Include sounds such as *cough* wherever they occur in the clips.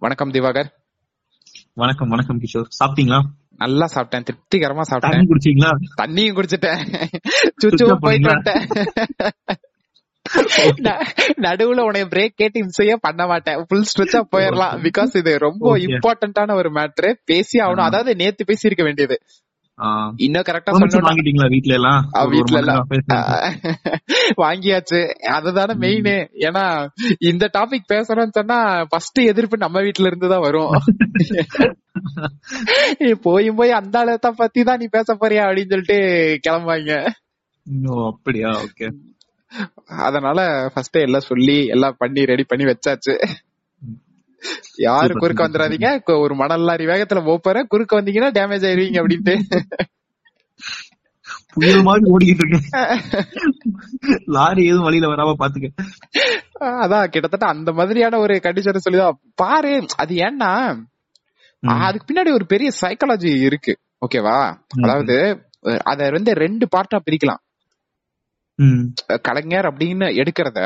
வணக்கம் திவாகர். வணக்கம் வணக்கம் கிஷோர். சாப்பிட்டீங்களா? நல்லா சாப்பிட்டேன். திருப்திகரமா சாப்பிட்டேன். குடிச்சீங்களா தண்ணியும் குடிச்சிட்டேன். சுச்சு போயிட்டு? வந்துட்டேன். நடுவுல உனைய பிரேக் கேட்டு இம்சையே பண்ண மாட்டேன். ஃபுல் ஸ்ட்ரெச்சா போயிடலாம் பிகாஸ் இது ரொம்ப. இம்பார்ட்டன்டான ஒரு மேட்ரு பேசி ஆகணும். அதாவது நேத்து பேசி இருக்க வேண்டியது. இன்னும் கரெக்டா வாங்கிட்டீங்களா வீட்ல எல்லாம்? வீட்ல எல்லாம். வாங்கியாச்சு. அதுதானே. மெயின் ஏன்னா இந்த டாபிக் பேசுறோம்னு சொன்னா ஃபர்ஸ்ட் எதிர்ப்பு நம்ம வீட்ல இருந்து தான் வரும். போய் போய் அந்த ஆளத்தை பத்தி தான் நீ பேச போறியா அப்படின்னு சொல்லிட்டு கிளம்புவாங்க. ஓ அப்படியா? ஓகே. அதனால ஃபர்ஸ்ட் எல்லாம் சொல்லி எல்லாம் பண்ணி ரெடி பண்ணி வச்சாச்சு. யாரு குறுக்க வந்துடாதீங்க ஒரு மணல் லாரி வேகத்துல போற குறுக்க வந்தீங்கன்னா டேமேஜ் ஆயிருவீங்க அப்படின்ட்டு. புயல் மாதிரி ஓடிக்கிட்டு இருக்கேன் லாரி எதுவும் வழியில வராம பாத்துக்க. அதான் கிட்டத்தட்ட அந்த மாதிரியான ஒரு கண்டிஷன் சொல்லிதான். பாரு அது ஏன்னா. அதுக்கு பின்னாடி ஒரு பெரிய சைக்காலஜி இருக்கு. ஓகேவா. அதாவது அத வந்து ரெண்டு பார்ட்டா பிரிக்கலாம். கலைஞர் அப்படின்னு எடுக்கிறத.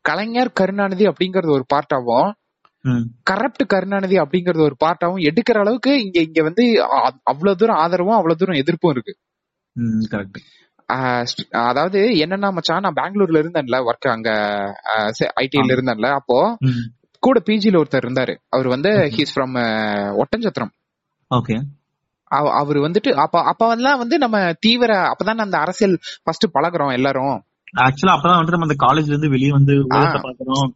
கலைஞர் கருணாநிதி அப்படிங்கறது ஒரு பார்ட்டாவும். கரப்ட் கருணாநிதி அப்படிங்கறது ஒரு பார்ட்டாவும் எடுக்கிற அளவுக்கு இங்க இங்க வந்து அவ்வளவு தூரம் ஆதரவும் அவ்வளவு தூரம் எதிர்ப்பும் இருக்கு. அதாவது என்னன்னா மச்சான் நான் பெங்களூர்ல இருந்தேன்ல ஒர்க் அங்க ஐடில. இருந்தேன்ல அப்போ. கூட பிஜில ஒருத்தர் இருந்தாரு. அவர் வந்து. He's from Oddanchatram okay. அவ- அவரு வந்துட்டு அப்ப அப்ப வந்து வந்து நம்ம தீவிர அப்பதான் அந்த அரசியல் ஃபர்ஸ்ட் பழகுறோம் எல்லாரும். ஆக்சுவலா அப்பதான் வந்துட்டு நம்ம அந்த காலேஜ்ல இருந்து வெளியே வந்து பாக்குறோம்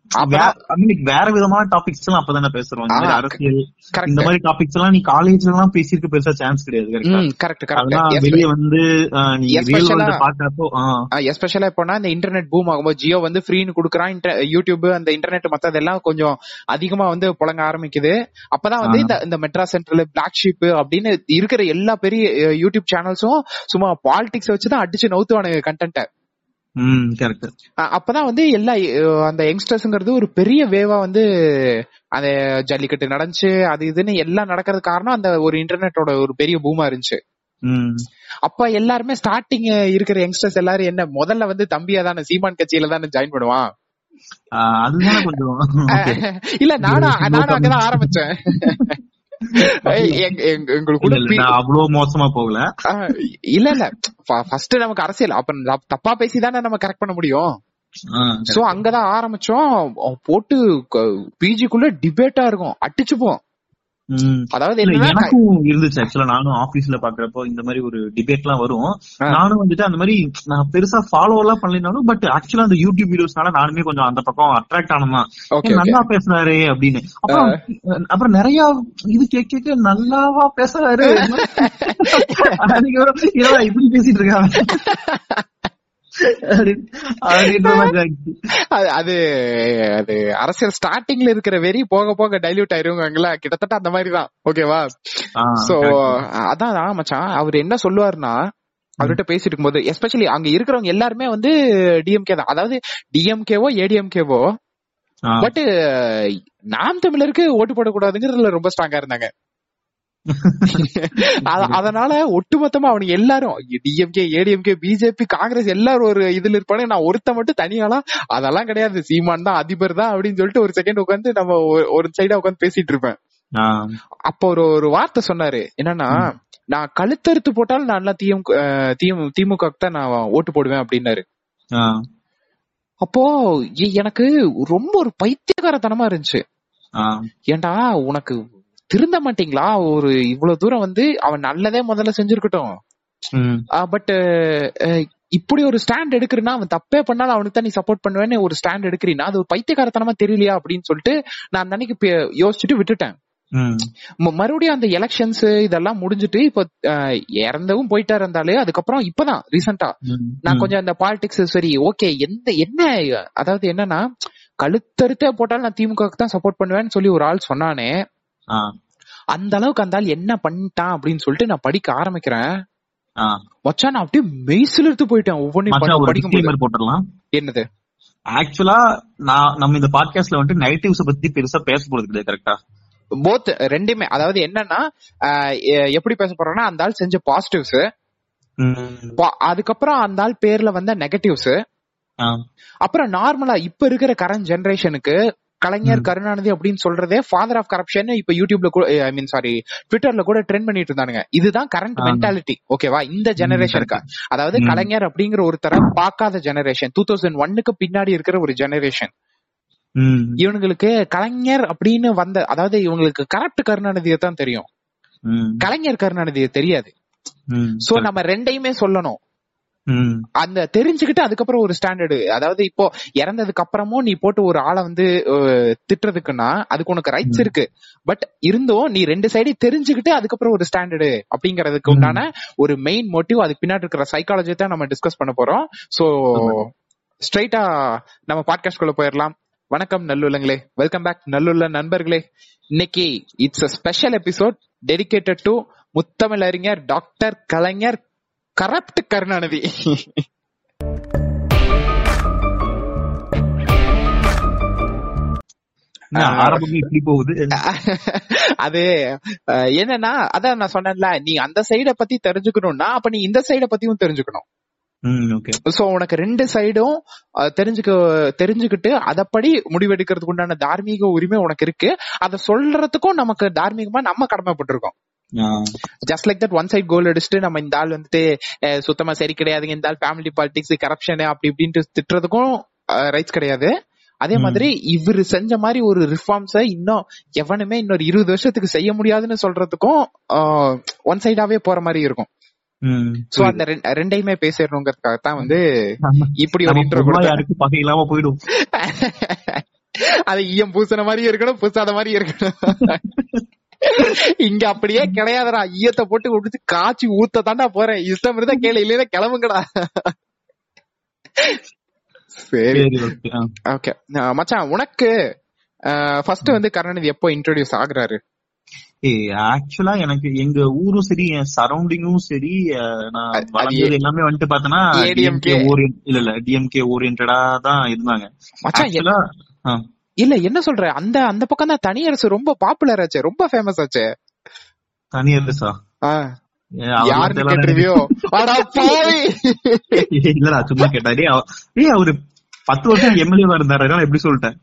வேற விதமான டாபிக்ஸ் எல்லாம் அப்பதானே பேசுறோம். அரசியல் இந்த மாதிரி டாபிக்ஸ் எல்லாம் நீ காலேஜ்ல எல்லாம் பேசியிருக்க பெருசா சான்ஸ் கிடையாது? கரெக்ட் கரெக்ட் வெளியே வந்து பாக்குறப்போ எஸ்பெஷலா இப்போனா இந்த இன்டர்நெட் பூம் ஆகும்போது ஜியோ வந்து ஃப்ரீன்னு குடுக்குறான் யூடியூப் அந்த இன்டர்நெட் மத்ததெல்லாம் கொஞ்சம் அதிகமா வந்து புழங்க ஆரம்பிக்குது. அப்பதான் வந்து. இந்த இந்த மெட்ராஸ் சென்ட்ரல் பிளாக் ஷீப் அப்படின்னு இருக்கிற எல்லா பெரிய யூடியூப் சேனல்ஸும் சும்மா பாலிடிக்ஸ் வச்சுதான் அடிச்சு நவுத்துவானுங்க கண்டென்ட்ட அப்பதான் வந்து எல்லா அந்த யங்ஸ்டர்ஸ்ங்கிறது ஒரு பெரிய வேவா வந்து அந்த ஜல்லிக்கட்டு நடந்துச்சு அது இதுன்னு எல்லாம் நடக்கிறது காரணம் அந்த ஒரு இன்டர்நெட்டோட ஒரு பெரிய பூமா இருந்துச்சு. அப்ப எல்லாருமே ஸ்டார்டிங் இருக்கிற யங்ஸ்டர்ஸ் எல்லாரும் என்ன முதல்ல வந்து தம்பியா தானே சீமான் கட்சியில தானே ஜாயின் பண்ணுவான். இல்ல நானும் நானும் அங்கதான். ஆரம்பிச்சேன். *laughs* எங்களுக்கு அவ்வளவு மோசமா போகல. இல்ல இல்ல. ஃபர்ஸ்ட் நமக்கு அரசியல். அப்ப தப்- தப்பா பேசி தானே நம்ம கரெக்ட் பண்ண முடியும். சோ அங்கதான் ஆரம்பிச்சோம். போட்டு பிஜிக்குள்ள டிபேட்டா இருக்கும். அடிச்சுப்போம். அதாவது எனக்கும் இருந்துச்சு ஆக்சுவலா நானும் ஆபீஸ்ல பாக்குறப்போ இந்த மாதிரி ஒரு டிபேட் எல்லாம் வரும். நானும் வந்துட்டு அந்த மாதிரி நான் பெருசா ஃபாலோ எல்லாம் பண்ணலினாலும் பட் ஆக்சுவலா அந்த யூடியூப் வீடியோஸ்னால நானுமே கொஞ்சம் அந்த பக்கம் அட்ராக்ட் ஆனதான் நல்லா பேசுறாரு அப்படின்னு. அப்புறம் அப்புறம் நிறைய இது கேட்க கேட்க நல்லாவா பேசுறாரு. *laughs* இப்படி பேசிட்டு இருக்காங்க? அது அது அரசியல் ஸ்டார்டிங்ல இருக்கிற வெறி போக போக டைல்யூட் ஆயிருவாங்களா? கிட்டத்தட்ட அந்த மாதிரி தான் ஓகேவா சோ. அதான் மச்சான். அவர் என்ன சொல்லுவாருன்னா அவர்கிட்ட பேசிட்டு இருக்கும்போது எஸ்பெஷலி அங்க இருக்கிறவங்க எல்லாருமே வந்து டிஎம்கே தான். அதாவது டிஎம்கேவோ ஏடிஎம்கேவோ. பட் நாம் தமிழருக்கு ஓட்டு போடக்கூடாதுங்கிறதுல ரொம்ப ஸ்ட்ராங்கா இருந்தாங்க. *laughs* அதனால ஒட்டுமொத்தமா அவனுங்க எல்லாரும் டிஎம்கே ஏடிஎம்கே பிஜேபி காங்கிரஸ் எல்லாரும் ஒரு இதுல இருப்பானே நான் ஒருத்த மட்டும் தனியாளா? அதெல்லாம் கிடையாது. சீமான் தான் அதிபர் தான் அப்படின்னு சொல்லிட்டு ஒரு செகண்ட் உட்காந்து நம்ம ஒரு- சைடா உட்காந்து பேசிட்டு இருப்பேன். அப்ப ஒரு ஒரு வார்த்தை சொன்னாரு. என்னன்னா நான் கழுத்தறுத்து போட்டாலும் நான் எல்லாம் திமுக திமுக தான் நான் ஓட்டு போடுவேன் அப்படின்னாரு. அப்போ எனக்கு ரொம்ப ஒரு பைத்தியக்காரத்தனமா இருந்துச்சு. ஏன்டா உனக்கு திருந்த மாட்டீங்களா ஒரு இவ்வளவு தூரம் வந்து அவன் நல்லதே முதல்ல செஞ்சிருக்கட்டும். பட் இப்படி ஒரு ஸ்டாண்ட் எடுக்கிறனா அவன் தப்பே பண்ணாலும் அவனுக்கு தான் நீ சப்போர்ட் பண்ணுவேன்னு ஒரு ஸ்டாண்ட் எடுக்கிறீன்னா அது ஒரு பைத்தியக்காரத்தனமா தெரியலையா அப்படின்னு சொல்லிட்டு நான் அன்னைக்கு யோசிச்சுட்டு விட்டுட்டேன் மறுபடியும் அந்த எலெக்ஷன்ஸ் இதெல்லாம் முடிஞ்சிட்டு இப்போ இறந்தவும் போயிட்டா இருந்தாலே அதுக்கப்புறம் இப்பதான் ரீசெண்டா. நான் கொஞ்சம் அந்த பாலிடிக்ஸ் சரி ஓகே எந்த என்ன அதாவது என்னன்னா கழுத்தறுத்தே போட்டாலும் நான் திமுக தான் சப்போர்ட் பண்ணுவேன்னு சொல்லி ஒரு ஆள் சொன்னானே. அந்த அளவுக்கு அந்த ஆள் என்ன பண்ணிட்டான் அப்படின்னு சொல்லிட்டு நான் படிக்க ஆரம்பிக்கிறேன். ஆ. மச்சான் நான் அப்படியே மெய்சில் எடுத்து போயிட்டேன். ஒவ்வொன்றையும் disclaimer போட்டுடலாம். என்னது? ஆக்சுவலா நான் நம்ம இந்த பாட்காஸ்ட்ல வந்துட்டு நெகட்டிவ்ஸ் பத்தி பெருசா பேச போறது கிடையாது கரெக்டா போத் ரெண்டுமே. அதாவது என்னன்னா எப்படி பேச போறோம்னா அந்த ஆள் செஞ்ச பாசிட்டிவ்ஸ் அதுக்கப்புறம் அந்த ஆள் பேர்ல வந்த நெகட்டிவ்ஸ் அப்புறம் நார்மலா இப்ப இருக்கிற கரண்ட் ஜெனரேஷனுக்கு கலைஞர். கருணாநிதி அப்படின்னு சொல்றதே ஃபாதர் ஆஃப் கரப்ஷன் இப்ப யூடியூப்ல கூட ஐ மீன் சாரி ட்விட்டர்ல கூட ட்ரெண்ட் பண்ணிட்டு இருந்தானுங்க இதுதான் கரண்ட். மென்டாலிட்டி ஓகேவா இந்த ஜெனரேஷனுக்கு அதாவது. கலைஞர் அப்படிங்கிற ஒருத்தர பார்க்காத ஜெனரேஷன் டூ தௌசண்ட் ஒன்னுக்கு பின்னாடி இருக்கிற ஒரு ஜெனரேஷன் ம். இவனுங்களுக்கு கலைஞர் அப்படின்னு வந்த அதாவது இவங்களுக்கு கரெக்ட் கருணாநிதியை தான் தெரியும். கலைஞர் கருணாநிதியை தெரியாது. சோ நம்ம ரெண்டையுமே சொல்லணும். அந்த தெரிஞ்சுக்கிட்டு அதுக்கப்புறம் ஒரு ஸ்டாண்டர்டு அதாவது இப்போ இறந்ததுக்கு அப்புறமும் நீ போட்டு ஒரு ஆளை வந்து திட்டுறதுக்குன்னா அதுக்கு உனக்கு ரைட்ஸ். இருக்கு. பட் இருந்தும் நீ ரெண்டு சைடையும் தெரிஞ்சுக்கிட்டு அதுக்கப்புறம் ஒரு ஸ்டாண்டர்டு அப்படிங்கறதுக்கு. உண்டான ஒரு மெயின் மோட்டிவ் அதுக்கு பின்னாடி இருக்கிற சைக்காலஜி தான் நம்ம டிஸ்கஸ் பண்ண போறோம். சோ ஸ்ட்ரைட்டா நம்ம பாட்காஸ்ட் குள்ள போயிடலாம். வணக்கம் நல்லுள்ளங்களே. வெல்கம் பேக் நல்லுள்ள நண்பர்களே. இன்னைக்கு it's a special episode dedicated to Muthamizh Arignar doctor Kalaignar corrupt Karunanidhi. அது என்னன்னா அதான் நான் சொன்னேன்ல நீ அந்த சைட பத்தி தெரிஞ்சுக்கணும்னா அப்ப நீ இந்த சைட பத்தியும் தெரிஞ்சுக்கணும். சோ உனக்கு ரெண்டு சைடும் தெரிஞ்சுக்க தெரிஞ்சுக்கிட்டு அதப்படி முடிவெடுக்கிறதுக்கு உண்டான தார்மீக உரிமை உனக்கு இருக்கு. அதை சொல்றதுக்கும் நமக்கு தார்மீகமா நம்ம கடமைப்பட்டிருக்கோம். Just like that one side goal அடிச்சுட்டு நம்ம இந்த ஆள் வந்துட்டு சுத்தமா சரி கிடையாதுங்க இந்த ஆள் ஃபேமிலி பாலிடிக்ஸ் கரப்ஷன் அப்படி இப்படின்ட்டு திட்டுறதுக்கும் ரைட்ஸ் கிடையாது. அதே. மாதிரி இவரு செஞ்ச மாதிரி ஒரு ரிஃபார்ம்ஸ இன்னும் எவனுமே இன்னொரு இருபது வருஷத்துக்கு செய்ய முடியாதுன்னு சொல்றதுக்கும் ஒன் சைடாவே போற மாதிரி இருக்கும். சோ அந்த ரெண்- ரெண்டையுமே பேசிடணுங்கிறதுக்காக தான் வந்து இப்படி ஒரு இன்ட்ரோ யாருக்கும் பகை இல்லாம போயிடும். *laughs* அது ஈயம் பூசின மாதிரி இருக்கணும் பூசாத மாதிரி இருக்கணும். *laughs* இங்க அப்படியே கிடையாதுடா. ஈயத்தை போட்டு குடிச்சு காய்ச்சி ஊத்த தாண்டா போறேன். இஷ்டம் இருந்தா கேளு இல்லையா கிளம்புங்கடா. சரி. ஓகே மச்சான் உனக்கு ஃபர்ஸ்ட் வந்து கருணாநிதி எப்போ இன்ட்ரோடியூஸ் ஆகுறாரு? ஆக்சுவலா எனக்கு எங்க ஊரும் சரி என் சரௌண்டிங்கும் சரி நான் வளர்ந்தது எல்லாமே வந்துட்டு பார்த்தனா. டிஎம்கே ஓரியன் இல்ல இல்ல டிஎம்கே ஓரியன்டா தான் இருந்தாங்க. மச்சான் ஆக்சுவலா இல்ல என்ன சொல்ற? அந்த அந்த பக்கம் தான் தனியரசு ரொம்ப பாப்புலர் ஆச்சு ரொம்ப ஃபேமஸ் ஆச்சு. தனியரசா யாருன்னு கேட்டிருவியோ இல்லடா சும்மா அவரு பத்து வருஷம் எம்எல்ஏவா இருந்தாரு அதனால எப்படி சொல்லிட்டேன்?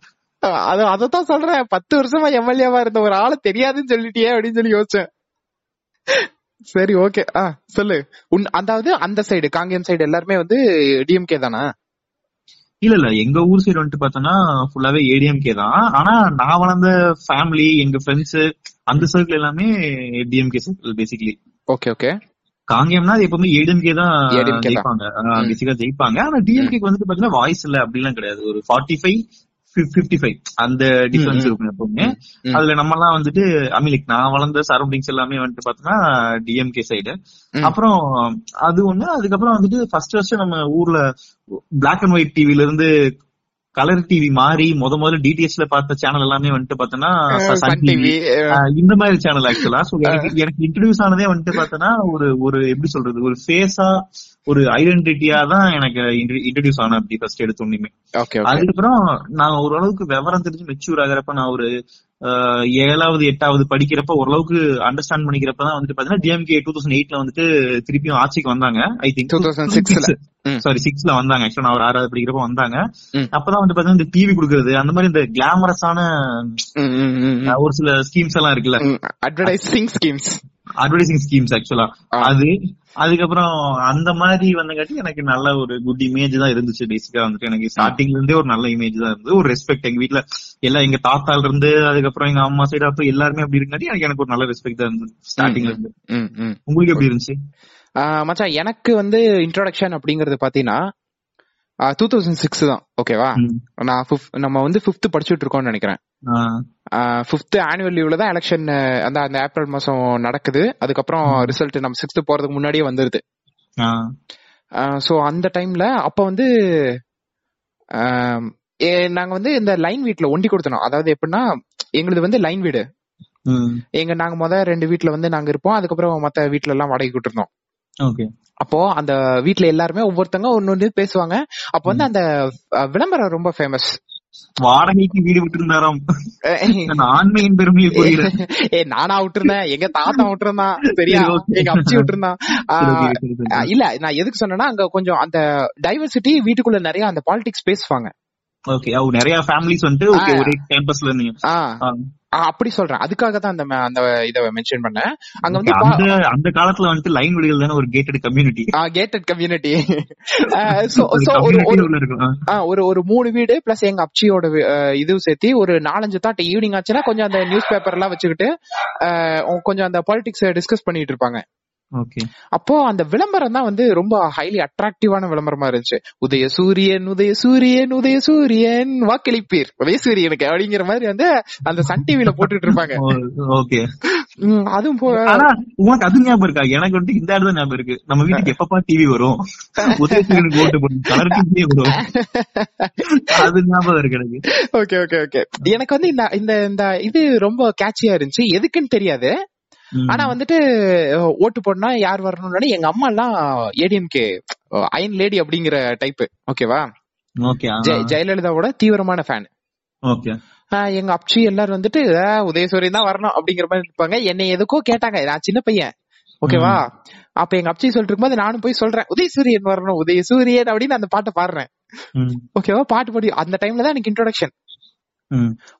அது அதத்தான் சொல்றேன். பத்து வருஷமா எம்எல்ஏவா இருந்த ஒரு ஆளு தெரியாதுன்னு சொல்லிட்டியே அப்படின்னு சொல்லி யோசிச்சேன். சரி ஓகே. ஆ சொல்லு. உன் அதாவது அந்த சைடு காங்கேயம் சைடு எல்லாருமே வந்து டிஎம்கே தானா? இல்ல இல்ல. எங்க ஊர் சைடு வந்துட்டு பார்த்தோம்னா ஃபுல்லாவே ஏடிஎம்கே தான். ஆனா நான் வளர்ந்த ஃபேமிலி எங்க ஃப்ரெண்ட்ஸ் அந்த சர்க்கிள் எல்லாமே DMK circle basically okay okay காங்கேயம்னா அது எப்பவுமே ஏடிஎம்கே தான். ஜெயிப்பாங்க. பேசிக்கா ஜெயிப்பாங்க. ஆனா டிஎம்கேக்கு வந்துட்டு பாத்தீங்கன்னா வாய்ஸ் இல்ல அப்படிலாம் கிடையாது. ஒரு ஃபார்ட்டி ஃபைவ் பிப்டி ஃபைவ் அந்த டிஃபரன்ஸ். இருக்கும் எப்பவுமே. அதுல நம்ம எல்லாம் வந்துட்டு அமிலிக் நான் வளர்ந்த சரௌண்டிங்ஸ் எல்லாமே வந்துட்டு பாத்தோம்னா டிஎம்கே சைடு. அப்புறம் அது ஒண்ணு அதுக்கப்புறம் வந்துட்டு ஃபர்ஸ்ட் ஃபர்ஸ்ட் நம்ம ஊர்ல பிளாக் அண்ட் ஒயிட் டிவில இருந்து கலர் டிவி மாறி முத முதல்ல டிடிஎஸ்ல பார்த்த சேனல் எல்லாமே வந்துட்டு பார்த்தோன்னா சன் டிவி இந்த மாதிரி சேனல் ஆக்சுவலா சோ எனக்கு இன்ட்ரடியூஸ் ஆனதே வந்துட்டு பார்த்தோன்னா ஒரு ஒரு எப்படி சொல்றது ஒரு ஃபேஸா ஒரு ஐடென்டிட்டியா தான் எனக்கு இன்ட்ரடியூஸ் ஆனேன் அப்படி ஃபர்ஸ்ட் எடுத்தோன்னுமே ஓகே அதுக்கப்புறம் நான் ஓரளவுக்கு விவரம் தெரிஞ்சு மெச்சூர் ஆகிறப்ப நான் ஒரு ஏழாவது எட்டாவது படிக்கிறப்ப ஓரளவுக்கு அண்டர்ஸ்டாண்ட் பண்ணிக்கிறப்ப தான் வந்துட்டு பாத்தீங்கன்னா டிஎம்கே டூ தௌசண்ட் எயிட்ல வந்துட்டு திருப்பியும் ஆட்சிக்கு வந்தாங்க. ஐ திங்க் 2006 ல. ம். சாரி சிக்ஸ்ல வந்தாங்க. ஆக்சுவலா நான் ஒரு ஆறாவது படிக்கிறப்ப வந்தாங்க. அப்பதான் வந்து பாத்தீங்கன்னா இந்த டிவி குடுக்கறது அந்த மாதிரி இந்த கிளாமரஸான ஒரு சில ஸ்கீம்ஸ் எல்லாம் இருக்குல்ல. அட்வர்டைசிங் ஸ்கீம்ஸ் அட்வர்டைசிங் ஸ்கீம்ஸ் ஆக்சுவலா. அது அதுக்கப்புறம் அந்த மாதிரி வந்தங்காட்டி எனக்கு நல்ல ஒரு குட் இமேஜ் தான் இருந்துச்சு. பேசிக்கா வந்துட்டு எனக்கு ஸ்டார்டிங்ல இருந்தே ஒரு நல்ல இமேஜ் தான் இருந்தது. ஒரு ரெஸ்பெக்ட் எங்க வீட்ல எல்லாம் எங்க தாத்தால இருந்து அதுக்கப்புறம் எங்க அம்மா சைடு அப்ப எல்லாருமே அப்படி இருக்காட்டி எனக்கு ஒரு நல்ல ரெஸ்பெக்ட் தான் இருந்தது ஸ்டார்டிங்ல இருந்து உங்களுக்கு எப்படி இருந்துச்சு? மச்சான் எனக்கு வந்து இன்ட்ரோடக்ஷன் அப்படிங்கறது பாத்தீங்கன்னா டூ தௌசண்ட் சிக்ஸ் தான். ஓகேவா. நான் நம்ம வந்து ஃபிஃப்த் படிச்சுட்டு இருக்கோம்னு நினைக்கிறேன். ஃபிஃப்த் ஆனுவல் லீவ்ல தான் எலெக்ஷன் அந்த அந்த ஏப்ரல் மாசம் நடக்குது. அதுக்கப்புறம். ரிசல்ட் நம்ம சிக்ஸ்த் போறதுக்கு முன்னாடியே வந்துருது. சோ அந்த டைம்ல அப்ப வந்து நாங்க வந்து இந்த லைன் வீட்ல ஒண்டி கொடுத்தோம் அதாவது எப்படின்னா எங்களுது வந்து லைன் வீடு. எங்க நாங்க முத ரெண்டு வீட்ல வந்து நாங்க இருப்போம். அதுக்கப்புறம் மத்த வீட்ல எல்லாம் வாடகை ஓகே. அப்போ அந்த வீட்ல எல்லாருமே ஒவ்வொருத்தங்க ஒன்னு பேசுவாங்க. அப்ப வந்து அந்த விளம்பரம் ரொம்ப ஃபேமஸ் வாடகைக்கு வீடு விட்டு இருந்தாராம் ஆண்மையின் பெருமையை கூறுகிறேன் ஏ நானா விட்டுருந்தேன். எங்க தாத்தா விட்டுருந்தான். சரியா. எங்க அப்சி விட்டுருந்தான். இல்ல நான் எதுக்கு சொன்னேன்னா அங்க கொஞ்சம் அந்த டைவர்சிட்டி வீட்டுக்குள்ள நிறைய அந்த பாலிடிக்ஸ் பேசுவாங்க. ஓகே நிறைய ஃபேமிலிஸ் ஆ. ஒரே கேம்பஸ்ல இருந்தீங்க. அப்படி சொல்றேன். அதுக்காக தான் அந்த அந்த இத மென்ஷன் பண்ணேன். அங்க வந்து அந்த காலத்துல வந்துட்டு லைன் விடுகள் தானே ஒரு gated community gated community so so ஒரு ஒரு ஆ. ஆ, மூணு வீடு பிளஸ் எங்க அஹ், இதுவும் சேர்த்து ஒரு நாலஞ்சு தாட் ஈவினிங் ஆச்சுன்னா கொஞ்சம் அந்த நியூஸ் பேப்பர் எல்லாம் வச்சுக்கிட்டு கொஞ்சம் அந்த பாலிடிக்ஸ் டிஸ்கஸ் பண்ணிட்டு இருப்பாங்க. அப்போ அந்த விளம்பரம் தான் வந்து ரொம்ப ஹைலி அட்ராக்டிவான விளம்பரமா இருந்துச்சு. உதய சூரியன் உதய சூரியன் உதய சூரியன் வாக்களிப்பீர். உதய சூரியனுக்கு அப்படிங்கிற மாதிரி வந்து அந்த சன் டிவில போட்டுட்டு இருப்பாங்க. ஓகே. அதுவும் உனக்கு அது ஞாபகம் இருக்கா? எனக்கு வந்துட்டு இந்த இடத்துல ஞாபகம் இருக்கு. நம்ம வீட்டுக்கு எப்பப்பா டிவி வரும்? உதயசூரியனுக்கு ஓட்டு போடும் கலர் டிவியே வரும். அது ஞாபகம் இருக்கு எனக்கு. Okay okay okay. எனக்கு வந்து இந்த இந்த இந்த இது ரொம்ப கேட்சியா இருந்துச்சு. எதுக்குன்னு தெரியாது. ஆனா வந்துட்டு ஓட்டு போடனா யார் வரணும்னு எங்க அம்மா எல்லாம் ஏடிஎம்கே அயன் லேடி அப்படிங்கிற டைப் ஓகேவா ஜெயலலிதாவோட தீவிரமான ஃபேன் ஓகே எங்க அப்ச்சி எல்லாரும் வந்துட்டு "ஆ, உதயசூரியன் தான் வரணும் அப்படிங்கிற மாதிரி இருப்பாங்க என்னை எதுக்கோ கேட்டாங்க. நான் சின்ன பையன். ஓகேவா அப்ப எங்க அப்ச்சி சொல்லிட்டு இருக்கும்போது நானும் போய் சொல்றேன். உதயசூரியன் வரணும் உதயசூரியன் அப்படின்னு அந்த பாட்டை பாடுறேன். ஓகேவா பாட்டு பாடி. அந்த டைம்ல தான் எனக்கு இன்ட்ரோடக்ஷன்.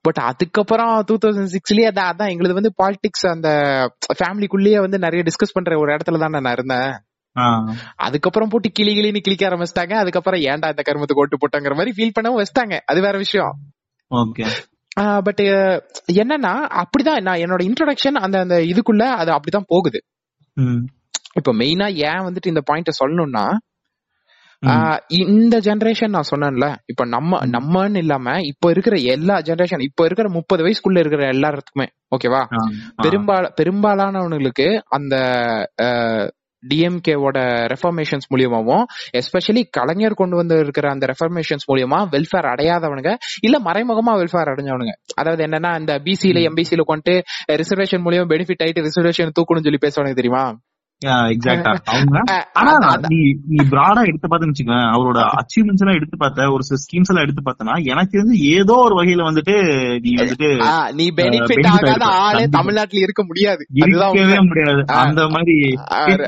பட் அதுக்கப்புறம் டூ தௌசண்ட் சிக்ஸ்லயே அதான் அதான் எங்களுக்கு வந்து பாலிடிக்ஸ் அந்த ஃபேமிலிக்குள்ளேயே வந்து நிறைய டிஸ்கஸ் பண்ற ஒரு இடத்துல தான் நான் இருந்தேன். அதுக்கப்புறம் போட்டு கிளி கிளின்னு கிளிக்க ஆரம்பிச்சிட்டாங்க. அதுக்கப்புறம் ஏன்டா இந்த கருமத்துக்கு ஓட்டு போட்டாங்கிற மாதிரி ஃபீல் பண்ணவும் வச்சிட்டாங்க. அது வேற விஷயம். ஓகே. பட் என்னன்னா அப்படிதான் நான் என்னோட இன்ட்ரோடக்ஷன் அந்த அந்த இதுக்குள்ள அது அப்படிதான் போகுது. இப்ப மெயினா ஏன் வந்துட்டு இந்த பாயிண்ட சொல்லணும்னா இந்த ஜெனரேஷன் நான் சொன்னேன்ல இப்ப நம்ம நம்மன்னு இல்லாம இப்ப இருக்கிற எல்லா ஜெனரேஷன் இப்ப இருக்கிற முப்பது வயசுக்குள்ள இருக்கிற எல்லாத்துக்குமே ஓகேவா. பெரும்பால பெரும்பாலானவங்களுக்கு அந்த டிஎம்கேவோட ரெஃபர்மேஷன்ஸ் மூலியமாவும் எஸ்பெஷலி கலைஞர் கொண்டு வந்து இருக்கிற அந்த ரெஃபர்மேஷன்ஸ் மூலியமா வெல்ஃபேர் அடையாதவனுங்க இல்ல மறைமுகமா வெல்ஃபேர் அடைஞ்சவனுங்க. அதாவது என்னன்னா இந்த பிசில எம்பிசில கொண்டு ரிசர்வேஷன் மூலியம் பெனிஃபிட் ஆயிட்டு ரிசர்வேஷன் தூக்கணும்னு சொல்லி பேசுவானுங்க தெரியுமா? *laughs* எடுத்து பார்த்தேன்னு வச்சுக்கோங்க அவரோட அச்சீவ்மெண்ட்ஸ் எல்லாம் எடுத்து பார்த்த ஒரு சில ஸ்கீம்ஸ் எல்லாம் எடுத்து பார்த்தனா எனக்கு வந்து ஏதோ ஒரு வகையில வந்துட்டு நீ வந்துட்டு நீ பெனிஃபிட் ஆகாத. ஆளே. தமிழ்நாட்டுல இருக்க முடியாது இருக்கவே. முடியாது. அந்த மாதிரி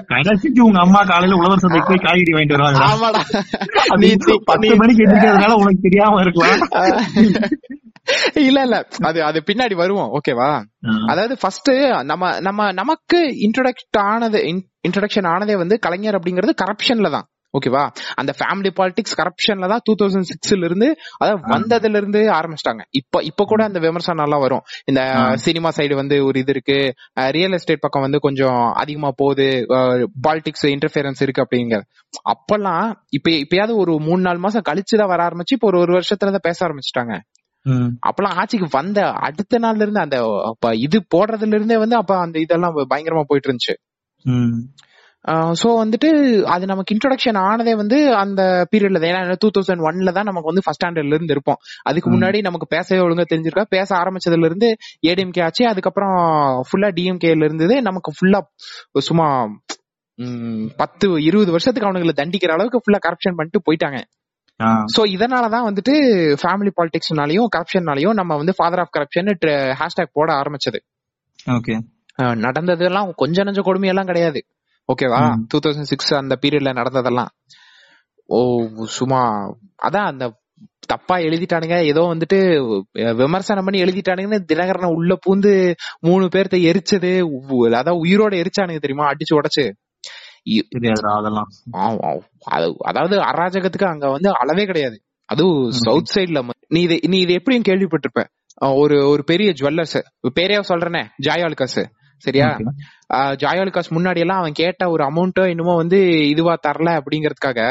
கடைசிக்கு உங்க அம்மா காலையில உழவர் சந்தைக்கு போய் காய்கறி வாங்கிட்டு வருவாங்க பத்து மணிக்கு எந்திரிக்கிறதுனால உனக்கு தெரியாம இருக்கலாம் இல்ல இல்ல. அது அது பின்னாடி வருவோம். ஓகேவா அதாவது ஃபர்ஸ்ட் நம்ம நம்ம நமக்கு இன்ட்ரோடக்ட் ஆனது இன்ட்ரோடக்ஷன் ஆனதே வந்து கலைஞர் அப்படிங்கிறது கரப்ஷன்ல தான். ஓகேவா அந்த ஃபேமிலி பாலிடிக்ஸ் கரப்ஷன்ல தான் டூ தௌசண்ட் சிக்ஸ்ல இருந்து அதாவது வந்ததுல இருந்து ஆரம்பிச்சிட்டாங்க. இப்ப இப்ப கூட அந்த விமர்சனம் எல்லாம் வரும். இந்த. சினிமா சைடு வந்து ஒரு இது இருக்கு. ரியல் எஸ்டேட் பக்கம் வந்து கொஞ்சம் அதிகமா போகுது. பாலிடிக்ஸ் இன்டர்ஃபியரன்ஸ் இருக்கு அப்படிங்கிற அப்பெல்லாம் இப்ப இப்பயாவது ஒரு மூணு நாலு மாசம் கழிச்சுதான் வர ஆரம்பிச்சு இப்போ ஒரு ஒரு வருஷத்துல தான் பேச ஆரம்பிச்சிட்டாங்க. அப்பெல்லாம் ஆட்சிக்கு வந்த அடுத்த நாள்ல இருந்து அந்த இது போடுறதுல இருந்தே வந்து அப்ப அந்த இதெல்லாம் பயங்கரமா போயிட்டு இருந்துச்சு. சோ வந்துட்டு அது நமக்கு இன்ட்ரோடக்ஷன் ஆனதே வந்து அந்த பீரியட்ல தான். ஏன்னா டூ தௌசண்ட் ஒன்ல தான் நமக்கு வந்து ஃபர்ஸ்ட் ஸ்டாண்டர்ட்ல இருந்து இருப்போம். அதுக்கு. முன்னாடி நமக்கு பேசவே ஒழுங்கா தெரிஞ்சிருக்கா? பேச ஆரம்பிச்சதுல இருந்து ஏடிஎம்கே ஆச்சு. அதுக்கப்புறம் ஃபுல்லா டிஎம்கேல இருந்தது. நமக்கு ஃபுல்லா சும்மா பத்து இருபது வருஷத்துக்கு அவனுங்களை தண்டிக்கிற அளவுக்கு ஃபுல்லா கரப்ஷன் பண்ணிட்டு போயிட்டாங்க. சோ இதனாலதான் வந்துட்டு ஃபேமிலி பாலிடிக்ஸ்னாலயும் கரப்ஷன்னாலயும் நம்ம வந்து ஃபாதர் ஆஃப் கரப்ஷன் ஹேஷ்டேக் போட ஆரம்பிச்சது. ஓகே. நடந்ததெல்லாம் கொஞ்ச நஞ்ச கொடுமையெல்லாம் கிடையாது. ஓகேவா. டூ தௌசண்ட் சிக்ஸ் அந்த பீரியட்ல நடந்ததெல்லாம். ஓ சும்மா அதான் அந்த தப்பா எழுதிட்டானுங்க. ஏதோ வந்துட்டு விமர்சனம் பண்ணி எழுதிட்டானுங்கன்னு தினகரனை உள்ள பூந்து மூணு பேர்த்த எரிச்சது அதான் உயிரோட எரிச்சானுங்க தெரியுமா? அடிச்சு உடைச்சு. அதெல்லாம். அதாவது அராஜகத்துக்கு அங்க வந்து அளவே கிடையாது. அதுவும். சவுத் சைடுல நீ இது நீ இது எப்படியும் கேள்விப்பட்டிருப்ப ஒரு ஒரு பெரிய ஜுவல்லர்ஸ். பேரே சொல்றேனே ஜாயாலுகாஸ். சரியா? ஜாயாலுகாஸ் முன்னாடி எல்லாம் அவன் கேட்ட ஒரு அமௌண்ட்டோ என்னமோ வந்து இதுவா தரல அப்படிங்கறதுக்காக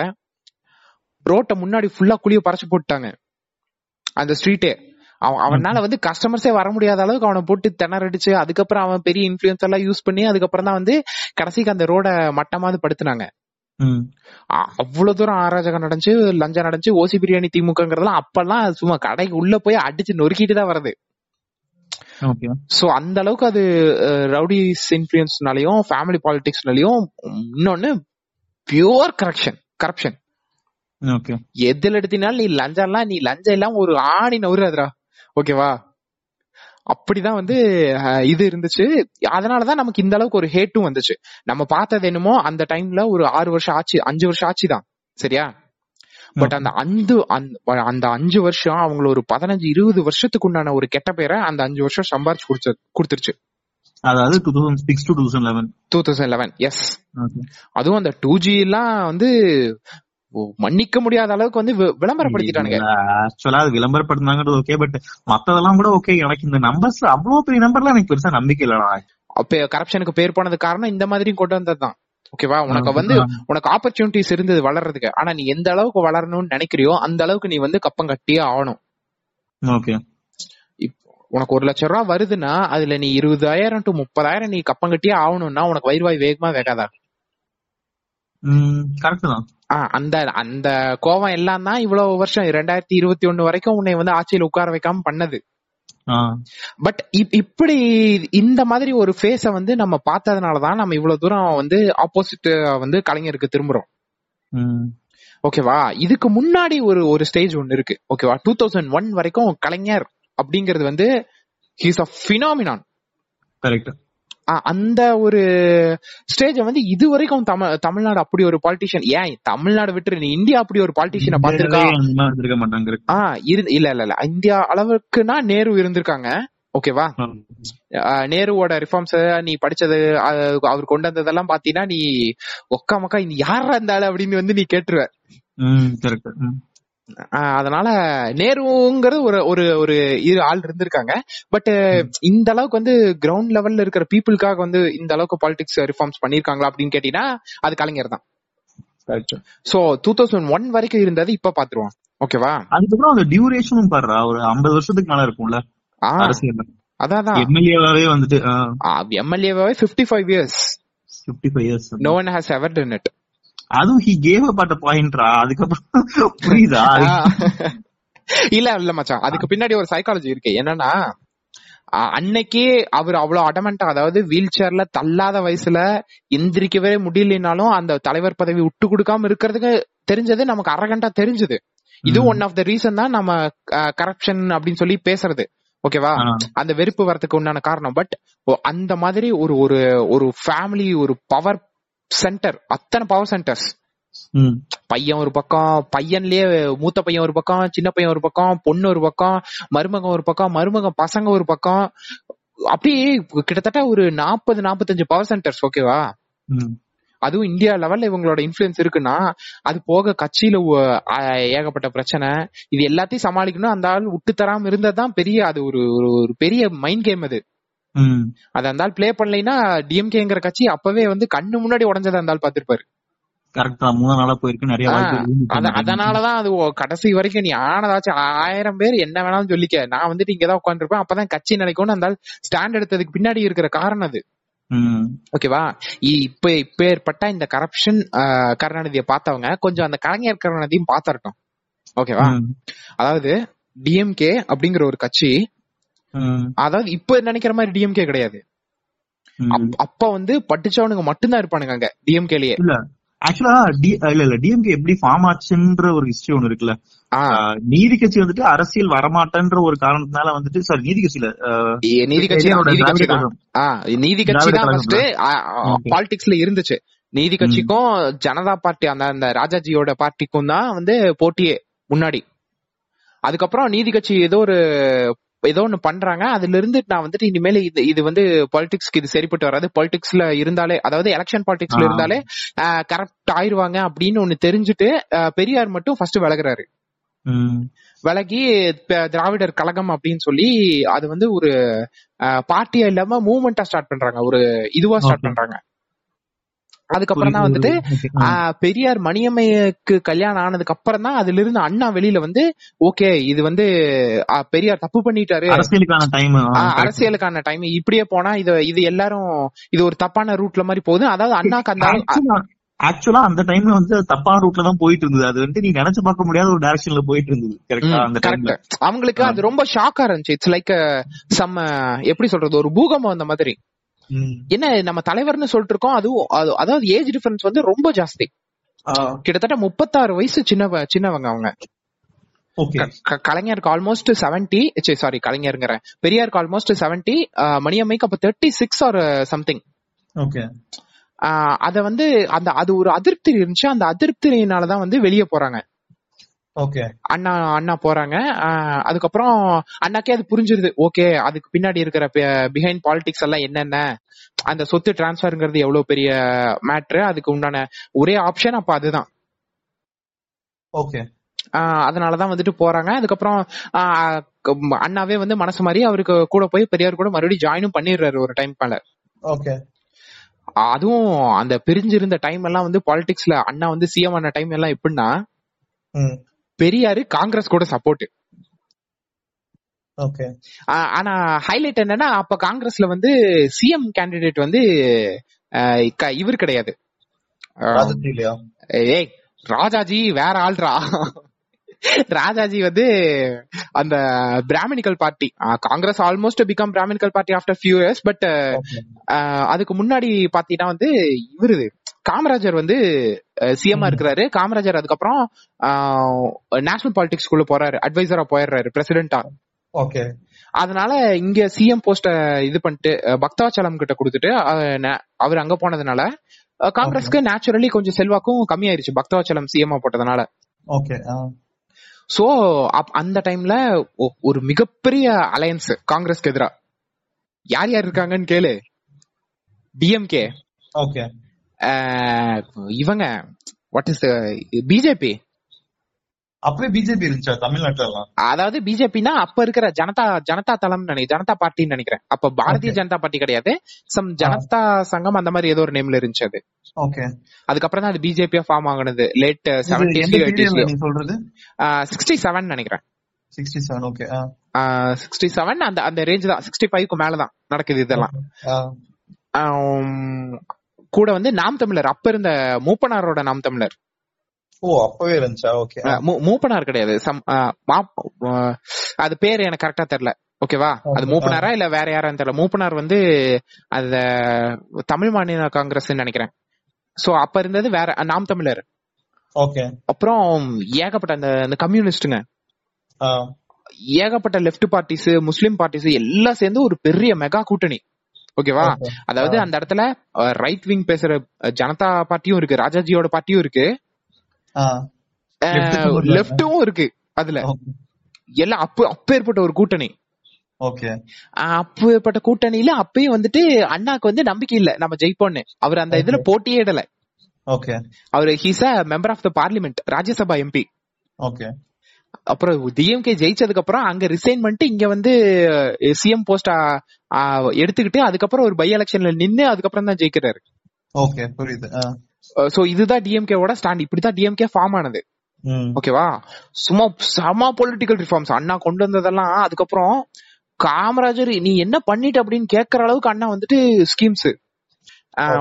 ரோட்டை முன்னாடி ஃபுல்லா குழிய பறச்சு போட்டாங்க அந்த ஸ்ட்ரீட்டே அவன் அவனால வந்து கஸ்டமர்ஸே வர முடியாத அளவுக்கு அவனை போட்டு திணறடிச்சு அதுக்கப்புறம் அவன் பெரிய இன்ஃபுளுன்ஸ் எல்லாம் யூஸ் பண்ணி அதுக்கப்புறம் தான் வந்து கடைசிக்கு அந்த ரோட மட்டமாவது படுத்துனாங்க. அவ்வளவு தூரம் அராஜகம் நடந்துச்சு லஞ்சம் நடந்துச்சு ஓசி பிரியாணி திமுகங்கிறதெல்லாம் அப்பெல்லாம் சும்மா கடைக்கு உள்ள போய் அடிச்சு நொறுக்கிட்டு தான் வருது சோ அந்த அளவுக்கு அது ரவுடிஸ் இன்ஃபுளுன்ஸ்னாலயும் ஃபேமிலி பாலிடிக்ஸ்னாலயும் இன்னொன்னு பியூர் கரப்ஷன் கரப்ஷன் ஓகே. எதுல எடுத்தினாலும் நீ லஞ்சம் எல்லாம் நீ லஞ்சம் எல்லாம் ஒரு ஆணி நவுறாதுடா ஓகேவா? அப்படிதான் வந்து இது இருந்துச்சு. அதனாலதான் நமக்கு இந்த அளவுக்கு ஒரு ஹேட்டும் வந்துச்சு. நம்ம பார்த்தது என்னமோ அந்த டைம்ல ஒரு ஆறு வருஷம் ஆச்சு அஞ்சு வருஷம் ஆச்சு தான் சரியா? பட் அந்த அஞ்சு அந்த- அந்த அஞ்சு வருஷம் அவங்கள ஒரு பதினஞ்சு இருபது வருஷத்துக்கு உண்டான ஒரு கெட்ட பேரை அந்த அஞ்சு வருஷம் சம்பாரிச்சு கொடுத்து கொடுத்துருச்சு. அதாவது two thousand six two thousand eleven two thousand eleven yes அதுவும் அந்த டூ ஜி எல்லாம் வந்து மன்னிக்க முடியாத அளவுக்கு வந்து விளம்பரப்படுத்திட்டானுங்க. ஆக்சுவலா அது விளம்பரப்படுத்தினாங்கிறது ஓகே பட் மத்ததெல்லாம் கூட ஓகே எனக்கு இந்த நம்பர்ஸ் அவ்வளவு பெரிய நம்பர்லாம் எனக்கு பெருசா நம்பிக்கை இல்லடா. அப்ப கரப்ஷனுக்கு பேர் போனது காரணம் இந்த மாதிரி கொண்டு வந்ததுதான். ஓகேவா உனக்கு வந்து உனக்கு ஆப்பர்ச்சுனிட்டிஸ் இருந்தது வளர்றதுக்கு. ஆனா நீ எந்த அளவுக்கு வளரணும்னு நினைக்கிறியோ அந்த அளவுக்கு நீ வந்து கப்பம் கட்டியே ஆகணும். ஓகே உனக்கு ஒரு லட்சம் ரூபா வருதுன்னா அதுல நீ இருபதாயிரம் டு முப்பதாயிரம் நீ கப்பம் கட்டியே ஆகணும்னா உனக்கு வயிறுவாய் வேகமா வேகாதா? கரெக்ட் தான். அந்த அந்த கோவம் எல்லாம் தான் இவ்வளவு வருஷம் ரெண்டாயிரத்தி இருபத்தி ஒண்ணு வரைக்கும் உன்னை வந்து ஆட்சியில உட்கார வைக்காம பண்ணது. பட் இப்படி இந்த மாதிரி ஒரு ஃபேஸ வந்து நம்ம பார்த்ததுனாலதான் நம்ம இவ்வளவு தூரம் வந்து ஆப்போசிட் வந்து கலைஞருக்கு திரும்புறோம். ஓகேவா இதுக்கு முன்னாடி ஒரு ஒரு ஸ்டேஜ் ஒன்னு இருக்கு. ஓகேவா டூ தௌசண்ட் ஒன் வரைக்கும் கலைஞர் அப்படிங்கிறது வந்து ஹீஸ் அ பினாமினான் கரெக்ட் அந்த ஒரு ஸ்டேஜ வந்து இது வரைக்கும் தமிழ் தமிழ்நாடு அப்படி ஒரு பாலிட்டிஷியன் ஏன் தமிழ்நாடு விட்டு நீ இந்தியா அப்படி ஒரு பாலிட்டிஷியனை பாத்திருக்கா இருக்க மாட்டாங்க. correct. ஆ இரு இல்ல இல்ல இல்ல. இந்தியா அளவுக்குன்னா நேரு இருந்திருக்காங்க. ஓகேவா? நேருவோட ரிஃபார்ம்ஸ் நீ படிச்சது அவர் கொண்டு வந்ததெல்லாம் பாத்தீங்கன்னா நீ ஒக்கா மக்கா யாரா இருந்தாலும் அப்படின்னு வந்து நீ கேட்டுருவ. அதனால நேருங்கிறது ஒரு ஒரு ஒரு இரு ஆள் இருந்திருக்காங்க. பட் இந்த அளவுக்கு வந்து கிரவுண்ட் லெவல்ல இருக்கிற பீப்புளுக்காக வந்து இந்த அளவுக்கு பாலிடிக்ஸ் ரிஃபார்ம்ஸ் பண்ணிருக்காங்களா அப்படின்னு கேட்டீங்கன்னா அது கலைஞர் தான். சோ டூ தௌசண்ட் ஒன் வரைக்கும் இருந்தது இப்ப பாத்துருவோம். ஓகேவா அதுக்கப்புறம் அந்த டியூரேஷனும் பாடுறா ஒரு ஐம்பது வருஷத்துக்கு மேல இருக்கும்ல அதான் எம்எல்ஏவாவே வந்துட்டு எம்எல்ஏவாவே fifty five years fifty five years no one has ever done it அதுவும் ஹி கேவ் அ பாயிண்ட்ரா அதுக்கப்புறம் புரியுதா? *laughs* இல்ல இல்ல மச்சான். அதுக்கு பின்னாடி ஒரு சைக்காலஜி இருக்கு. என்னன்னா அன்னைக்கே அவர் அவ்வளவு அடமெண்டா அதாவது வீல் சேர்ல தள்ளாத வயசுல எந்திரிக்கவே முடியலனாலும் அந்த தலைவர் பதவி விட்டு கொடுக்காம இருக்கிறதுக்கு தெரிஞ்சது நமக்கு அரகண்டா தெரிஞ்சது. இது. ஒன் ஆஃப் த ரீசன் தான் நம்ம கரப்ஷன் அப்படின்னு சொல்லி பேசுறது. ஓகேவா அந்த வெறுப்பு வரதுக்கு உண்டான காரணம். பட் அந்த மாதிரி ஒரு ஒரு ஒரு ஃபேமிலி ஒரு பவர் சென்டர் அத்தனை பவர் சென்டர்ஸ் பையன் ஒரு பக்கம் பையன்லயே மூத்த பையன் ஒரு பக்கம் சின்ன பையன் ஒரு பக்கம் பொண்ணு ஒரு பக்கம் மருமகன் ஒரு பக்கம் மருமகன் பசங்க ஒரு பக்கம். அப்படியே கிட்டத்தட்ட ஒரு நாற்பது நாற்பத்தஞ்சு பவர் சென்டர்ஸ் ஓகேவா அதுவும் இந்தியா லெவல்ல இவங்களோட இன்ஃபுளுன்ஸ் இருக்குன்னா அது போக கட்சியில ஏகப்பட்ட பிரச்சனை. இது எல்லாத்தையும் சமாளிக்கணும். அந்த ஆள் விட்டு தராம இருந்ததுதான் பெரிய அது ஒரு ஒரு- பெரிய மைண்ட் கேம் அது. அது அந்த ஆள் ப்ளே பண்ணலைன்னா டிஎம்கேங்கிற கட்சி அப்பவே வந்து கண்ணு முன்னாடி உடஞ்சதை அந்த ஆள் பாத்திருப்பாரு கரெக்ட் மூணு நாளா போயிருக்கு. நிறைய அதனாலதான் அது கடைசி வரைக்கும் நீ ஆனதாச்சும் ஆயிரம் பேர் என்ன வேணாலும் சொல்லிக்க. நான் வந்துட்டு இங்கதான் உட்காந்துருப்பேன் அப்பதான் கட்சி நினைக்கும்னு அந்த ஸ்டாண்ட் எடுத்ததுக்கு பின்னாடி இருக்கிற காரணம் அது. ஓகேவா இ- இப்ப இப்ப ஏற்பட்ட இந்த கரப்ஷன் கருணாநிதியை பார்த்தவங்க கொஞ்சம் அந்த கலைஞர் கருணாநிதியும் பாத்திரட்டும் ஓகேவா அதாவது டிஎம்கே அப்படிங்கிற ஒரு கட்சி அதாவது இப்ப நினைக்கிற மாதிரி டிஎம்கே கிடையாது. அப்ப வந்து படிச்சவனுங்க மட்டும்தான் இருப்பானுங்க அங்க டிஎம்கேலயே இல்ல ஆக்சுவலா இல்ல இல்ல டிஎம்கே எப்படி ஃபார்ம் ஆச்சுன்ற ஒரு ஹிஸ்டரி ஒண்ணு இருக்குல்ல. நீதி கட்சி வந்துட்டு அரசியல் வரமாட்டேன்ற ஒரு காரணத்தினால வந்துட்டு சாரி நீதி கட்சியில நீதி கட்சி நீதி கட்சி தான். Okay. பாலிடிக்ஸ்ல இருந்துச்சு. நீதி கட்சிக்கும் ஜனதா பார்ட்டி அந்த அந்த ராஜாஜியோட பார்ட்டிக்கும் தான் வந்து போட்டியே முன்னாடி. அதுக்கப்புறம் நீதி கட்சி ஏதோ ஒரு ஏதோ ஒண்ணு பண்றாங்க. அதுல இருந்து நான் வந்துட்டு இனிமேல் இது இது வந்து பாலிடிக்ஸ்க்கு இது சரிப்பட்டு வராது. பாலிடிக்ஸ்ல இருந்தாலே அதாவது எலெக்ஷன் பாலிடிக்ஸ்ல. இருந்தாலே கரெக்ட் ஆயிருவாங்க அப்படின்னு ஒண்ணு தெரிஞ்சுட்டு பெரியார் மட்டும் ஃபர்ஸ்ட் விலகுறாரு. விலகி திராவிடர் கழகம் அப்படின்னு சொல்லி அது வந்து ஒரு பார்ட்டியா இல்லாம மூவ்மெண்டா ஸ்டார்ட் பண்றாங்க. ஒரு இதுவா ஸ்டார்ட். பண்றாங்க. அதுக்கப்புறம் தான் வந்துட்டு பெரியார் மணியம்மைக்கு கல்யாணம் ஆனதுக்கு அப்புறம் தான் அதுல இருந்து அண்ணா வெளியில வந்து ஓகே இது வந்து பெரியார் தப்பு பண்ணிட்டாரு. அரசியலுக்கான டைம் அரசியலுக்கான டைம் இப்படியே போனா இது இது எல்லாரும் இது ஒரு தப்பான ரூட்ல மாதிரி போகுது. அதாவது அண்ணாக்கு அந்த ஆக்சுவலா அந்த டைம்ல வந்து தப்பான ரூட்ல தான் போயிட்டு இருந்தது. அது வந்து நீ நினைச்சு பார்க்க முடியாத ஒரு டைரக்ஷன்ல போயிட்டு இருந்தது. கரெக்டா அந்த டைம்ல அவங்களுக்கு அது ரொம்ப ஷாக்கா இருந்துச்சு. இட்ஸ் லைக் சம்ம எப்படி சொல்றது? ஒரு பூகம்பம் அந்த மாதிரி. என்ன நம்ம தலைவர்னு சொல்லிட்டு இருக்கோம் அதுவும் அது- அதாவது ஏஜ் டிஃபரன்ஸ் வந்து ரொம்ப ஜாஸ்தி. கிட்டத்தட்ட முப்பத்தாறு வயசு சின்னவ சின்னவங்க அவங்க. கலைஞருக்கு ஆல்மோஸ்ட் செவன்டி சாரி கலைஞருங்கிறேன். பெரியாருக்கு ஆல்மோஸ்ட் செவன்டி மணியம்மைக்கு அப்ப thirty six or something okay அத வந்து அந்த அது ஒரு அதிருப்தி இருந்துச்சு அந்த அதிருப்தியினாலதான் வந்து வெளியே போறாங்க. அண்ணா அண்ணா போறாங்க. அதுக்கப்புறம் அண்ணாக்கே அது புரிஞ்சிருது. ஓகே அதுக்கு பின்னாடி இருக்கிற பிஹைண்ட் பாலிடிக்ஸ் எல்லாம் என்னென்ன? அந்த சொத்து டிரான்ஸ்ஃபர்ங்கிறது எவ்வளவு பெரிய மேட்ரு அதுக்கு உண்டான ஒரே ஆப்ஷன் அப்ப அதுதான். ஓகே. அதனாலதான் வந்துட்டு போறாங்க. அதுக்கப்புறம் அண்ணாவே வந்து மனசு மாதிரி அவருக்கு கூட போய் பெரியார் கூட மறுபடியும் ஜாயினும் பண்ணிடுறாரு ஒரு டைம் மேல. ஓகே. அதுவும் அந்த பிரிஞ்சிருந்த டைம் எல்லாம் வந்து பாலிடிக்ஸ்ல அண்ணா வந்து சிஎம் ஆன டைம் எல்லாம் எப்படின்னா பெரியாரு காங்கிரஸ் கூட சப்போர்ட். ஓகே. ஆனா ஹைலைட் என்னன்னா அப்ப காங்கிரஸ்ல வந்து சிஎம் கேண்டிடேட் வந்து இவர் கிடையாது. ஏய் ராஜாஜி வேற ஆள்ரா. ராஜாஜி வந்து அந்த brahminical party. Congress almost become brahminical party after few years but அதுக்கு முன்னாடி பாத்தீங்கன்னா வந்து இவரு காமராஜர் வந்து சிஎம்ஆ. இருக்கிறாரு. காமராஜர் அதுக்கப்புறம் நேஷனல் பாலிடிக்ஸ்குள்ள போறாரு. அட்வைசரா போயிடுறாரு பிரசிடென்டா ஓகே. அதனால இங்க சிஎம் போஸ்ட இது பண்ணிட்டு பக்தாச்சலம் கிட்ட கொடுத்துட்டு அவர் அங்க போனதுனால காங்கிரஸ்க்கு நேச்சுரலி கொஞ்சம் செல்வாக்கும் கம்மியாயிருச்சு. பக்தாச்சலம் சிஎம்ஆ போட்டதுனால. ஓகே சோ அந்த டைம்ல ஒரு மிகப்பெரிய அலையன்ஸ் காங்கிரஸ்க்கு எதிரா. யார் யார் இருக்காங்கன்னு கேளு. DMK okay. இவங்க வாட் இஸ் பிஜேபி அப்பவே பிஜேபி இருந்துச்சா? தமிழ்நாட்டுல அதாவது பிஜேபினா அப்ப இருக்கிற ஜனதா ஜனதா தளம் நினைக்கிறேன் ஜனதா பார்ட்டின்னு நினைக்கிறேன். அப்ப பாரதிய. ஜனதா பார்ட்டி கிடையாது. சம் ஜனதா சங்கம் அந்த மாதிரி ஏதோ ஒரு நேம்ல இருந்துச்சு அது. ஓகே அதுக்கப்புறம் தான் அது பிஜேபியா ஃபார்ம் ஆகுனது. லேட் எயிட்டிஸ்லயும் நீ சொல்றது? சிக்ஸ்டி செவன் நினைக்கிறேன். Sixty seven okay sixty seven அந்த அந்த ரேஞ்ச் தான். சிக்ஸ்டி ஃபைவ்க்கு மேலதான் நடக்குது இதெல்லாம். கூட வந்து நாம் தமிழர். அப்ப இருந்த மூப்பனாரோட நாம் தமிழர். ஓ அப்பவே இருந்துச்சா? ஓகே. மூப்பனார் கிடையாது. சம் அது பேர் எனக்கு கரெக்டா தெரியல. ஓகேவா அது. மூப்பனாரா இல்ல வேற யாரான்னு தெரியல. மூப்பனார் வந்து அத தமிழ் மாநில காங்கிரஸ் நினைக்கிறேன். சோ அப்ப இருந்தது வேற நாம் தமிழர். ஓகே. அப்புறம் ஏகப்பட்ட அந்த அந்த கம்யூனிஸ்டுங்க ஏகப்பட்ட லெஃப்ட் பார்ட்டிஸ் முஸ்லிம் பார்ட்டிஸ் எல்லாம் சேர்ந்து ஒரு பெரிய மெகா கூட்டணி. ஓகேவா அதாவது அந்த இடத்துல ரைட் விங் பேசுற ஜனதா பார்ட்டியும் இருக்கு ராஜாஜியோட பார்ட்டியும் இருக்கு. லெப்டும் இருக்கு அதுல. எல்லாம் அப்ப அப்பேற்பட்ட ஒரு கூட்டணி. ஓகே. அப்பேற்பட்ட கூட்டணியில அப்பயும் வந்துட்டு அண்ணாக்கு வந்து நம்பிக்கை இல்ல நம்ம ஜெயிப்போம்னு. அவர் அந்த இதுல. போட்டியே இடல. Okay. Our he's a member of the parliament Rajya Sabha MP okay. அப்புறம் டிஎம்கே ஜெயிச்சதுக்கு அப்புறம் அங்க ரிசைன் பண்ணிட்டு இங்க வந்து சிஎம் போஸ்ட் எடுத்துக்கிட்டு அதுக்கப்புறம் ஒரு பை எலெக்ஷன்ல நின்னு அதுக்கப்புறம் தான் ஜெயிக்கிறாரு. ஓகே புரியுது. சோ இதுதான் டிஎம்கேவோட ஸ்டாண்ட் இப்படிதான் டிஎம்கே ஃபார்ம் ஆனது. ஓகேவா சும்மா செம பொலிட்டிக்கல் ரிஃபார்ம்ஸ் அண்ணா கொண்டு வந்ததெல்லாம் அதுக்கப்புறம் காமராஜர் நீ என்ன பண்ணிட்ட? அப்படின்னு கேக்குற அளவுக்கு அண்ணா வந்துட்டு ஸ்கீம்ஸ்.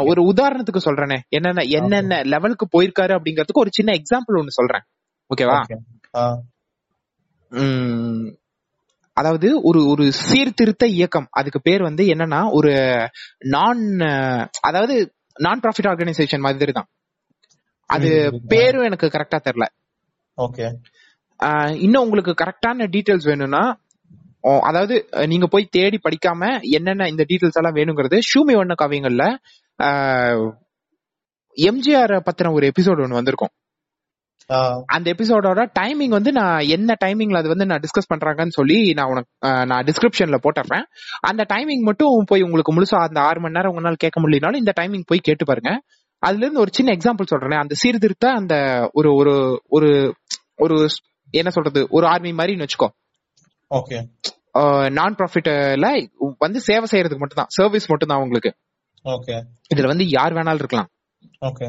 ஒரு உதாரணத்துக்கு சொல்றேனே. என்னென்ன என்னென்ன லெவலுக்கு போயிருக்காரு அப்படிங்கறதுக்கு ஒரு சின்ன எக்ஸாம்பிள் ஒன்னு சொல்றேன். ஓகேவா அதாவது ஒரு ஒரு சீர்திருத்த இயக்கம் அதுக்கு பேர் வந்து என்னன்னா ஒரு நான் அதாவது நான் ப்ராஃபிட் ஆர்கனைசேஷன் மாதிரி தான் அது. பேரும் எனக்கு கரெக்டா தெரியல ஓகே இன்னும் உங்களுக்கு கரெக்டான டீடைல்ஸ் வேணும்னா அதாவது நீங்க போய் தேடி படிக்காம என்னென்ன இந்த டீடைல்ஸ் எல்லாம் வேணுங்கிறது ஷூமி ஒண்ணு காவியங்கள்ல எம்ஜிஆர் பத்தின ஒரு எபிசோடு ஒன்னு வந்திருக்கும். அந்த எபிசோடோட டைமிங் வந்து நான் என்ன டைமிங்ல அது வந்து நான் டிஸ்கஸ் பண்றாங்கன்னு சொல்லி நான் உனக்கு நான் டிஸ்கிரிப்ஷன்ல போட்டுறேன். அந்த டைமிங் மட்டும் போய் உங்களுக்கு முழுசா அந்த ஆறு மணி நேரம் உங்களால கேட்க முடியலனாலும் இந்த டைமிங் போய் கேட்டு பாருங்க. அதுல இருந்து ஒரு சின்ன எக்ஸாம்பிள் சொல்றேன் அந்த சீர்திருத்த அந்த ஒரு ஒரு ஒரு ஒரு என்ன சொல்றது ஒரு ஆர்மி மாதிரின்னு வச்சுக்கோ. ஓகே. நான் ப்ராஃபிட்ல வந்து சேவை செய்யறதுக்கு மட்டும் தான் சர்வீஸ் மட்டும் தான் உங்களுக்கு ஓகே. இதுல வந்து யார் வேணாலும் இருக்கலாம். ஓகே.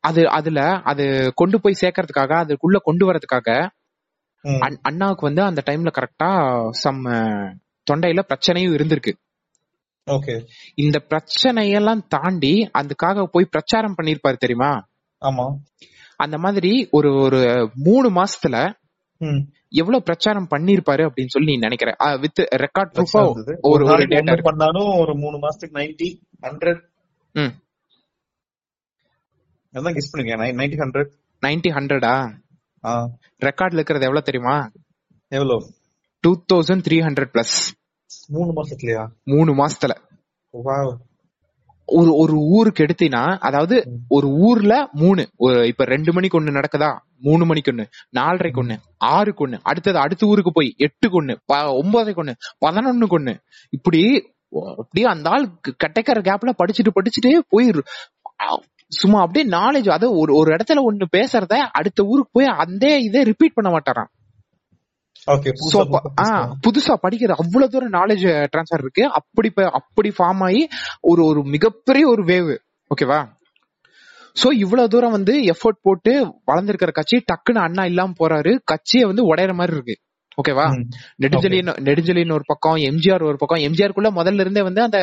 அது அதுல அது கொண்டு போய் சேர்க்கறதுக்காக அதுக்குள்ள கொண்டு வரதுக்காக அண்ணாவுக்கு வந்து அந்த டைம்ல கரெக்டா சம் தொண்டையில பிரச்சனையும் இருந்திருக்கு. ஓகே. இந்த பிரச்சனையெல்லாம் தாண்டி அதுக்காக போய் பிரச்சாரம் பண்ணிருப்பாரு தெரியுமா? ஆமா. அந்த மாதிரி ஒரு ஒரு மூணு மாசத்துல. எவ்வளவு பிரச்சாரம் பண்ணிருப்பாரு அப்படின்னு சொல்லி நீ நினைக்கிற? வித் ரெக்கார்ட் ப்ரூஃபா. ஒரு ஒரு டேட்டா பண்ணாலும் ஒரு மூணு மாசத்துக்கு நைன்டி ஹண்ட்ரட் ம். அதான் கெஸ் பண்ணிருக்கேன் நைன்டி ஹண்ட்ரட் நைன்டி ஹண்ட்ரடா ரெக்கார்ட்ல இருக்கிறது எவ்வளவு தெரியுமா? எவ்வளவு two thousand three hundred plus மூணு மாசத்துலயா? மூணு மாசத்துல. வாவ் ஒரு ஒரு ஊருக்கு எடுத்தீங்கன்னா அதாவது ஒரு ஊர்ல மூணு ஒரு இப்ப ரெண்டு மணிக்கு ஒண்ணு நடக்குதா? மூணு மணிக்கு ஒண்ணு நாலரைக்கு ஒண்ணு ஆறுக்கு ஒண்ணு அடுத்தது அடுத்த ஊருக்கு போய் எட்டுக்கு ஒண்ணு ஒன்பதுக்கு ஒண்ணு பதினொன்னுக்கு ஒண்ணு. இப்படி அப்படியே அந்த ஆள் க- கட்டைக்கர கேப்ல படிச்சுட்டு படிச்சுட்டு போய் சும்மா அப்படியே நாலேஜ் அது ஒரு ஒரு இடத்துல ஒண்ணு பேசுறத அடுத்த ஊருக்கு போய் அந்த இதை ரிப்பீட் பண்ண ஆ, புதுசா படிக்கிற அவ்வளவு தூரம் நாலேஜ் ட்ரான்ஸ்ஃபர் இருக்கு. அப்படி அப்படி ஃபார்ம் ஆகி ஒரு ஒரு மிகப்பெரிய ஒரு வேவ் ஓகேவா சோ இவ்வளவு தூரம் வந்து எஃபோர்ட் போட்டு வளர்ந்திருக்கிற கட்சி டக்குன்னு அண்ணா இல்லாம போறாரு. கட்சியை வந்து உடையற மாதிரி இருக்கு. ஓகேவா நெடுஞ்செலியன் நெடுஞ்செலியன் ஒரு பக்கம் எம்ஜிஆர் ஒரு பக்கம். எம்ஜிஆருக்குள்ள முதல்ல இருந்தே வந்து அந்த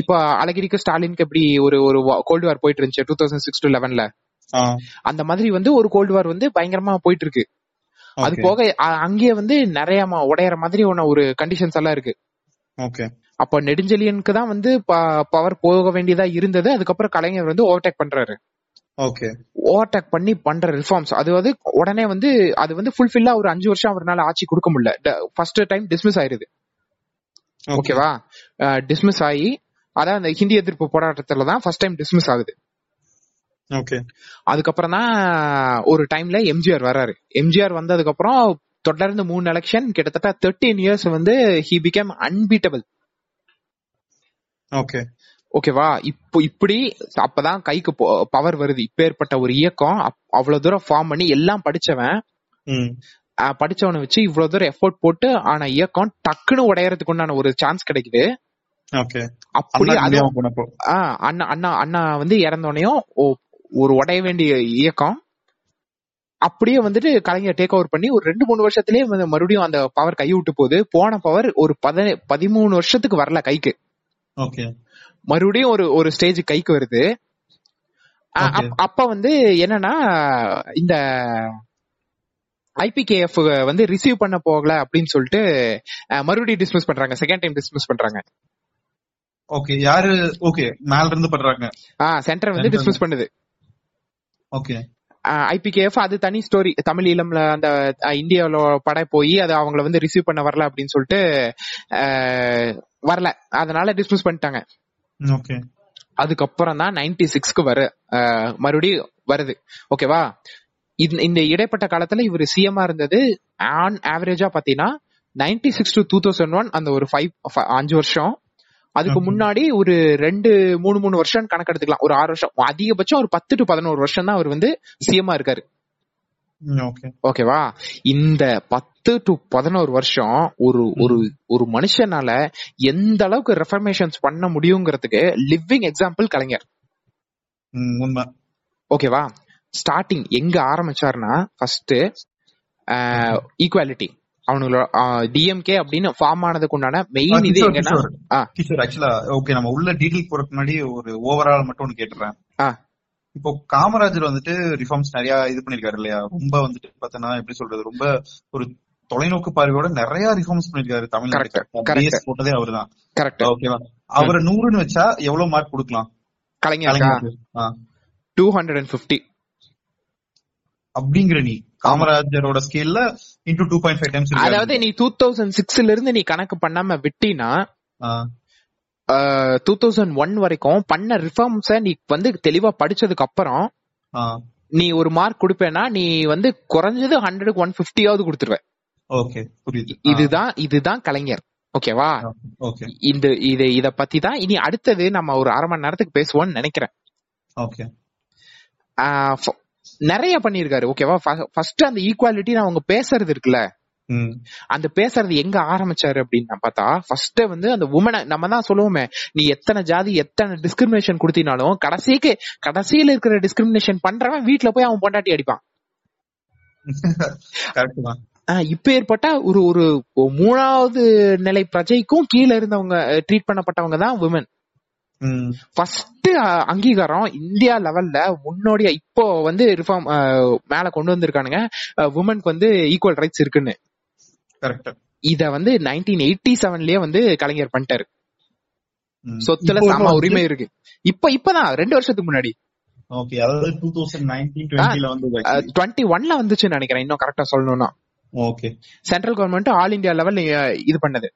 இப்ப அழகிரிக்கு ஸ்டாலினுக்கு எப்படி ஒரு ஒரு கோல்டு வார் போயிட்டு இருந்துச்சு டூ தௌசண்ட் சிக்ஸ் டு லெவன்ல அந்த மாதிரி வந்து ஒரு கோல்டு வார் வந்து பயங்கரமா போயிட்டு இருக்கு. அது போக அங்கேயே வந்து நிறைய உடையற மாதிரி ஒண்ணு ஒரு கண்டிஷன்ஸ் எல்லாம் இருக்கு. ஓகே அப்ப நெடுஞ்செலியனுக்கு தான் வந்து பவர் போக வேண்டியதா இருந்தது. அதுக்கப்புறம் கலைஞர் வந்து ஓவர்டேக் பண்றாரு. ஓவர்டேக் பண்ணி பண்ற ரிஃபார்ம்ஸ் அது வந்து உடனே வந்து அது வந்து ஃபுல்ஃபில்லா ஒரு அஞ்சு வருஷம் அவரால் ஆட்சி கொடுக்க முடியல. ஃபர்ஸ்ட் டைம் டிஸ்மிஸ் ஆயிருது. ஓகேவா? டிஸ்மிஸ் ஆகி அதான் அந்த ஹிந்தி எதிர்ப்பு போராட்டத்துல தான் ஃபர்ஸ்ட் டைம் டிஸ்மிஸ் ஆகுது. ஓகே. அதுக்கப்புறம் தான் ஒரு டைம்ல எம்ஜிஆர் வர்றாரு எம்ஜிஆர் வந்ததுக்கு அப்புறம் தொடர்ந்து மூணு எலெக்ஷன் கிட்டத்தட்ட தேர்ட்டீன் இயர்ஸ் வந்து ஹி பிகம் அன்பீட்டபிள் ஓகே. ஓகேவா இப்போ இப்படி அப்பதான் கைக்கு பவர் வருது. இப்பேற்பட்ட ஒரு இயக்கம் அவ்வளவு தூரம் ஃபார்ம் பண்ணி எல்லாம் படிச்சவன் படிச்சவனை வச்சு இவ்வளவு தூரம் எஃபோர்ட் போட்டு ஆன இயக்கம் டக்குன்னு உடையறதுக்கு உண்டான ஒரு சான்ஸ் கிடைக்குது. அப்படி அண்ணா அண்ணா அண்ணா அண்ணா வந்து இறந்தோடனையும் ஒரு உடைய வேண்டிய இயக்கம் அப்படியே வந்துட்டு கலைஞர் டேக் ஓவர் பண்ணி ஒரு ரெண்டு மூணு வருஷத்திலேயே மறுபடியும் அந்த பவர் கை விட்டு போகுது. போன பவர் ஒரு பத பதிமூணு வருஷத்துக்கு வரல கைக்கு. ஓகே மறுபடியும் ஒரு ஒரு ஸ்டேஜ் கைக்கு வருது. அப்ப வந்து என்னன்னா இந்த ஐபிகேஎஃப் வந்து ரிசீவ் பண்ண போகல அப்படின்னு சொல்லிட்டு மறுபடியும் டிஸ்மிஸ் பண்றாங்க. செகண்ட் டைம் டிஸ்மிஸ் பண்றாங்க. ஓகே யாரு ஓகே மேல இருந்து பண்றாங்க சென்டர் வந்து. டிஸ்மிஸ் பண்ணுது. ஓகே ஐபிகேஎஃப் அது தனி ஸ்டோரி தமிழ் ஈழம்ல அந்த இந்தியாவுல படை போய் அது அவங்கள வந்து ரிசீவ் பண்ண வரல அப்படின்னு சொல்லிட்டு வரல. அதனால டிஸ்மிஸ் பண்ணிட்டாங்க. அதுக்கப்புறம் தான் நைன்டி சிக்ஸ்க்கு வர மறுபடியும் வருது. ஓகேவா இந்த- இடைப்பட்ட காலத்துல இவர் சிஎம்ஆ இருந்தது ஆன் ஆவரேஜா பாத்தீங்கன்னா ninety six to two thousand one அந்த ஒரு ஃபைவ் அஞ்சு வருஷம். அதுக்கு. முன்னாடி ஒரு ரெண்டு மூணு மூணு வருஷம் கணக்கு எடுத்துக்கலாம் ஒரு ஆறு வருஷம். அதிகபட்சம் ஒரு பத்து டு பதினோரு வருஷம் தான் அவர் வந்து சிஎம்ஆ இருக்காரு. ஓகே ஓகேவா? இந்த பத்து டு பதினோரு வருஷம் ஒரு ஒரு ஒரு மனுஷனால எந்த அளவுக்கு ரெஃபர்மேஷன்ஸ் பண்ண முடியுங்கிறதுக்கு லிவிங் எக்ஸாம்பிள் கலைஞர். ஓகேவா? ஸ்டார்டிங் எங்க ஆரம்பிச்சாருன்னா ஃபர்ஸ்ட் ஈக்குவாலிட்டி அவனுங்களோட டிஎம்கே அப்படின்னு ஃபார்ம் ஆனதுக்கு உண்டான மெயின் இது எங்கன்னா ஆக்சுவலா ஓகே நம்ம உள்ள டீடைல் போறதுக்கு முன்னாடி ஒரு ஓவரால் மட்டும் ஒன்னு கேட்டுறேன். இப்போ காமராஜர் வந்துட்டு ரிஃபார்ம்ஸ் நிறைய இது பண்ணிருக்காரு இல்லையா? ரொம்ப வந்துட்டு பார்த்தனா எப்படி சொல்றது? ரொம்ப ஒரு தொலைநோக்கு பார்வையோட நிறைய ரிஃபார்ம்ஸ் பண்ணிருக்காரு தமிழ்நாட்டுக்கு. பேஸ் போட்டதே அவர்தான். கரெக்ட் ஓகேவா அவரை நூறுன்னு வச்சா எவ்வளவு மார்க் கொடுக்கலாம்? Kalaignar. Two hundred and fifty அப்படிங்கிற நீ காமராஜரோட ஸ்கேல்ல into two point five times அதாவது நீ டூ தௌசண்ட் சிக்ஸ்ல இருந்து நீ கணக்கு பண்ணாம விட்டினா டூ தௌசண்ட் ஒன் வரைக்கும் பண்ண ரிஃபார்ம்ஸ நீ வந்து தெளிவா படிச்சதுக்கு அப்புறம் நீ ஒரு மார்க் கொடுப்பேன்னா நீ வந்து குறைஞ்சது ஹண்ட்ரடுக்கு ஒன் பிப்டியாவது கொடுத்துருவ ஓகே புரியுது. இதுதான் இதுதான் கலைஞர். ஓகேவா ஓகே இந்த இது இத பத்தி தான் இனி அடுத்தது நம்ம ஒரு அரை மணி நேரத்துக்கு பேசுவோம்னு நினைக்கிறேன். ஓகே நிறைய பண்ணிருக்காரு ஓகேவா ஃபர்ஸ்ட் அந்த ஈக்குவாலிட்டி அவங்க பேசுறது இருக்குல்ல? அந்த பேசுறது எங்க ஆரம்பிச்சாரு அப்படின்னு பார்த்தா ஃபர்ஸ்ட் வந்து அந்த உமனை நம்ம தான் சொல்லுவோமே நீ எத்தனை ஜாதி எத்தனை டிஸ்கிரிமினேஷன் கொடுத்தினாலும் கடைசிக்கு கடைசியில இருக்கிற டிஸ்கிரிமினேஷன் பண்றவன் வீட்டுல போய் அவன் பொண்டாட்டி அடிப்பான். *laughs* இப்ப ஏற்பட்ட ஒரு ஒரு மூணாவது நிலை பிரஜைக்கும் கீழே இருந்தவங்க ட்ரீட் பண்ணப்பட்டவங்க தான் உமன் ஃபர்ஸ்ட் அங்கீகாரம் இந்தியா லெவல்ல முன்னோடியா இப்போ வந்து ரிஃபார்ம் மேல கொண்டு வந்திருக்கானுங்க. உமனுக்கு வந்து ஈக்குவல் ரைட்ஸ் இருக்குன்னு. இத வந்து நைன்டீன் எயிட்டி செவன்லயே வந்து கலைஞர் பண்ணிட்டாரு. சொத்துல சம உரிமை இருக்கு. இப்ப இப்பதான் ரெண்டு வருஷத்துக்கு முன்னாடி. ஓகே அதாவது டூ தௌசண்ட் நைன்டீன் டுவெண்ட்டில வந்து டுவெண்ட்டி ஒன்ல வந்துச்சுன்னு நினைக்கிறேன் இன்னும் கரெக்டா சொல்லணும்னா. Okay central government all India level இது பண்ணது.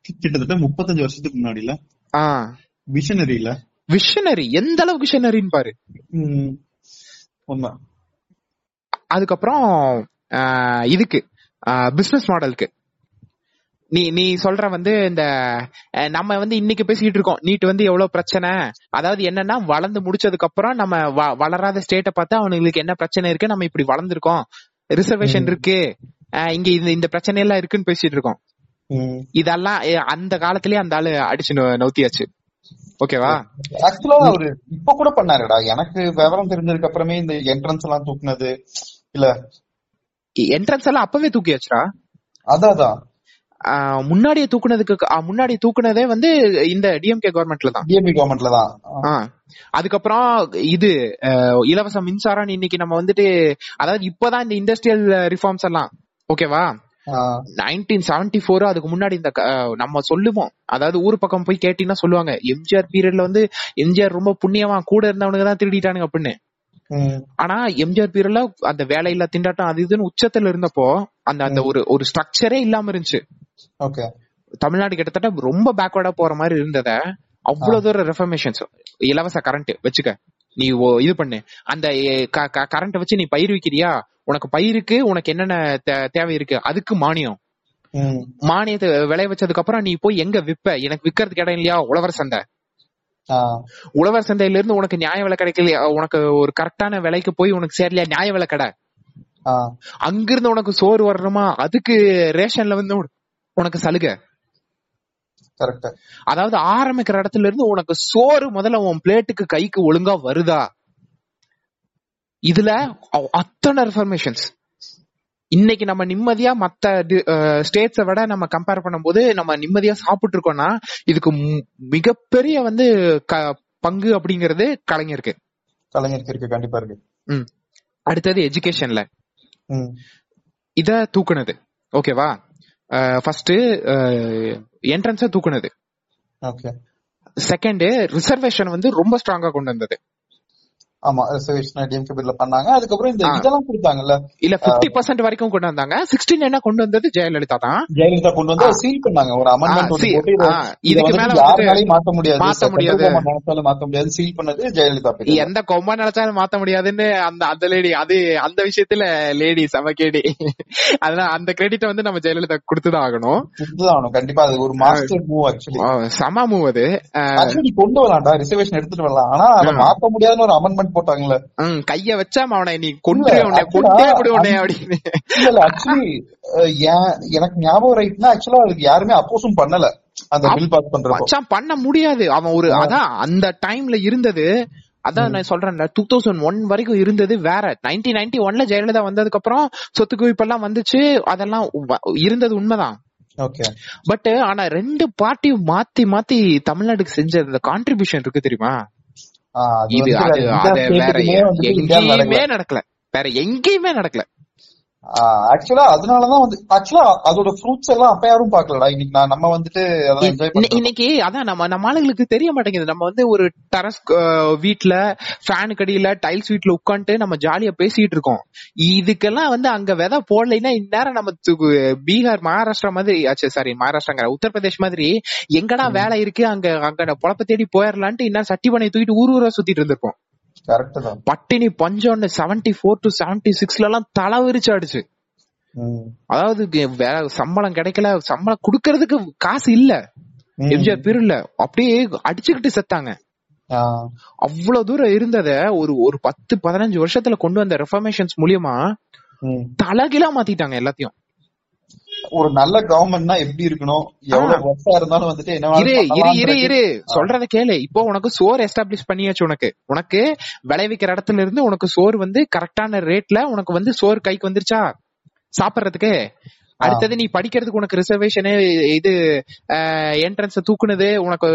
கிட்டத்தட்ட முப்பத்தஞ்சு வருஷத்துக்கு முன்னாடில? ஆ. விஷனரி இல்ல விஷனரி எந்த அளவுக்கு விஷனரின்னு பாரு. அதுக்கப்புறம் இதுக்கு. பிசினஸ் மாடலுக்கு நீ நீ சொல்ற வந்து இந்த நம்ம வந்து இன்னைக்கு பேசிக்கிட்டு இருக்கோம் நீட் வந்து எவ்வளவு பிரச்சனை? அதாவது என்னன்னா வளர்ந்து முடிச்சதுக்கு அப்புறம் நம்ம வளராத ஸ்டேட்டை பார்த்து அவனுங்களுக்கு என்ன பிரச்சனை இருக்கு? நம்ம இப்படி வளர்ந்துருக்கோம். ரிசர்வேஷன். இருக்கு. இங்க இந்த இந்த பிரச்சனை எல்லாம் இருக்குன்னு பேசிட்டு இருக்கோம். இதெல்லாம் அந்த காலத்திலேயே அந்த ஆளு அடிச்சு நவுத்தியாச்சு. ஓகேவா? ஆக்சுவலா அவரு இப்ப கூட பண்ணாருடா. எனக்கு விவரம் தெரிஞ்சதுக்கு அப்புறமே இந்த என்ட்ரன்ஸ் எல்லாம் தூக்குனது இல்ல என்ட்ரன்ஸ் எல்லாம் அப்பவே தூக்கியாச்சுடா. அதான் முன்னாடியே தூக்குனதுக்கு முன்னாடி தூக்குனதே வந்து இந்த டிஎம்கே கவர்மெண்ட்ல தான். டிஎம்பி கவர்மெண்ட்ல தான். அதுக்கப்புறம் இது இலவச மின்சாரம் இன்னைக்கு நம்ம வந்துட்டு அதாவது இப்பதான் இந்த இண்டஸ்ட்ரியல் ரிஃபார்ம்ஸ் எல்லாம் ஓகேவா? நைன்டீன் செவன்டி ஃபோர் அதுக்கு முன்னாடி இந்த நம்ம சொல்லுவோம். அதாவது ஊர் பக்கம் போய் கேட்டீங்கன்னா சொல்லுவாங்க எம்ஜிஆர் பீரியட்ல வந்து எம்ஜிஆர் ரொம்ப புண்ணியமா கூட இருந்தவனுங்க தான் திருடிட்டானுங்க அப்படின்னு. ஆனா எம்ஜிஆர் பீரியட்ல அந்த வேலையில்லா திண்டாட்டம் அது இதுன்னு உச்சத்துல இருந்தப்போ அந்த அந்த ஒரு ஒரு ஸ்ட்ரக்சரே இல்லாம இருந்துச்சு. ஓகே. தமிழ்நாடு கிட்டத்தட்ட ரொம்ப பேக்வர்டா போற மாதிரி இருந்தத அவ்வளவு தூரம் ரெஃபர்மேஷன்ஸ் இலவச கரண்ட் வச்சுக்க. நீ இது பண்ணு. அந்த கரண்ட் வச்சு நீ பயிர் விக்கிறியா? உனக்கு பயிருக்கு உனக்கு என்னென்ன தேவை இருக்கு? அதுக்கு மானியம். மானியத்தை விளைய வச்சதுக்கு அப்புறம் நீ போய் எங்க விப்ப? எனக்கு விக்கிறதுக்கு இடம் இல்லையா? உழவர் சந்தை. உழவர் சந்தையில இருந்து உனக்கு நியாய விலை கிடைக்கலையா? உனக்கு ஒரு கரெக்டான விலைக்கு போய் உனக்கு சேரலையா? நியாய விலை கடை. அங்கிருந்து உனக்கு சோறு வரணுமா? அதுக்கு ரேஷன்ல வந்து உன- உனக்கு சலுகை. அதாவது ஆரம்பிக்கிற இடத்துல இருந்து உனக்கு சோறு முதல்ல உன் பிளேட்டுக்கு கைக்கு ஒழுங்கா வருதா? இதுல அத்தனை ரெஃபர்மேஷன்ஸ் இன்னைக்கு நம்ம நிம்மதியா மத்த ஸ்டேட்ஸை விட நம்ம கம்பேர் பண்ணும்போது நம்ம நிம்மதியா சாப்பிட்டு இருக்கோம்னா இதுக்கு மிகப்பெரிய வந்து பங்கு அப்படிங்கிறது கலைஞருக்கு. கலைஞருக்கு இருக்கு. கண்டிப்பா இருக்கு. அடுத்தது எஜுகேஷன்ல இத தூக்குனது. ஓகேவா ஃபர்ஸ்ட் என்ட்ரன்ஸ தூக்குனது. ஓகே செகண்ட் ரிசர்வேஷன் வந்து ரொம்ப ஸ்ட்ராங்கா கொண்டு வந்தது. ஆமா ரிசர்வேஷன் டிஎம்கே பில்ல பண்ணாங்க. அதுக்கப்புறம் இந்த. இதெல்லாம் கொடுத்தாங்கல்ல. இல்ல 50% பர்சன்ட் வரைக்கும் கொண்டு வந்தாங்க. சிக்ஸ்டீன் என்ன கொண்டு வந்தது? ஜெயலலிதா தான். கொண்டு வந்து. சீல் பண்ணாங்க. ஒரு அமெண்ட்மெண்ட் இதுக்கு மேல மாத்த முடியாது. மாத்த முடியாது. government நினைச்சாலும் மாத்த முடியாது. சீல் பண்ணது ஜெயலலிதா. எந்த கொம்ப நினைச்சாலும் மாத்த முடியாதுன்னு அந்த அந்த லேடி அது அந்த விஷயத்துல லேடி சமக்கேடி அதனால அந்த கிரெடிட் வந்து நம்ம ஜெயலலிதா கொடுத்துதான் ஆகணும். ஆகணும். கண்டிப்பா அது ஒரு மாஸ்டர் மூவ் ஆக்சுவலி செம மூவ் அது. கொண்டு வரலாம்டா. ரிசர்வேஷன் எடுத்துட்டு வரலாம். ஆனா அதை ஆ. மாத்த முடியாதுன்னு ஒரு அமெண்ட்மெண்ட் போட்டாங்கல்ல கைய வச்சா அவனை நீ இல்ல, உன்னை கொண்டே விடு உன்னை அப்படின்னு. இல்ல ஆக்சுவலி எனக்கு ஞாபகம் ரைட்னா ஆக்சுவலா அதுக்கு யாருமே அப்போஸும் பண்ணல அந்த பில் பாஸ் பண்றப்போ. மச்சான் பண்ண முடியாது. அவன் ஒரு. அதான் அந்த டைம்ல இருந்தது அதான் நான் சொல்றேன் டூ தௌசண்ட் ஒன் வரைக்கும் இருந்தது வேற. நைன்டீன் நைன்டி ஒன்ல ஜெயலலிதா வந்ததுக்கு அப்புறம் சொத்து குவிப்பெல்லாம் வந்துச்சு அதெல்லாம் இருந்தது உண்மைதான். ஓகே. பட் ஆனா ரெண்டு பார்ட்டியும் மாத்தி மாத்தி தமிழ்நாட்டுக்கு செஞ்ச அந்த கான்ட்ரிபியூஷன் இருக்கு தெரியுமா? இது அது வேற எங்கேயுமே நடக்கல. வேற எங்கேயுமே நடக்கல. ஆக்சுவலா அதனாலதான் வந்து ஆக்சுவலா அதோட ஃப்ரூட்ஸ் எல்லாம் அப்ப யாரும் பாக்கலடா இன்னைக்கு நம்ம வந்துட்டு இன்னைக்கு அதான் நம்ம நம்ம ஆளுங்களுக்கு தெரிய மாட்டேங்குது. நம்ம வந்து ஒரு டெரஸ் வீட்ல ஃபேனு கடியில டைல்ஸ் வீட்ல உட்காந்துட்டு நம்ம ஜாலியா பேசிட்டு இருக்கோம். இதுக்கெல்லாம் வந்து அங்க விதை போடலைன்னா இந்நேரம் நம்ம பீகார் மகாராஷ்டிரா மாதிரி ஆச்சு சாரி மகாராஷ்டிராங்கிற உத்தரப்பிரதேஷ் மாதிரி எங்கடா வேலை இருக்கு அங்க அங்க பொழப்ப தேடி போயிடலான்ட்டு இன்னும் சட்டி பண்ணை தூக்கிட்டு ஊர் ஊரா சுத்திட்டு இருந்திருப்போம். பட்டினி பஞ்சம்னு செவன்டி ஃபோர் டு செவன்டி சிக்ஸ்ல எல்லாம் தலை விரிச்சு ஆடுச்சு ம். அதாவது கே- வே- சம்பளம் கிடைக்கல சம்பளம் குடுக்கறதுக்கு காசு இல்ல. எம்ஜிஆர் பீரியட்ல அப்படியே அடிச்சுக்கிட்டு செத்தாங்க. அவ்வளவு தூரம் இருந்தத ஒரு ஒரு பத்து பதினஞ்சு வருஷத்துல கொண்டு வந்த ரெஃபர்மேஷன்ஸ் மூலியமா. தலகிலா மாத்திட்டாங்க எல்லாத்தையும் ஒரு நல்ல கவர்மெண்ட்னா எப்படி இருக்கணும்? எவ்வளவு ஒர்க்கா இருந்தாலும் வந்துட்டு என்ன இரு இரு இரு இரு. சொல்றத கேளு. இப்போ உனக்கு சோறு எஸ்டாப்ளிஷ் பண்ணியாச்சு உனக்கு. உனக்கு விளைவிக்கிற இடத்துல இருந்து உனக்கு சோறு வந்து கரெக்டான ரேட்ல உனக்கு வந்து சோறு கைக்கு வந்துருச்சா? சாப்பிடுறதுக்கு? அடுத்தது நீ படிக்கிறதுக்கு உனக்கு ரிசர்வேஷனு இது என்ட்ரன்ஸ் தூக்குனது உனக்கு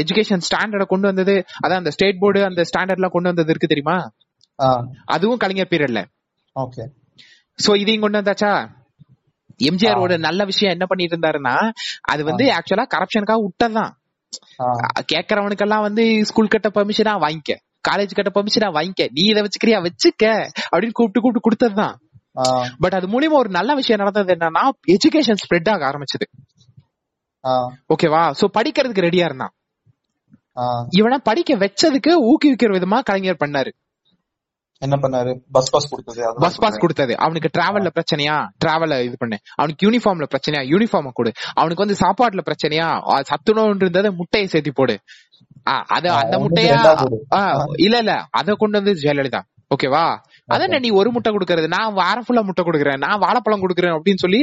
எஜுகேஷன் ஸ்டாண்டர்ட கொண்டு வந்தது அதான் அந்த ஸ்டேட் போர்டு அந்த ஸ்டாண்டர்ட்லாம் கொண்டு வந்தது இருக்கு தெரியுமா? அதுவும் கலைஞர் பீரியட்ல ஓகே. சோ இதையும் கொண்டு வந்தாச்சா? எம்ஜிஆர் ஓட நல்ல விஷயம் என்ன பண்ணிட்டு இருந்தாருன்னா அது வந்து ஆக்சுவலா கரப்ஷனுக்காக விட்டதுதான். கேக்குறவனுக்கெல்லாம் வந்து ஸ்கூல் கட்ட பெர்மிஷனா வாங்கிக்க. காலேஜ் கட்ட பெர்மிஷனா வாங்கிக்க. நீ இதை வச்சுக்கிறியா? வச்சுக்க. அப்படின்னு கூப்பிட்டு கூப்பிட்டு கொடுத்ததுதான். பட் அது மூலியமா ஒரு நல்ல விஷயம் நடந்தது என்னன்னா எஜுகேஷன் ஸ்ப்ரெட் ஆக ஆரம்பிச்சது. ஓகேவா சோ படிக்கிறதுக்கு ரெடியா இருந்தான். இவனை படிக்க வச்சதுக்கு ஊக்குவிக்கிற விதமா கலைஞர் பண்ணாரு. என்ன பண்ணாரு? பஸ் பாஸ் கொடுத்தது பஸ் பாஸ் கொடுத்தது. அவனுக்கு டிராவல்ல பிரச்சனையா? டிராவல இது பண்ணு. அவனுக்கு யூனிஃபார்ம்ல பிரச்சனையா? யூனிஃபார்ம் கொடு. அவனுக்கு வந்து சாப்பாட்டுல பிரச்சனையா? ஆ, சத்துணவு இருந்ததை முட்டையை சேர்த்தி போடு. அத அந்த முட்டையா? இல்ல இல்ல. அத கொண்டு வந்து ஜெயலலிதா. ஓகேவா அதான் நீ ஒரு முட்டை கொடுக்கறது? நான் வாரம் ஃபுல்லா முட்டை கொடுக்குறேன். நான் வாழைப்பழம் கொடுக்குறேன் அப்படின்னு சொல்லி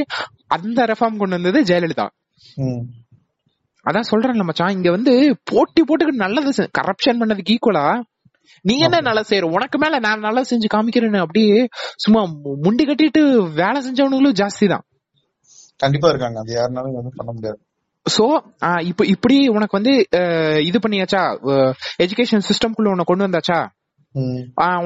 அந்த ரெஃபார்ம் கொண்டு வந்தது ஜெயலலிதா. அதான் சொல்றேன்ல மச்சான் இங்க வந்து போட்டி போட்டுக்கு நல்லது. கரப்ஷன் பண்ணதுக்கு ஈக்குவலா நீ என்ன நல்லா செய்யற உனக்கு மேல நான் நல்லா செஞ்சு காமிக்கிறேன்னு அப்படியே சும்மா முண்டி கட்டிட்டு வேலை செஞ்சவனுங்களும் ஜாஸ்தி தான் கண்டிப்பா இருக்காங்க. அது யாருனாலும் வந்து பண்ண முடியாது. சோ இப்ப இப்படி உனக்கு வந்து இது பண்ணியாச்சா? எஜுகேஷன் சிஸ்டம்குள்ள உன்னை கொண்டு வந்தாச்சா?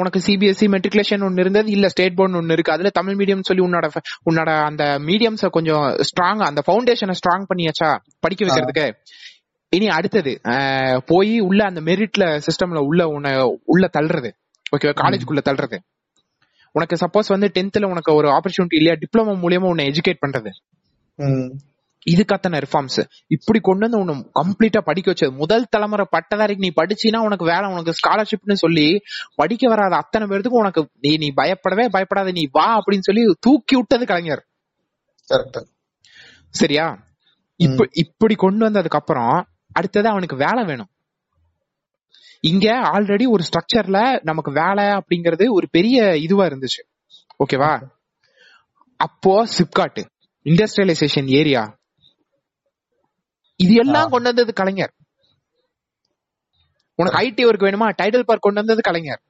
உனக்கு சிபிஎஸ்சி மெட்ரிகுலேஷன் ஒன்னு இருந்தது இல்ல ஸ்டேட் போர்டு ஒன்னு இருக்கு. அதுல தமிழ் மீடியம் சொல்லி உன்னோட உன்னோட அந்த மீடியம்ஸ கொஞ்சம் ஸ்ட்ராங் அந்த ஃபவுண்டேஷனை ஸ்ட்ராங் பண்ணியாச்சா? படிக்க வைக்கிறதுக்கு? இனி அடுத்தது போய் உள்ள அந்த மெரிட்ல சிஸ்டம்ல உள்ள உன்னை உள்ள தள்ளுறது. ஓகேவா காலேஜுக்குள்ள தள்ளுறது. உனக்கு சப்போஸ் வந்து டென்த்ல உனக்கு ஒரு ஆப்பர்ச்சுனிட்டி இல்லையா? டிப்ளமோ மூலியமா உன்னை எஜுகேட் பண்றது. ம். இதுக்காத்தான ரிஃபார்ம்ஸ் இப்படி கொண்டு வந்து உன்னை கம்ப்ளீட்டா படிக்க வச்சது. முதல் தலைமுறை பட்டதாரிக்கு நீ படிச்சீனா உனக்கு வேலை உனக்கு ஸ்காலர்ஷிப்னு சொல்லி படிக்க வராத அத்தனை பேருக்கு உனக்கு நீ நீ பயப்படவே பயப்படாத நீ வா அப்படின்னு சொல்லி தூக்கி விட்டது கலைஞர். சரியா? இப்ப இப்படி கொண்டு வந்ததுக்கு அப்புறம் அடுத்தது அவனுக்கு வேலை வேணும். இங்க ஆல்ரெடி ஒரு ஸ்ட்ரக்சர்ல நமக்கு வேலை அப்படிங்கறது ஒரு பெரிய இதுவா இருந்துச்சு. ஓகேவா அப்போ சிப்காட் இண்டஸ்ட்ரியலைசேஷன் ஏரியா இது எல்லாம் கொண்டு வந்தது கலைஞர். உனக்கு ஐடி ஒர்க் வேணுமா? டைட்டில் பார்க் கொண்டு வந்தது கலைஞர்.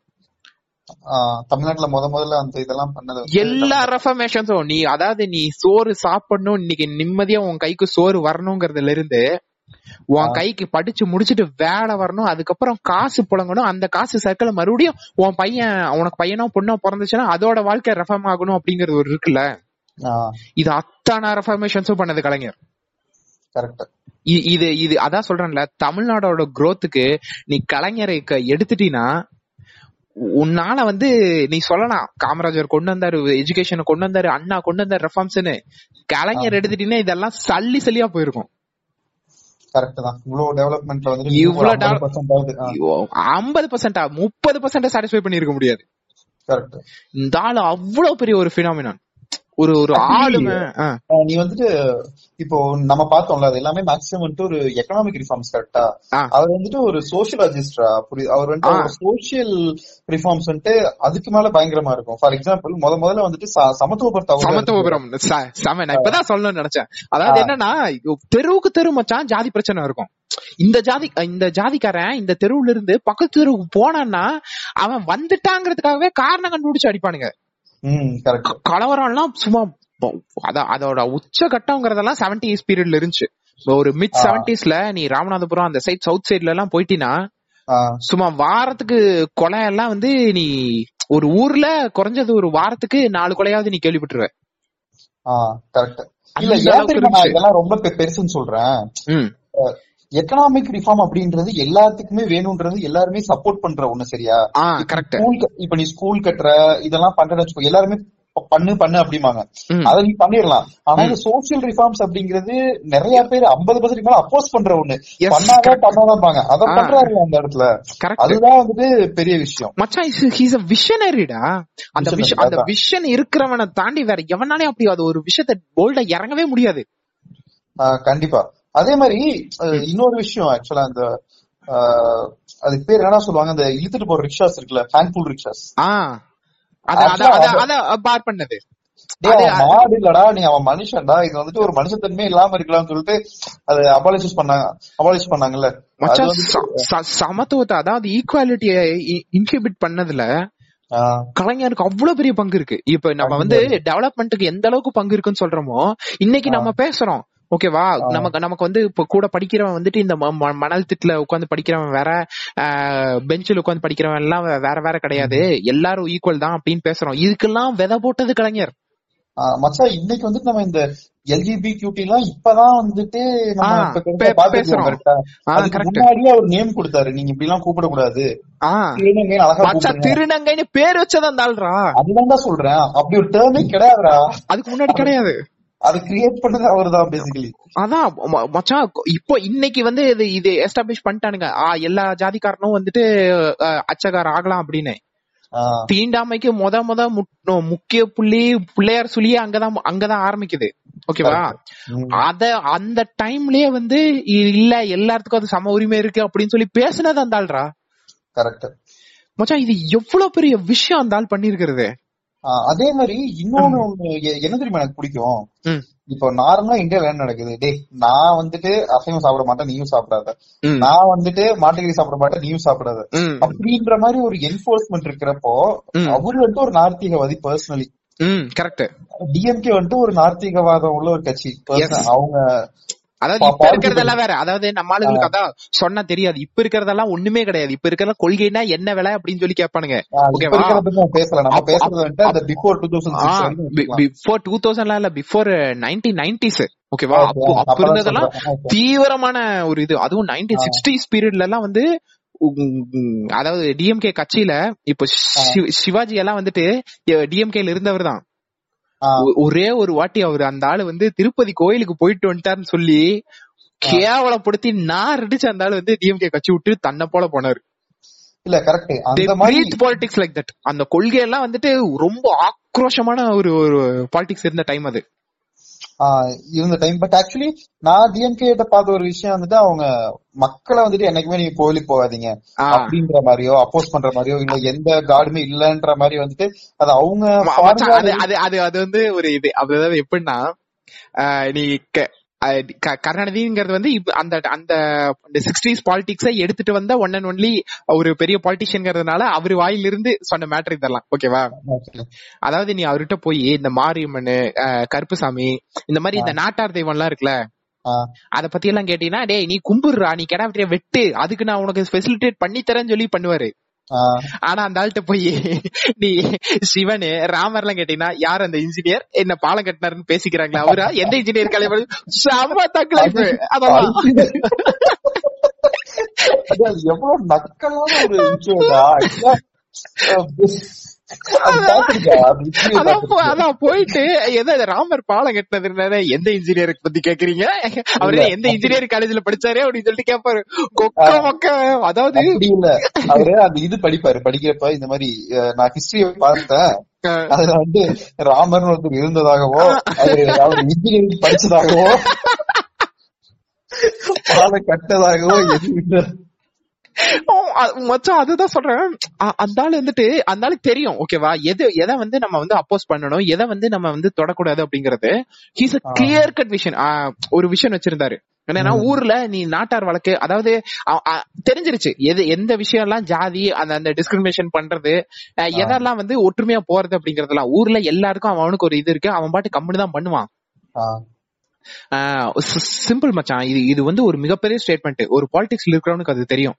தமிழ்நாட்டுல முத முதல்ல அந்த இதெல்லாம் பண்ணது எல்லா ரெஃபர்மேஷன்ஸும் நீ அதாவது நீ சோறு சாப்பிடணும் இன்னைக்கு நிம்மதியா உன் கைக்கு சோறு வரணுங்கிறதுல இருந்து உன் கைக்கு படிச்சு முடிச்சிட்டு வேலை வரணும் அதுக்கப்புறம் காசு புழங்கணும் அந்த காசு சர்க்கிள் மறுபடியும் உன் பையன் உனக்கு பையனோ பொண்ணோ பிறந்துச்சுன்னா அதோட வாழ்க்கை ரெஃபார்ம் ஆகணும் அப்படிங்கறது ஒரு இருக்குல்ல? இது அத்தான ரெஃபர்மேஷன்ஸும் பண்ணது கலைஞர். இது இது அதான் சொல்றேன்ல தமிழ்நாடோட growth-க்கு நீ கலைஞரை எடுத்துட்டீன்னா உன்னால வந்து நீ சொல்லலாம் காமராஜர் கொண்டு வந்தாரு எஜுகேஷன் கொண்டு வந்தாரு அண்ணா கொண்டு வந்தாரு ரெஃபார்ம்ஸ்னு கலைஞர் எடுத்துட்டீங்கன்னா இதெல்லாம் சல்லி சல்லியா போயிருக்கும். கரெக்ட் தான். இவ்வளவு டெவலப்மெண்ட்ல வந்து இவ்வளவு பர்சன்ட் ஆகுது. ஐம்பது பர்சன்டா முப்பது பர்சன்ட் சாட்டிஸ்ஃபை பண்ணிருக்க முடியாது. கரெக்ட் இந்த ஆளு அவ்வளவு பெரிய ஒரு பினாமினான் ஒரு ஒரு ஆளுமை. ஆ, நீ வந்துட்டு இப்போ நம்ம பார்த்தோம்ல அது எல்லாமே மேக்ஸிமம் வந்துட்டு ஒரு எக்கனாமிக் ரிஃபார்ம்ஸ் கரெக்டா. அவர் வந்துட்டு ஒரு சோசியலாஜிஸ்டா புரியுது அவர் வந்துட்டு சோசியல் ரிஃபார்ம்ஸ் வந்துட்டு அதுக்கு மேல பயங்கரமா இருக்கும். ஃபார் எக்ஸாம்பிள் முத முதல்ல வந்துட்டு சமத்துவப்படுத்த சமத்துவபுரம் செம நான் இப்பதான் சொல்லணும்னு நினைச்சேன். அதாவது என்னன்னா தெருவுக்கு தெரு மச்சான் ஜாதி பிரச்சனை இருக்கும். இந்த ஜாதி இந்த ஜாதிக்காரன் இந்த தெருவுல இருந்து பக்கத்து தெருவுக்கு போனான்னா அவன் வந்துட்டாங்கிறதுக்காகவே காரணம் கண்டுபிடிச்சு அடிப்பானுங்க. ம் கரெக்ட் க- கலவரம் எல்லாம் சும்மா அதோட உச்ச கட்டம்ங்கிறதெல்லாம் செவன்டிஸ் பீரியட்ல இருந்துச்சு ஒரு மிட். செவன்டிஸ்ல நீ ராமநாதபுரம் அந்த சைட் சவுத் சைட்ல எல்லாம் போயிட்டீன்னா சும்மா வாரத்துக்கு கொலை எல்லாம் வந்து நீ ஒரு ஊர்ல குறைஞ்சது ஒரு வாரத்துக்கு நாலு கொலையாவது நீ கேள்விப்பட்டுருவ. கரெக்ட் இல்ல. இதெல்லாம் ரொம்ப பெருசுன்னு சொல்றேன். எக்கனாமிக் ரிஃபார்ம் அப்படின்றது எல்லாத்துக்குமே வேணும்ன்றது எல்லாருமே சப்போர்ட் பண்ற ஒண்ணு சரியா? இப்ப நீ ஸ்கூல் கட்டுற இதெல்லாம் பண்றேன்னு வச்சுக்கோ எல்லாருமே பண்ணு பண்ணு அப்படிம்பாங்க. ம். அத நீ பண்ணிடலாம். ஆனா இந்த சோசியல் ரிஃபார்ம்ஸ் அப்படிங்கிறது நிறைய பேர் ஐம்பது பர்சன்ட் மேல அப்போஸ் பண்ற ஒண்ணு. Yes, பண்ணாதான் அத ஆ. பண்றாருல அந்த இடத்துல. அதுதான் வந்துட்டு பெரிய விஷயம். மச்சான் ஹீஸ் அ விஷனரிடா அந்த Visionary, விஷ அந்த. விஷன் இருக்கிறவனை தாண்டி வேற எவனாலே அப்படி அது ஒரு விஷயத்த போல்டா இறங்கவே முடியாது. கண்டிப்பா. அதே மாதிரி இன்னொரு விஷயம் ஆக்சுவலா அந்த அதுக்கு பேர் என்ன சொல்லுவாங்க? அந்த இழுத்துட்டு போற ரிக்ஷாஸ் இருக்குல்ல ஹேண்ட்புல் ரிக்ஷாஸ். பார் பண்ணது. மாடு இல்லடா நீ அவன் மனுஷன்டா இது வந்துட்டு ஒரு மனுஷத்தன்மை இல்லாம இருக்கலாம்னு சொல்லிட்டு அது அபாலிஷ் பண்ணாங்க அபாலிஷ் பண்ணாங்கல்ல. சமத்துவத்தை அதாவது ஈக்குவாலிட்டியை இன்ஹிபிட் பண்ணதுல கலைஞருக்கு அவ்வளவு பெரிய பங்கு இருக்கு. இப்ப நம்ம வந்து டெவலப்மெண்ட்டுக்கு எந்த அளவுக்கு பங்கு இருக்குன்னு சொல்றோமோ இன்னைக்கு நம்ம பேசுறோம். ஓகேவா நமக்கு நமக்கு வந்து இப்ப கூட படிக்கிறவன் வந்துட்டு இந்த மணல் திட்டுல உட்காந்து படிக்கிறவன் வேற பெஞ்சில் உட்காந்து படிக்கிறவன் எல்லாம் வேற வேற கிடையாது. எல்லாரும் ஈக்குவல் தான் அப்படின்னு பேசுறோம். இதுக்கெல்லாம் விதை போட்டது கலைஞர். ஆ, மச்சான் இன்னைக்கு வந்துட்டு நம்ம இந்த எல்ஜிபி கியூட்டி எல்லாம் இப்பதான் வந்துட்டு. முன்னாடியே அவர் நேம் கொடுத்தாரு. நீங்க இப்படி எல்லாம் கூப்பிடக்கூடாது. ஆ. திருநங்கைன்னு மச்சா பேர் வச்சதான் தாள்றா அதுதான் தான் சொல்றேன். அப்படி ஒரு டேர்மே கிடையாதுடா. அதுக்கு முன்னாடி கிடையாது. அது கிரியேட் பண்ணது அவர்தான் பேசிக்கலி அதான் மச்சான் இப்போ இன்னைக்கு வந்து இது இது எஸ்டாப்ளிஷ் பண்ணிட்டானுங்க. எல்லா ஜாதிக்காரனும் வந்துட்டு அஹ், அச்சகார ஆகலாம் அப்படின்னு. தீண்டாமைக்கு முத முத முக்கிய புள்ளி பிள்ளையார் சொல்லியே அங்கதான் அங்கதான் ஆரம்பிக்குது. ஓகேவா? அத அந்த டைம்லயே வந்து இல்ல எல்லாத்துக்கும் அது சம உரிமை இருக்கு அப்படின்னு சொல்லி பேசுனது அந்த ஆள்ரா? கரெக்ட் மச்சான் இது எவ்வளவு பெரிய விஷயம் அந்த ஆள் பண்ணிருக்கிறது அதே மாதிரி இன்னொன்னு ஒண்ணு என்ன தெரியுமா எனக்கு பிடிக்கும். இப்போ நார்மலா இந்தியால என்ன நடக்குது? டேய் நான் வந்துட்டு அசைவம் சாப்பிட மாட்டேன் நீயும் சாப்பிடாத. நான் வந்துட்டு மாட்டுக்கறி சாப்பிட மாட்டேன் நீயும் சாப்பிடாத. அப்படின்ற மாதிரி ஒரு என்போர்ஸ்மெண்ட் இருக்கிறப்போ. அவரு வந்துட்டு ஒரு நார்த்திகவாதி பர்சனலி கரெக்ட் டிஎம்கே வந்துட்டு ஒரு நார்த்திகவாதம் உள்ள ஒரு கட்சி. அவங்க அதாவது இப்ப இருக்கிறதெல்லாம் வேற. அதாவது நம்ம ஆளுங்களுக்கு அதான் சொன்னா தெரியாது. இப்ப இருக்கிறதெல்லாம் ஒண்ணுமே கிடையாது. இப்ப இருக்கிற கொள்கைனா என்ன விலை அப்படின்னு சொல்லி கேட்பானுங்க. பிஃபோர் டூ தௌசண்ட்லாம் இல்ல பிஃபோர் நைன்டீன் நைன்டிஸ் ஓகேவா? அப்போ இருந்ததெல்லாம் தீவிரமான ஒரு இது. அதுவும் நைன்டீன் சிக்ஸ்டீஸ் பீரியட்ல எல்லாம் வந்து அதாவது டிஎம்கே கட்சியில இப்போ சிவாஜி எல்லாம் வந்துட்டு டிஎம்கேல இருந்தவர் தான் ஒரே ஒரு வாட்டி அவர் அந்த ஆளு வந்து திருப்பதி கோயிலுக்கு போயிட்டு வந்துட்டாருன்னு சொல்லி கேவலப்படுத்தி நான் அடிச்சு அந்த ஆளு வந்து டிஎம்கே கட்சி விட்டு தன்னை போல போனாரு. இல்ல கரெக்ட் அந்த மாதிரி பாலிடிக்ஸ் லைக் தட் அந்த கொள்கையெல்லாம் வந்துட்டு ரொம்ப ஆக்ரோஷமான ஒரு ஒரு பாலிடிக்ஸ் இருந்த டைம் அது. இருந்த டைம் பட் ஆக்சுவலி நான் டிஎம்கே கிட்ட பார்த்த ஒரு விஷயம் வந்துட்டு அவங்க மக்களை வந்துட்டு என்னைக்குமே நீங்க கோயிலுக்கு போகாதீங்க. அப்படின்ற மாதிரியோ அப்போஸ் பண்ற மாதிரியோ இல்ல எந்த காடுமே இல்லன்ற மாதிரி வந்துட்டு அது அவங்க அது அது வந்து ஒரு இது. அது எப்படின்னா நீ கருணாநிதிங்கிறது வந்து இப்ப அந்த அந்த சிக்ஸ்டீஸ் பாலிடிக்ஸை எடுத்துட்டு வந்த ஒன் அண்ட் ஒன்லி ஒரு பெரிய பாலிட்டிஷியன்ங்கிறதுனால அவர் வாயிலிருந்து சொன்ன மேட்டர் இதெல்லாம். ஓகேவா. அதாவது நீ அவர்கிட்ட போய் இந்த மாரியம்மன் கருப்புசாமி இந்த மாதிரி இந்த நாட்டார் தெய்வம் எல்லாம் இருக்குல்ல. அத பத்தி எல்லாம் கேட்டீங்கன்னா டேய் நீ கும்பிடுறா நீ கிடா வெட்டு அதுக்கு நான் உனக்கு ஃபெசிலிட்டேட் பண்ணி தரேன்னு சொல்லி பண்ணுவாரு. ஆனா அந்த ஆள்கிட்ட போய் நீ சிவனு ராமர் எல்லாம் கேட்டீங்கன்னா யார் அந்த இன்ஜினியர் என்ன பாலம் கட்டினாருன்னு பேசிக்கிறாங்களா? அவரா? எந்த இன்ஜினியர் கலை செம்ம தக்லைஃப் அதெல்லாம் அது அது எவ்வளவு நக்கலான ஒரு விஷயம்டா *laughs* அதான் போயிட்டு எதை ராமர் பாலம் கட்டினதுனால எந்த இன்ஜினியருக்கு பத்தி கேக்குறீங்க? அவரு. எந்த இன்ஜினியரிங் காலேஜ்ல படிச்சாரு அப்படின்னு சொல்லிட்டு கேட்பாரு கொக்க மொக்க அதாவது அவரு அந்த இது படிப்பாரு. படிக்கிறப்ப இந்த மாதிரி நான் ஹிஸ்டரிய பார்த்தேன். அதுல வந்து ராமர்னு ஒருத்தர் இருந்ததாகவோ அவரு அவர் இன்ஜினியரிங் படிச்சதாகவோ *laughs* பாலை கட்டதாகவோ எதுவும் மச்சான் அதுதான் சொல்றேன். அந்த ஆள் வந்துட்டு அந்த ஆளுக்கு தெரியும் ஓகேவா? எது எதை வந்து நம்ம வந்து அப்போஸ் பண்ணணும்? எதை வந்து நம்ம வந்து தொடக்கூடாது அப்படிங்கறது. He's a. Clear cut vision ஒரு விஷயம் வச்சிருந்தாரு. என்னன்னா ம். ஊர்ல நீ நாட்டார் வழக்கு அதாவது தெரிஞ்சிருச்சு. எது எந்த விஷயம் எல்லாம் ஜாதி அந்த அந்த டிஸ்கிரிமினேஷன் பண்றது எதெல்லாம் வந்து ஒற்றுமையா போறது அப்படிங்கறதெல்லாம் ஊர்ல எல்லாருக்கும் அவனுக்கு ஒரு இது இருக்கு. அவன் பாட்டு கம்முனு தான் பண்ணுவான். சிம்பிள் மச்சான். இது இது வந்து ஒரு மிகப்பெரிய ஸ்டேட்மெண்ட் ஒரு பாலிடிக்ஸ்ல இருக்கிறவனுக்கு அது தெரியும்.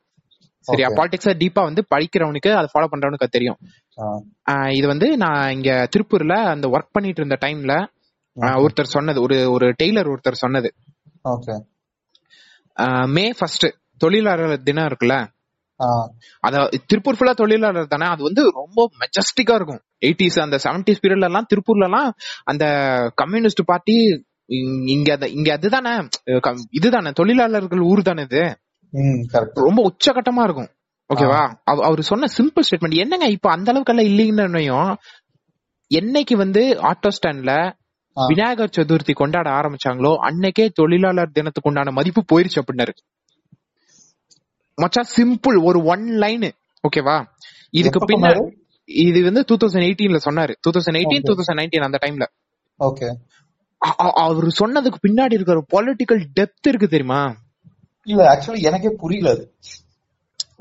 சரியா. பாலிடிக்ஸ டீப்பா வந்து படிக்கிறவனுக்கு அதை ஃபாலோ பண்றவனுக்கு அது தெரியும். இது வந்து நான் இங்க திருப்பூர்ல அந்த ஒர்க் பண்ணிட்டு இருந்த டைம்ல ஒருத்தர் சொன்னது ஒரு ஒரு டெய்லர் ஒருத்தர் சொன்னது. மே ஃபர்ஸ்ட் தொழிலாளர் தினம் இருக்குல்ல? அத திருப்பூர் ஃபுல்லா தொழிலாளர் தானே அது வந்து ரொம்ப மெஜஸ்டிக்கா இருக்கும். எயிட்டிஸ் அந்த செவன்டிஸ் பீரியட்ல எல்லாம் திருப்பூர்ல எல்லாம் அந்த கம்யூனிஸ்ட் பார்ட்டி இங்க இங்க அதுதானே இதுதானே தொழிலாளர்கள் ஊர் தானே இது? ரொம்ப உச்சகட்டமா இருக்கும். ஓகேவா? அவ- அவரு சொன்ன சிம்பிள் ஸ்டேட்மெண்ட் என்னங்க இப்ப அந்த அளவுக்கு எல்லாம் இல்லைங்கன்னு என்னைக்கு வந்து ஆட்டோ ஸ்டாண்ட்ல. விநாயகர் சதுர்த்தி கொண்டாட ஆரம்பிச்சாங்களோ அன்னைக்கே தொழிலாளர் தினத்துக்கு உண்டான மதிப்பு போயிருச்சு அப்படின்னாரு. மச்சா சிம்பிள் ஒரு ஒன் லைன் ஓகேவா? இதுக்கு பின்னாடி? இது வந்து டூ தௌசண்ட் எயிட்டீன்ல சொன்னாரு. Two thousand eighteen two thousand nineteen அந்த டைம்ல ஓகே அவர் சொன்னதுக்கு பின்னாடி இருக்கிற பொலிட்டிக்கல் டெப்த் இருக்கு தெரியுமா? இல்ல ஆக்சுவலி எனக்கே புரியல அது.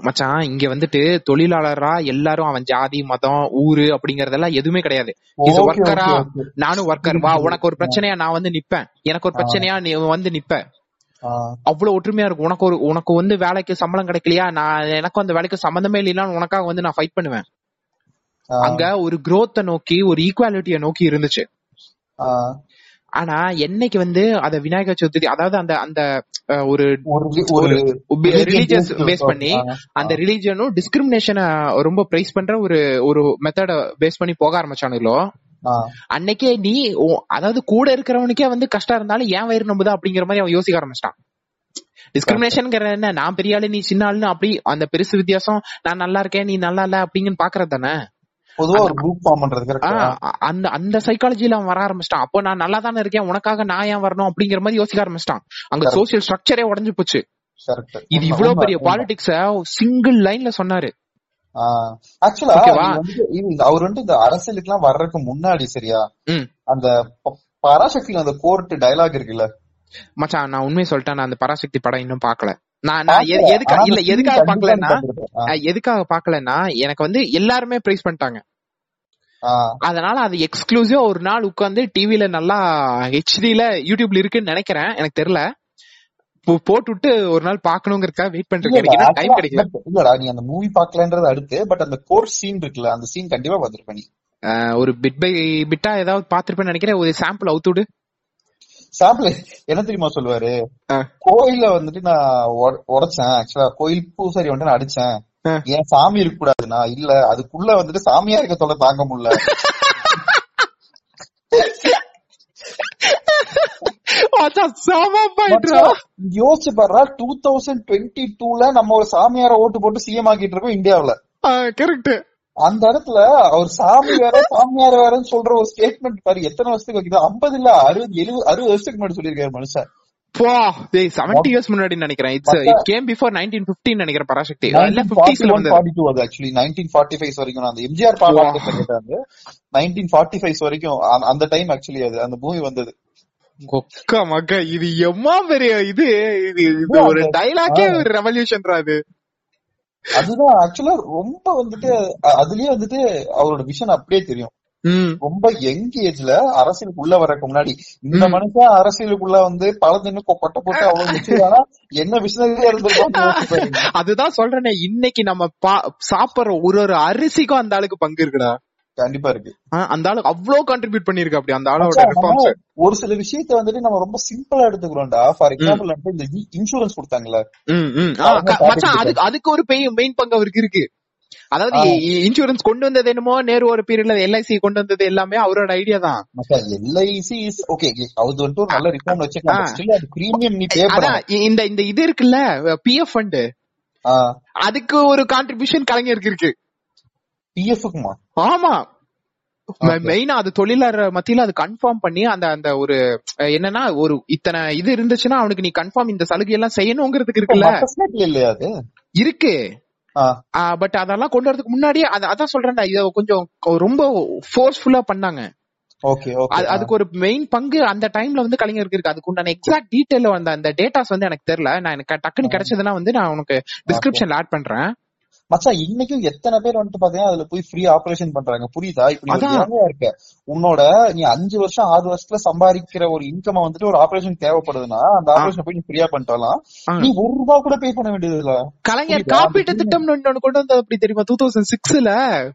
மச்சான் இங்க வந்துட்டு தொழிலாளரா எல்லாரும் அவன் ஜாதி மதம் ஊரு அப்படிங்கறதெல்லாம் எதுவுமே கிடையாது. Okay, ஒர்க்கரா. நானும் ஒர்க்கர் வா உனக்கு ஒரு பிரச்சனையா நான் வந்து நிப்பேன். எனக்கு ஒரு பிரச்சனையா நீ வந்து நிப்ப. அவ்வளவு ஒற்றுமையா இருக்கும். உனக்கு ஒரு உனக்கு வந்து வேலைக்கு சம்பளம் கிடைக்கலையா? நான் எனக்கு அந்த வேலைக்கு சம்பந்தமே இல்லைன்னா உனக்காக வந்து நான் ஃபைட் பண்ணுவேன். அங்க ஒரு growth-அ நோக்கி ஒரு ஈக்குவாலிட்டிய நோக்கி இருந்துச்சு. ஆனா என்னைக்கு வந்து அத விநாயகர் சதுர்த்தி அதாவது அந்த அந்த ஒரு ரிலீஜியஸ் பேஸ் பண்ணி அந்த ரிலீஜனும் டிஸ்கிரிமினேஷனை ரொம்ப பிரைஸ் பண்ற ஒரு ஒரு மெத்தட பேஸ் பண்ணி போக ஆரம்பிச்சானுங்களோ அன்னைக்கே நீ அதாவது கூட இருக்கிறவனுக்கே வந்து கஷ்டம் இருந்தாலும் ஏன் வயிறு நம்புதா அப்படிங்கிற மாதிரி அவன் யோசிக்க ஆரம்பிச்சிட்டான். டிஸ்கிரிமினேஷன் என்ன? நான் பெரிய ஆளு நீ சின்ன ஆளுன்னு அப்படி அந்த பெருசு வித்தியாசம் நான் நல்லா இருக்கேன் நீ நல்லா இல்ல அப்படிங்கன்னு பாக்குறது தானே? பொதுவா ஒரு குரூப் ஃபார்ம் பண்றது அந்த அந்த சைக்காலஜில அவன் வர ஆரம்பிச்சிட்டான். அப்போ நான் நல்லா தானே இருக்கேன் உனக்காக நான் ஏன் வரணும் அப்படிங்கிற மாதிரி யோசிக்க ஆரம்பிச்சிட்டான். அங்க. சோசியல் ஸ்ட்ரக்சரே உடைஞ்சு போச்சு. இது இவ்வளவு பெரிய பாலிடிக்ஸ சிங்கிள் லைன்ல சொன்னாரு. ஆக்சுவலா? அவர் வந்து இந்த அரசியலுக்கு எல்லாம் வர்றதுக்கு முன்னாடி சரியா. அந்த ப- பராசக்தியில அந்த கோர்ட் டயலாக் இருக்குல்ல? மச்சான் நான் உண்மையை சொல்லிட்டேன் நான் அந்த பராசக்தி படம் இன்னும் பாக்கல நான் நான் எ- பார்க்கல. எதுக்கா ஆனா இல்ல எதுக்காக பாக்கலன்னா எதுக்காக பாக்கலன்னா எனக்கு வந்து எல்லாருமே பிரைஸ் பண்ணிட்டாங்க. அதனால அது எக்ஸ்க்ளூசிவா ஒரு நாள் உட்கார்ந்து டிவில நல்லா ஹெச்டில யூடியூப்ல இருக்குன்னு நினைக்கிறேன். எனக்கு தெரியல. போ- போட்டுவிட்டு ஒரு நாள் பாக்கணுங்கிறதுக்காக வெயிட் எனக்கு டைம் கிடைக்கல. இல்லடா நீ அந்த மூவி பாக்கலன்றது அடுத்து பட் அந்த கோர்ட் சீன் இருக்குல்ல அந்த சீன் கண்டிப்பா பாத்திருப்ப நீ. ஒரு பிட் பை பிட்டா ஏதாவது பாத்திருப்பேன்னு நினைக்கிறேன். ஒரு சாம்பிள் அவுத்துடு சாம்பிள் என்ன தெரியுமா சொல்லுவாரு? ஆ. கோயில்ல வந்துட்டு நான் உட- உடைச்சேன் ஆக்சுவலா கோயில் பூசாரி வந்துட்டு நான் அடிச்சேன். ஏன் சாமி இருக்க கூடாதுன்னா இல்ல அதுக்குள்ள வந்துட்டு சாமியா இருக்க தொலை தாங்க முடியல. யோசிச்சு பாருடா டூ தௌசண்ட் டுவெண்ட்டி டூல நம்ம ஒரு சாமியார ஓட்டு போட்டு சிஎம் ஆக்கிட்டு இருக்கோம் இந்தியாவுல. கரெக்ட் அந்த இடத்துல அவர் சாமி வேற சாமியார் வேறன்னு சொல்ற ஒரு ஸ்டேட்மெண்ட் பாரு எத்தனை வருஷத்துக்கு வைக்குது? ஐம்பது இல்ல அறுபது எழுபது அறுபது வருஷத்துக்கு முன்னாடி சொல்லியிருக்காரு மனுஷன். போ. டேய் 70 இயர்ஸ் முன்னாடி நினைக்கிறேன். இட்ஸ் இட் கேம் பிஃபோர் 1915 நினைக்கிறேன் பராசக்தி. இல்ல 50ஸ்ல 1941, வந்தது. 42 அது ஃபார்ட்டி ஃபைவ் வரைக்கும் நான் அந்த எம்ஜிஆர் பாராட்டு கேட்டாங்க நைன்டீன் ஃபார்ட்டி ஃபைவ் வரைக்கும் அந்த- டைம் ஆக்சுவலி அது அந்த மூவி வந்தது. கொக்க மக்க இது எம்மா பெரிய இது? இது ஒரு டைலாக்கே ஒரு ரெவல்யூஷன்ரா அது. அதுதான் ஆக்சுவலா ரொம்ப வந்துட்டு அதுலயே வந்துட்டு அவரோட விஷன் அப்படியே தெரியும். ரொம்ப யங் ஏஜ்ல அரசியலுக்குள்ள வரக்கு முன்னாடி இந்த. மனுஷன் அரசியலுக்குள்ள வந்து பழத்தின்னு கொட்டை போட்டு அவ்வளவு *laughs* என்ன இருந்திருக்கும் *laughs* அதுதான் சொல்றேனே இன்னைக்கு நம்ம சாப்பிடுற ஒரு ஒரு அரிசிக்கும் அந்த ஆளுக்கு பங்கு இருக்குடா. கண்டிப்பா இருக்கு. அந்த ஆளு அவ்வளவு கான்ட்ரிபியூட் பண்ணிருக்கு அப்படி அந்த ஆளோட ஒரு சில விஷயத்த வந்துட்டு நம்ம ரொம்ப சிம்பிளா எடுத்துக்கிறோம்டா. ஃபார் எக்ஸாம்பிள் வந்து இந்த இன்சூரன்ஸ் கொடுத்தாங்கல்ல. அதுக்கு அதுக்கு ஒரு பெய் மெயின் பங்கு அவருக்கு இருக்கு. அதாவது. இன்சூரன்ஸ் கொண்டு வந்தது என்னமோ நேரு ஒரு பீரியட்ல எல்ஐசி கொண்டு வந்தது எல்லாமே அவரோட ஐடியா தான். எல்ஐசி இஸ் ஓகே அது ஒரு நல்ல ரிஃபார்ம் வச்சுக்கலாம் ஆ. ஸ்டில் அது பிரீமியம் நீ பே இந்த இந்த இது இருக்குல்ல பிஎஃப் ஃபண்ட் அதுக்கு ஒரு கான்ட்ரிபியூஷன் கலைஞருக்கு இருக்கு. பிஎஃப்க்குமா ஆமா. மெயினா அது தொழிலாளர் மத்தியில அது கன்ஃபார்ம் பண்ணி அந்த அந்த ஒரு என்னன்னா ஒரு இத்தனை இது இருந்துச்சுன்னா அவனுக்கு நீ கன்ஃபார்ம் இந்த சலுகை எல்லாம் செய்யணுங்கிறதுக்கு இருக்குல்ல. இல்லையா அது? இருக்கு. பட் அதெல்லாம் கொண்டு வரதுக்கு முன்னாடியே அத- அதான் சொல்றேன்டா இத கொஞ்சம் ரொம்ப ஃபோர்ஸ்ஃபுல்லா பண்ணாங்க. Okay okay. அது- அதுக்கு ஒரு மெயின் பங்கு அந்த டைம்ல வந்து கலைஞருக்கு இருக்கு. அதுக்கு உண்டான எக்ஸாக்ட் டீடைல் அந்த அந்த டேட்டாஸ் வந்து எனக்கு தெரியல. நான் எனக்கு டக்குன்னு கிடைச்சதுன்னா வந்து நான் உனக்கு டிஸ்கிரிப்ஷன்ல ஆட் பண்றேன். மச்சான் இன்னைக்கும் எத்தனை பேர் வந்துட்டு பாத்தீங்கன்னா அதுல போய் ஃப்ரீ ஆபரேஷன் பண்றாங்க. புரியுதா? இப்ப நீ இருக்க. உன்னோட நீ அஞ்சு வருஷம் ஆறு வருஷத்துல சம்பாதிக்கிற ஒரு இன்கம் வந்துட்டு ஒரு ஆபரேஷன் தேவைப்படுதுன்னா அந்த ஆபரேஷன் போய் நீ ஃப்ரீயா பண்ணிட்டு வரலாம் ஆ. நீ ஒரு ரூபா கூட பே பண்ண வேண்டியது இல்ல கலைஞர்? காப்பீட்டு திட்டம் ஒண்ணு கொண்டு வந்தது அப்படி தெரியுமா? டூ தௌசண்ட் சிக்ஸ்ல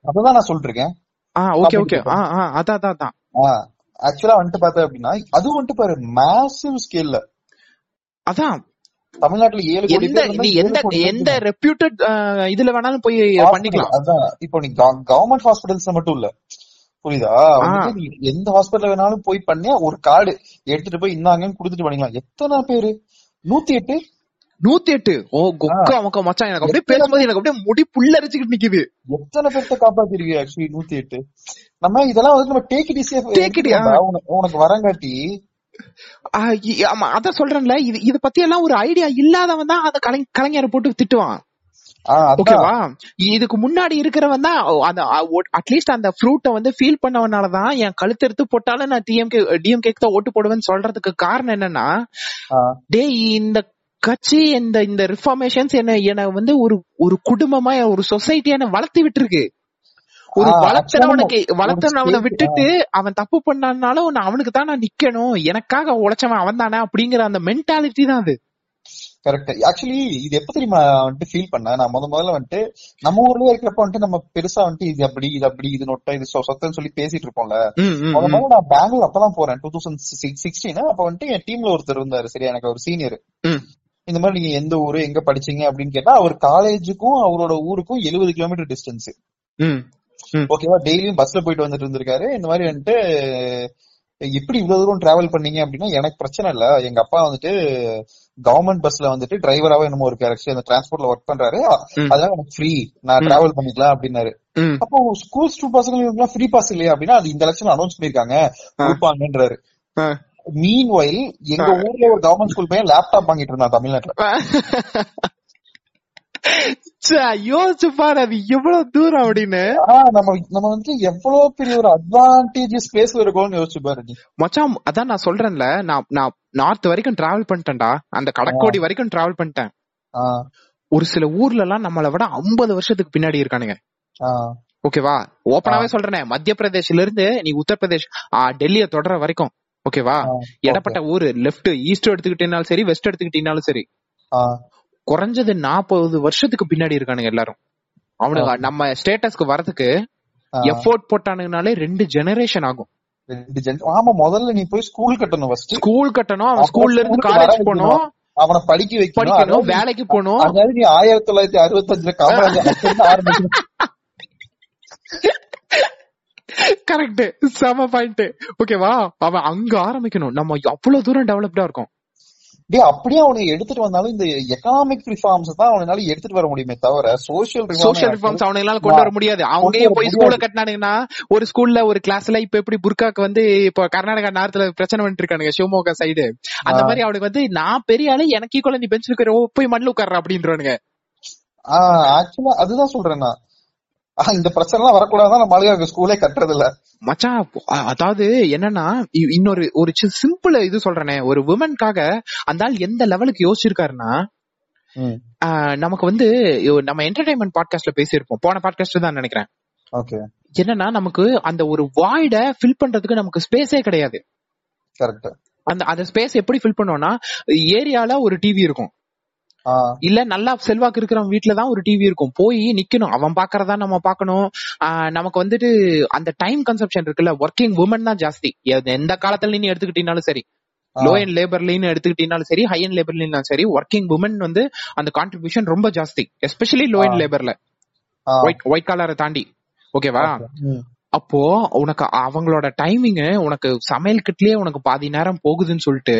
அததான் நான் சொல்லிட்டு இருக்கேன் ஆ ஓகே ஓகே ஆ ஆ அதான் அதான் ஆக்சுவலா வந்துட்டு பார்த்தா அப்படின்னா அதுவும் வந்துட்டு பாரு மேசிவ் ஸ்கேல்ல அதான். தமிழ்நாட்டுல ஏழு கோடி எந்த எந்த ரெப்யூட்டட் இதுல வேணாலும் போய் பண்ணிக்கலாம். அதான். இப்போ நீ கவர்மெண்ட் ஹாஸ்பிட்டல்ஸ் மட்டும் இல்ல. புரியுதா? எந்த ஹாஸ்பிட்டல் வேணாலும் போய் பண்ணி. ஒரு கார்டு எடுத்துட்டு போய் இந்தாங்கன்னு குடுத்துட்டு பண்ணிக்கலாம். எத்தனை பேரு? நூத்தி எட்டு? நூத்தி எட்டு? ஓ கொக்கா மொக்க மச்சான். எனக்கு அப்படியே பேசும்போது எனக்கு அப்படியே முடி புல்லரிச்சுக்கிட்டு நிக்குது. எத்தனை பேர்த்த காப்பாத்திருக்கீங்க ஆக்சுவலி நூத்தி எட்டு? நம்ம இதெல்லாம் வந்து நம்ம டேக் இட் ஆ. உனக்கு வரங்காட்டி ஆமா அதான் சொல்றேன்ல. இது இது பத்தி எல்லாம் ஒரு ஐடியா இல்லாதவன் தான் அத கலை கலைஞரை போட்டு திட்டுவான். ஓகேவா? இதுக்கு முன்னாடி இருக்கிறவன் தான் அந்த அட்லீஸ்ட் அந்த ஃப்ரூட்டை வந்து ஃபீல் பண்ணவனாலதான் என் கழுத்து எடுத்து போட்டாலும் நான் டிஎம்கே டிஎம்கேக்கு தான் ஓட்டு போடுவேன்னு சொல்றதுக்கு காரணம் என்னன்னா டேய் இந்த கட்சி இந்த இந்த ரிஃபார்மேஷன்ஸ் என்ன என்ன வந்து ஒரு ஒரு குடும்பமா ஒரு சொசைட்டியா என்ன வளர்த்து விட்டுருக்கு. ஒரு வளர்த்தனவனுக்கு வளர்த்தனவனை விட்டுட்டு அவன் தப்பு பண்ணானாலும் நான் அவனுக்கு தான் நான் நிக்கணும். எனக்காக உழைச்சவன் அவன் தானே அப்படிங்கிற அந்த மென்டாலிட்டி தான் அது. கரெக்ட் ஆக்சுவலி இது எப்ப தெரியுமா வந்துட்டு ஃபீல் பண்ண? நான் முத முதல்ல வந்துட்டு நம்ம ஊர்லயே இருக்கிறப்ப வந்துட்டு நம்ம பெருசா வந்துட்டு இது அப்படி இது அப்படி இது நொட்டை இது சொத்தன்னு சொல்லி பேசிட்டு இருப்போம்ல. முத. முதல்ல நான் பெங்களூர் அப்பதான் போறேன். டூ தௌசண்ட் சிக்ஸ்டீன் அப்ப வந்துட்டு என் டீம்ல ஒருத்தர் இருந்தாரு. சரியா? எனக்கு ஒரு சீனியர். இந்த மாதிரி நீங்க எந்த ஊரு எங்க படிச்சீங்க அப்படின்னு கேட்டா அவர் காலேஜுக்கும் அவரோட ஊருக்கும் எழுபது கிலோமீட்டர் டிஸ்டன்ஸ். ஓகேவா டெய்லியும் பஸ்ல போயிட்டு வந்துட்டு இருந்திருக்காரு. இந்த மாதிரி வந்துட்டு எப்படி இவ்வளவு தூரம் டிராவல் பண்ணீங்க அப்படின்னா எனக்கு பிரச்சனை இல்ல. எங்க அப்பா வந்துட்டு கவர்மெண்ட் பஸ்ல வந்துட்டு டிரைவராவே என்னமோ இருக்காரு. Actually அந்த டிரான்ஸ்போர்ட்ல ஒர்க் பண்றாரு. அதனால எனக்கு ஃப்ரீ நான். டிராவல் பண்ணிக்கலாம் அப்படின்னாரு. அப்போ ஸ்கூல் ஸ்டூ பசங்களுக்கு ஃப்ரீ பாஸ் இல்லையா அப்படின்னா அது இந்த லட்சம் அனௌன்ஸ் பண்ணிருக்காங்க கொடுப்பாங்கன்றாரு. மீன் வயல் எங்க ஊர்ல ஒரு கவர்மெண்ட் ஸ்கூல் பையன் லேப்டாப் வாங்கிட்டு இருந்தான் தமிழ்நாட்டுல. யோசிச்சு பாரு அது எவ்வளவு தூரம் அப்படின்னு. நம்ம நம்ம வந்து எவ்வளவு பெரிய ஒரு அட்வான்டேஜஸ் பிளேஸ்ல இருக்கோம்னு யோசிச்சு பாரு மச்சான் அதான் நான் சொல்றேன்ல நான் நான் நார்த் வரைக்கும் டிராவல் பண்ணிட்டேன்டா. அந்த கடக்கோடி வரைக்கும் டிராவல் பண்ணிட்டேன். ஒரு சில ஊர்ல எல்லாம் நம்மளை விட 50 வருஷத்துக்கு பின்னாடி இருக்கானுங்க. ஓகேவா ஓப்பனாவே சொல்றேனே மத்திய பிரதேஷ்ல இருந்து நீ உத்தரப்பிரதேஷ் டெல்லிய தொடர வரைக்கும். ஓகேவா ஆ, இடப்பட்ட ஊரு லெஃப்ட் ஈஸ்ட் எடுத்துக்கிட்டீங்கனாலும் சரி வெஸ்ட் எடுத்துக்கிட்டீங்கனாலும் சரி. குறைஞ்சது நாற்பது வருஷத்துக்கு பின்னாடி இருக்கானுங்க எல்லாரும். அவனுங்க. நம்ம ஸ்டேட்டஸ்க்கு வரதுக்கு. எஃபோர்ட் போட்டானுங்கனாலே ரெண்டு ஜெனரேஷன் ஆகும். ஆமா முதல்ல நீ போய் ஸ்கூல் கட்டணும் ஃபர்ஸ்ட் ஸ்கூல் கட்டணும் அவன் ஸ்கூல்ல இருந்து காலேஜ் போகணும் அவனை படிக்க வைக்கணும் வேலைக்கு போகணும் அதாவது நீ ஆயிரத்தி தொள்ளாயிரத்தி அறுபத்தஞ்சுல காமராஜர் அப்ப இருந்து ஆரம்பிக்கணும். கரெக்ட் செம பாயிண்ட் ஓகேவா அவன் அங்க ஆரம்பிக்கணும். நம்ம அவ்வளவு தூரம் டெவலப்டா இருக்கும். டேய் அப்படியே அவனுக்கு எடுத்துட்டு வந்தாலும் இந்த எக்கனாமிக் ரிஃபார்ம்ஸ் தான் அவனால எடுத்துட்டு வர முடியுமே தவிர சோசியல் சோசியல் ரிஃபார்ம்ஸ் அவனால கொண்டு வர முடியாது. வர போய். ஸ்கூல்ல கட்டினானுங்கன்னா ஒரு ஸ்கூல்ல ஒரு கிளாஸ்ல இப்ப எப்படி புர்காக்கு வந்து இப்ப கர்நாடகா நார்த்ல பிரச்சனை பண்ணிட்டு இருக்கானுங்க சிவமோகா சைடு அந்த. மாதிரி அவனுக்கு வந்து நான் பெரிய ஆளு எனக்கு ஈக்குவலா நீ பெஞ்ச் இருக்கிற போய் மண்ணில் உட்கார்ற அப்படின்றானுங்க ஆக்சுவலா அதுதான் சொல்றேன் நான். ஆஹ் இந்த பிரச்சனை எல்லாம் வரக்கூடாதான் நம்ம ஆளுங்க ஸ்கூலே கட்டுறது இல்ல மச்சான் அ- அதாவது என்னன்னா இன்னொரு ஒரு சிம்பிள் இது சொல்றேனே. ஒரு உமனுக்காக அந்த ஆள் எந்த லெவலுக்கு யோசிச்சிருக்காருன்னா நமக்கு வந்து நம்ம என்டர்டைன்மெண்ட் பாட்காஸ்ட்ல பேசியிருப்போம். போன பாட்காஸ்ட் தான் நினைக்கிறேன். ஓகே. என்னன்னா நமக்கு அந்த ஒரு வாய்ட ஃபில் பண்றதுக்கு நமக்கு ஸ்பேஸே கிடையாது. கரெக்ட் அந்த அந்த ஸ்பேஸ் எப்படி ஃபில் பண்ணோம்னா ஏரியால ஒரு டிவி இருக்கும். இல்ல நல்லா செல்வாக்கு இருக்கிறவன் வீட்ல தான் ஒரு டிவி இருக்கும். போய் நிக்கணும். அவன் பாக்குறதா நம்ம பாக்கணும். நமக்கு வந்துட்டு அந்த டைம் கன்சப்ஷன் இருக்குல்ல ஒர்க்கிங் உமன் தான் ஜாஸ்தி. எந்த காலத்துல நீ எடுத்துக்கிட்டீங்கனாலும் சரி. லோ அண்ட் லேபர்லின்னு எடுத்துக்கிட்டீங்கனாலும் சரி ஹை அண்ட் லேபர்லின்னு சரி ஒர்க்கிங் உமன் வந்து அந்த கான்ட்ரிபியூஷன் ரொம்ப ஜாஸ்தி. Especially low and. லேபர்ல white white காலரை தாண்டி. ஓகேவா. அப்போ உனக்கு அவங்களோட டைமிங் உனக்கு சமையல் கிட்லயே உனக்கு பாதி நேரம் போகுதுன்னு சொல்லிட்டு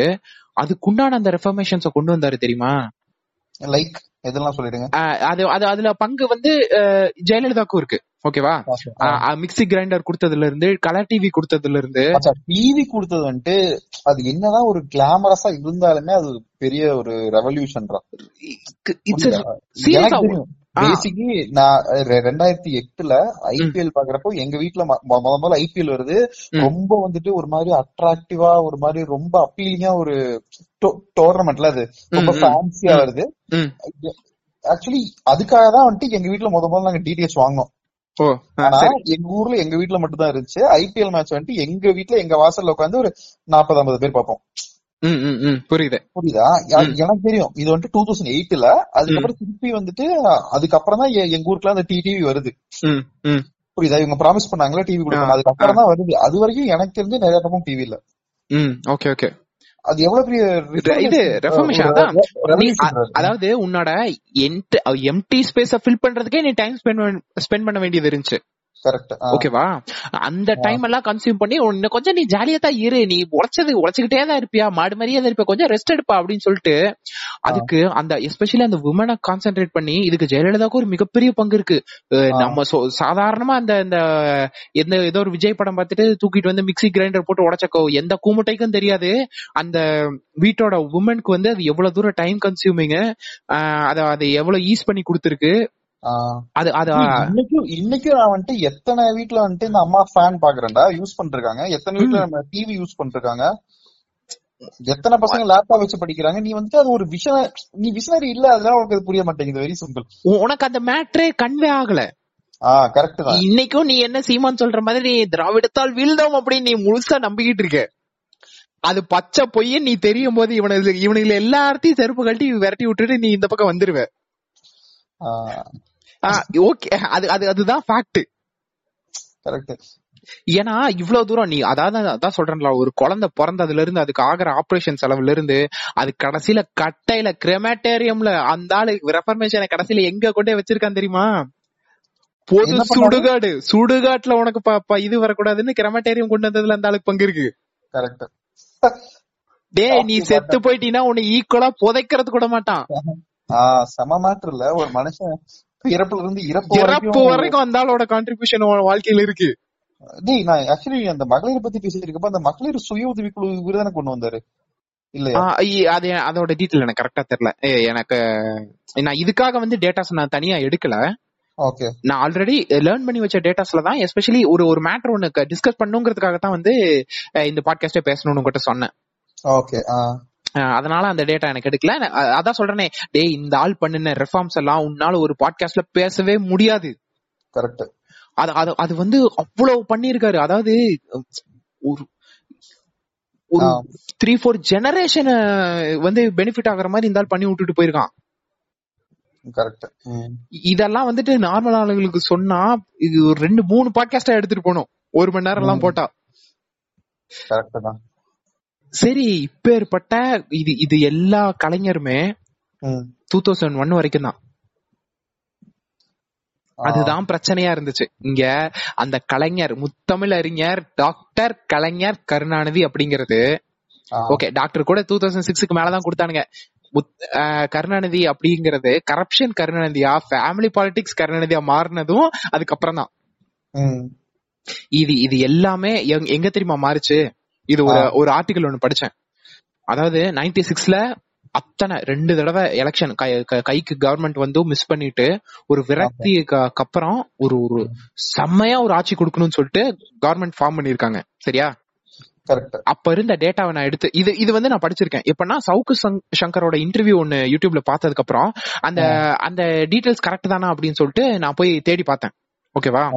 அதுக்குண்டான அந்த ரெஃபர்மேஷன்ஸ கொண்டு வந்தாரு தெரியுமா? லைக் இதெல்லாம் சொல்லிடுங்க அது அது அதுல பங்கு வந்து ஜெயலலிதாக்கும் இருக்கு ஓகேவா மிக்ஸி கிரைண்டர் கொடுத்ததுல இருந்து கலர் டிவி கொடுத்ததுல இருந்து டிவி கொடுத்தது வந்துட்டு அது என்னதான் ஒரு கிளாமரஸா இருந்தாலுமே அது பெரிய ஒரு ரெவல்யூஷன் பேசிக்கலி நான் ரெண்டாயிரத்தி எட்டுல ஐபிஎல் பாக்குறப்போ எங்க மொ- முத முதல்ல ஐபிஎல் வருது. ரொம்ப வந்துட்டு ஒரு மாதிரி அட்ராக்டிவா ஒரு மாதிரி ரொம்ப அப்பீலிங்கா ஒரு டோர்னமெண்ட்ல அது ரொம்ப. ஃபேன்சியா. வருது. ஆக்சுவலி அதுக்காக தான் வந்துட்டு எங்க வீட்ல முத முதல்ல நாங்க டிடிஎச் வாங்கினோம் ஆ, ஆனா எங்க ஊர்ல எங்க வீட்ல மட்டும் தான் இருந்துச்சு ஐபிஎல் மேட்ச் வந்துட்டு எங்க வீட்ல எங்க வாசல்ல உட்காந்து ஒரு நாற்பது ஐம்பது பேர் பார்ப்போம் புரியுது. புரியுதா. எனக்கு தெரியும். இது வந்துட்டு டூ தௌசண்ட் எயிட்ல அதுக்கப்புறம் திருப்பி வந்துட்டு அதுக்கப்புறம் தான் எங்க ஊருக்குலாம் அந்த டிடிவி வருது. புரியுதா? இவங்க ப்ராமிஸ் பண்ணாங்களா டிவி ஆ, அதுக்கப்புறம் தான் வருது. அது வரைக்கும் எனக்கு தெரிஞ்சு நிறைய பக்கம் டிவி இல்ல ஓகே ஓகே அது எவ்வளவு பெரிய இது. அதாவது உன்னோட எம்டி ஸ்பேஸ ஃபில் பண்றதுக்கே நீ டைம் ஸ்பெண்ட் ஸ்பெண்ட் பண்ண வேண்டியது இருந்துச்சு. ஓகேவா? அந்த டைம் எல்லாம் கன்சியூம் பண்ணி இன்னும் கொஞ்சம் நீ ஜாலியா தான் இரு. நீ உழைச்சது உழைச்சுக்கிட்டே தான் இருப்பியா? மாடு மாதிரியே தான் இருப்பியா கொஞ்சம் ரெஸ்ட் எடுப்பா அப்படின்னு சொல்லிட்டு அதுக்கு அந்த எஸ்பெஷலி அந்த உமனை கான்சென்ட்ரேட் பண்ணி இதுக்கு ஜெயலலிதாவுக்கு ஒரு மிகப்பெரிய பங்கு இருக்கு. நம்ம சாதாரணமா அந்த இந்த எந்த ஏதோ ஒரு விஜய் படம் பார்த்துட்டு தூக்கிட்டு வந்து மிக்ஸி கிரைண்டர் போட்டு உடைச்சக்கோ எந்த கூமுட்டைக்கும் தெரியாது. அந்த வீட்டோட உமனுக்கு வந்து அது எவ்வளவு தூரம் டைம் கன்சியூமிங் அத அதை எவ்வளவு ஈஸ் பண்ணி கொடுத்துருக்கு. அது அது இன்னைக்கும் இன்னைக்கும் நான் வந்துட்டு எத்தனை வீட்ல வந்துட்டு இந்த அம்மா ஃபேன் பாக்குறேன்டா? யூஸ் பண்ணிருக்காங்க. எத்தனை வீட்ல நம்ம டிவி யூஸ் பண்ணிருக்காங்க? எத்தனை பசங்க லேப்டாப் வச்சு படிக்கிறாங்க? நீ வந்துட்டு அது ஒரு விஷன நீ விஷனரி இல்ல அதனால உனக்கு புரிய மாட்டேங்குது. வெரி சிம்பிள் உனக்கு அந்த மேட்ரே கன்வே ஆகல. ஆ கரெக்ட் தான். இன்னைக்கும் நீ என்ன சீமான் சொல்ற மாதிரி நீ திராவிடத்தால் வீழ்ந்தோம் அப்படின்னு நீ முழுசா நம்பிக்கிட்டு இருக்க. அது பச்சை பொய்ய நீ தெரியும் போது இவனுக்கு இவனுங்களை எல்லாத்தையும் செருப்பு கழட்டி விரட்டி விட்டுட்டு நீ இந்த பக்கம் வந்துருவ. ஓகே அது அது அதுதான் ஃபேக்ட் கரெக்ட் ஏன்னா இவ்வளவு தூரம் நீ அதாவது அதான் சொல்றேன்ல ஒரு குழந்தை பிறந்ததுல இருந்து அதுக்கு ஆகிற ஆபரேஷன் செலவுல இருந்து அது கடைசியில கட்டையில கிரெமேட்டேரியம்ல அந்த ஆளு ரெஃபர்மேஷனை கடைசியில எங்க கொண்டே வச்சிருக்கான் தெரியுமா? பொது? சுடுகாடு. சுடுகாட்டுல உனக்கு ப- ப- இது வரக்கூடாதுன்னு கிரமட்டேரியம் கொண்டு வந்ததுல அந்த ஆளுக்கு பங்கு இருக்கு. கரெக்ட் டேய் நீ செத்து போயிட்டீன்னா உன்னை ஈக்குவலா புதைக்கிறது கூட மாட்டான். ஆஹ் சம மேட்டர் இல்ல. ஒரு மனுஷன் இறப்புல இருந்து இறப்பு இறப்பு வரைக்கும் அந்த ஆளோட கான்ட்ரிபியூஷன் வாழ்க்கையில இருக்கு. டேய் நான் ஆக்சுவலி அந்த மகளிரை பத்தி பேசிட்டு இருக்கப்ப அந்த மகளிர் சுய உதவி குழு விருதான கொண்டு வந்தாரு? இல்லையா? அது அதோட டீட்டெயில் எனக்கு கரெக்டா தெரியல. எனக்கு நான் இதுக்காக வந்து டேட்டாஸ் நான் தனியா எடுக்கல. ஓகே நான் ஆல்ரெடி லேர்ன் பண்ணி வச்ச டேட்டாஸ்ல தான் எஸ்பெஷலி ஒரு ஒரு மேட்டர் ஒன்னு டிஸ்கஸ் பண்ணுங்கிறதுக்காக தான் வந்து இந்த பாட்காஸ்டே பேசணும்னு உங்ககிட்ட சொன்னேன். ஓகே அதனால அந்த டேட்டா எனக்கு எடுக்கல. அதான் சொல்றேனே டேய் இந்த ஆள் பண்ணின ரெஃபார்ம்ஸ் எல்லாம் உன்னால ஒரு பாட்காஸ்ட்ல பேசவே முடியாது. கரெக்ட் அது அது அது வந்து அவ்வளவு பண்ணிருக்காரு அதாவது ஒரு ஒரு. த்ரீ ஃபோர் ஜெனரேஷன் வந்து பெனிஃபிட் ஆகுற மாதிரி இந்த ஆள் பண்ணி விட்டுட்டு போயிருக்கான். கரெக்ட் இதெல்லாம் வந்துட்டு நார்மல் ஆளுங்களுக்கு சொன்னா இது ஒரு ரெண்டு மூணு பாட்காஸ்டா எடுத்துட்டு போகணும். ஒரு மணி நேரம் எல்லாம். போட்டா. கரெக்ட் தான். சரி இப்பேற்பட்ட இது இது எல்லா கலைஞருமே. டூ தௌசண்ட் ஒன் வரைக்கும் தான் அதுதான் பிரச்சனையா இருந்துச்சு. இங்க அந்த கலைஞர் முத்தமிழ் அறிஞர் டாக்டர் கலைஞர் கருணாநிதி அப்படிங்கிறது. ஓகே டாக்டர் கூட டூ தௌசண்ட் சிக்ஸ்க்கு மேலதான் கொடுத்தானுங்க. கருணாநிதி அப்படிங்கிறது கரப்ஷன் கருணாநிதியா ஃபேமிலி பாலிடிக்ஸ் கருணாநிதியா மாறினதும் அதுக்கப்புறம் தான். இது இது எல்லாமே எங்க தெரியுமா மாறுச்சு? இது ஒரு. ஒரு ஆர்டிகல் ஒன்னு படிச்சேன். அதாவது நைன்டி சிக்ஸ்ல அத்தனை ரெண்டு தடவை எலெக்ஷன் கைக்கு கவர்மெண்ட் வந்து மிஸ் பண்ணிட்டு ஒரு விரக்திக்கு அப்புறம் ஒரு ஒரு செம்மையா ஒரு ஆட்சி கொடுக்கணும்னு சொல்லிட்டு கவர்மெண்ட் ஃபார்ம் பண்ணிருக்காங்க சரியா? அப்ப இருந்த டேட்டாவை நான் எடுத்து இது இது வந்து நான் படிச்சிருக்கேன். எப்பன்னா சவுக்கு சங்- சங்கரோட இன்டர்வியூ ஒன்னு யூடியூப்ல பார்த்ததுக்கு அப்புறம் அந்த அந்த டீடைல்ஸ் கரெக்ட் தானா அப்படின்னு சொல்லிட்டு நான் போய் தேடி பார்த்தேன். ஓகேவா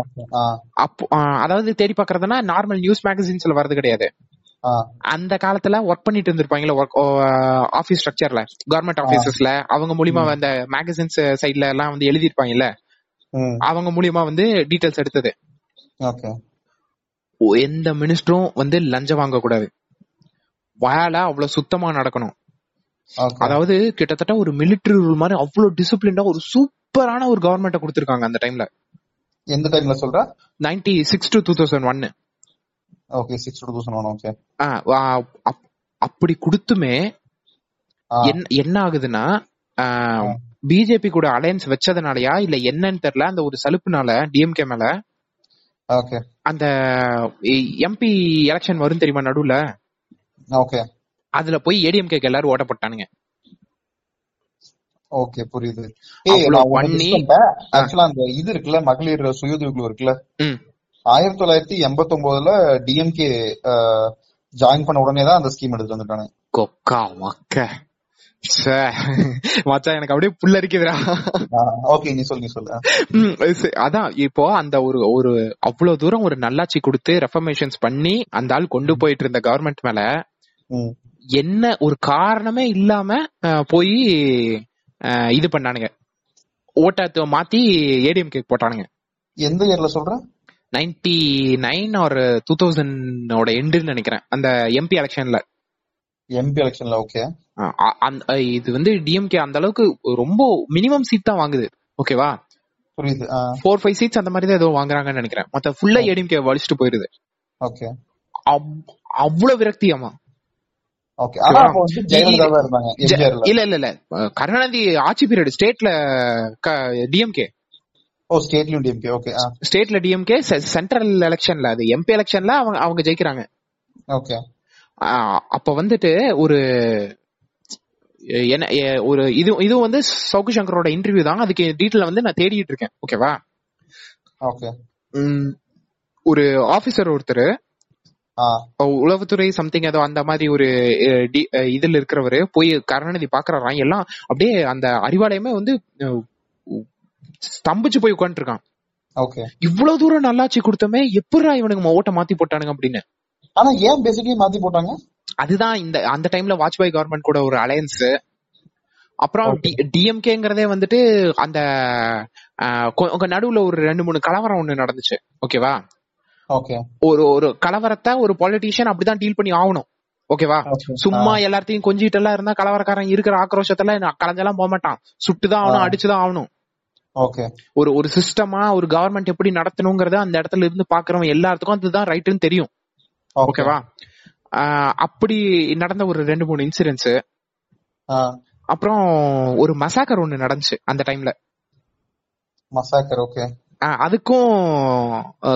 அப்போ அதாவது தேடி பாக்குறதுனா நார்மல் நியூஸ் மேகசின்ஸ்ல வர்றது கிடையாது. அந்த காலத்துல ஒர்க் பண்ணிட்டு இருந்திருப்பாங்கல்ல ஒர்க் ஆபீஸ் ஸ்ட்ரக்சர்ல கவர்மெண்ட் ஆபீசஸ்ல அவங்க மூலியமா அந்த மேகசின்ஸ் சைட்ல எல்லாம் வந்து எழுதிருப்பாங்கல்ல அவங்க மூலியமா வந்து டீடைல்ஸ் எடுத்தது. எந்த மினிஸ்டரும் வந்து லஞ்சம் வாங்க கூடாது வேலை அவ்வளவு சுத்தமா நடக்கணும். அதாவது கிட்டத்தட்ட ஒரு மிலிட்டரி ரூல் மாதிரி அவ்வளவு டிசிப்ளின்டா ஒரு சூப்பரான ஒரு கவர்மெண்ட்டை கொடுத்திருக்காங்க அந்த டைம்ல எந்த டைம்ல சொல்ற? Ninety six to two thousand ஒன்னு okay six two thousand one okay அப்படி கொடுத்துமே என்ன- என்ன ஆகுதுன்னா பிஜேபி கூட அலையன்ஸ் வச்சதுனாலயா இல்ல என்னன்னு தெரியல அந்த ஒரு சலுப்புனால டிஎம்கே மேல? ஓகே அந்த எம்பி எலெக்ஷன் வரும் தெரியுமா நடுவுல? ஓகே அதுல போய் ஏடிஎம்கேக்கு எல்லாரும் ஓட்ட போட்டானுங்க. ஓகே புரியுது. ஏய் பண்ணி-. Actually அந்த இது இருக்குல்ல மகளிர் சுயஉதவி குழு இருக்குல்ல? ம். ஆயிரத்தி தொள்ளாயிரத்தி எண்பத்தி ஒன்பதுல டிஎம்கே ஜாயின் பண்ண உடனே தான் அந்த ஸ்கீம் எடுத்து வந்துட்டாங்க கொக்கா மக்க. ச்சே. மச்சான் எனக்கு அப்படியே புல்லரிக்குதுடா ஓகே நீ சொல்லு நீ சொல்லு அதான் இப்போ அந்த ஒரு ஒரு அவ்வளவு தூரம் ஒரு நல்லாட்சி கொடுத்து ரெஃபர்மேஷன்ஸ் பண்ணி அந்த ஆள் கொண்டு போயிட்டு இருந்த கவர்மெண்ட் மேல. என்ன ஒரு காரணமே இல்லாம போய் இது பண்ணானுங்க. ஓட்டத்தை மாத்தி ஏடிஎம் கேக் போட்டானுங்க. எந்த இயர்ல சொல்ற? நைன்டி நைன் ஒரு டூ தௌசண்டோட எண்டுன்னு நினைக்கிறேன். அந்த எம்பி எலெக்ஷன்ல எம்பி எலெக்ஷன்ல ஓகே இது வந்து டிஎம்கே அந்த அளவுக்கு ரொம்ப மினிமம் சீட் தான் வாங்குது. ஓகேவா புரியுது ஃபோர் ஃபைவ் சீட்ஸ் அந்த மாதிரி தான் ஏதோ வாங்குறாங்கன்னு நினைக்கிறேன். மத்த ஃபுல்லா ஏடிஎம்கே வலிச்சுட்டு போயிருது. ஓகே அவ்- அவ்வளவு இருந்தாங்க எம்ஜிஆர்ல இல்ல இல்ல இல்ல. கருணாநிதி ஆட்சி பீரியட் ஸ்டேட்ல டிஎம்கே ஓ ஸ்டேட்லயும் டிஎம்கே ஓகே ஸ்டேட்ல டிஎம்கே சென்ட்ரல் எலெக்ஷன்ல அது எம்பி எலெக்ஷன்ல அவங்க அவங்க ஜெயிக்கிறாங்க. ஓகே அப்ப வந்துட்டு ஒரு என்ன ஒரு இது இது வந்து சவுக்கு சங்கரோட இன்டர்வியூ தான். அதுக்கு டீட்டெயில் வந்து நான் தேடிட்டு இருக்கேன். ஓகேவா ஓகே ஒரு ஆபீசர் ஒருத்தர் உளவுத்துறை சம்திங் ஏதோ அந்த மாதிரி ஒரு இதுல இருக்கிறவரு போய் கருணாநிதி பாக்குறாராம். எல்லாம் அப்படியே அந்த அறிவாலயமே வந்து ஸ்தம்பிச்சு போய் உட்காந்துட்டு இருக்கான் ஓகே இவ்வளவு தூரம் நல்லாட்சி கொடுத்தமே எப்படிடா இவனுக்கு ஓட்ட மாத்தி போட்டானுங்க அப்படின்னு. ஆனா ஏன் பேசிக்கலி மாத்தி போட்டாங்க? அதுதான் இந்த அந்த டைம்ல வாஜ்பாய் கவர்மெண்ட் கூட ஒரு அலையன்ஸ் அப்புறம் டிஎம்கேங்கிறதே வந்துட்டு அந்த அஹ், கொ- கொ- நடுவுல ஒரு ரெண்டு மூணு கலவரம் ஒண்ணு நடந்துச்சு. ஓகேவா ஓகே ஒரு ஒரு கலவரத்தை ஒரு பொலிட்டீஷியன் அப்படிதான் டீல் பண்ணி ஆகணும். ஓகேவா. சும்மா எல்லாத்தையும் கொஞ்சிட்டு எல்லாம் இருந்தா கலவரக்காரன் இருக்கிற ஆக்ரோஷத்துல கலைஞ்செல்லாம் போக மாட்டான் சுட்டுதான் ஆகணும். அடிச்சுதான் ஆகணும். ஒரு ஒரு சிஸ்டமா ஒரு கவர்மெண்ட் எப்படி நடத்தணுங்கிறத அந்த இடத்துல இருந்து பாக்குறவங்க எல்லாத்துக்கும் அதுதான் ரைட்னு தெரியும். ஓகே ஓகேவா அப்படி நடந்த ஒரு ரெண்டு மூணு இன்சிடென்ட்ஸ் அப்புறம் ஒரு மசாக்கர் ஒண்ணு நடந்துச்சு அந்த டைம்ல மசாக்கர் ஓகே அதுக்கும்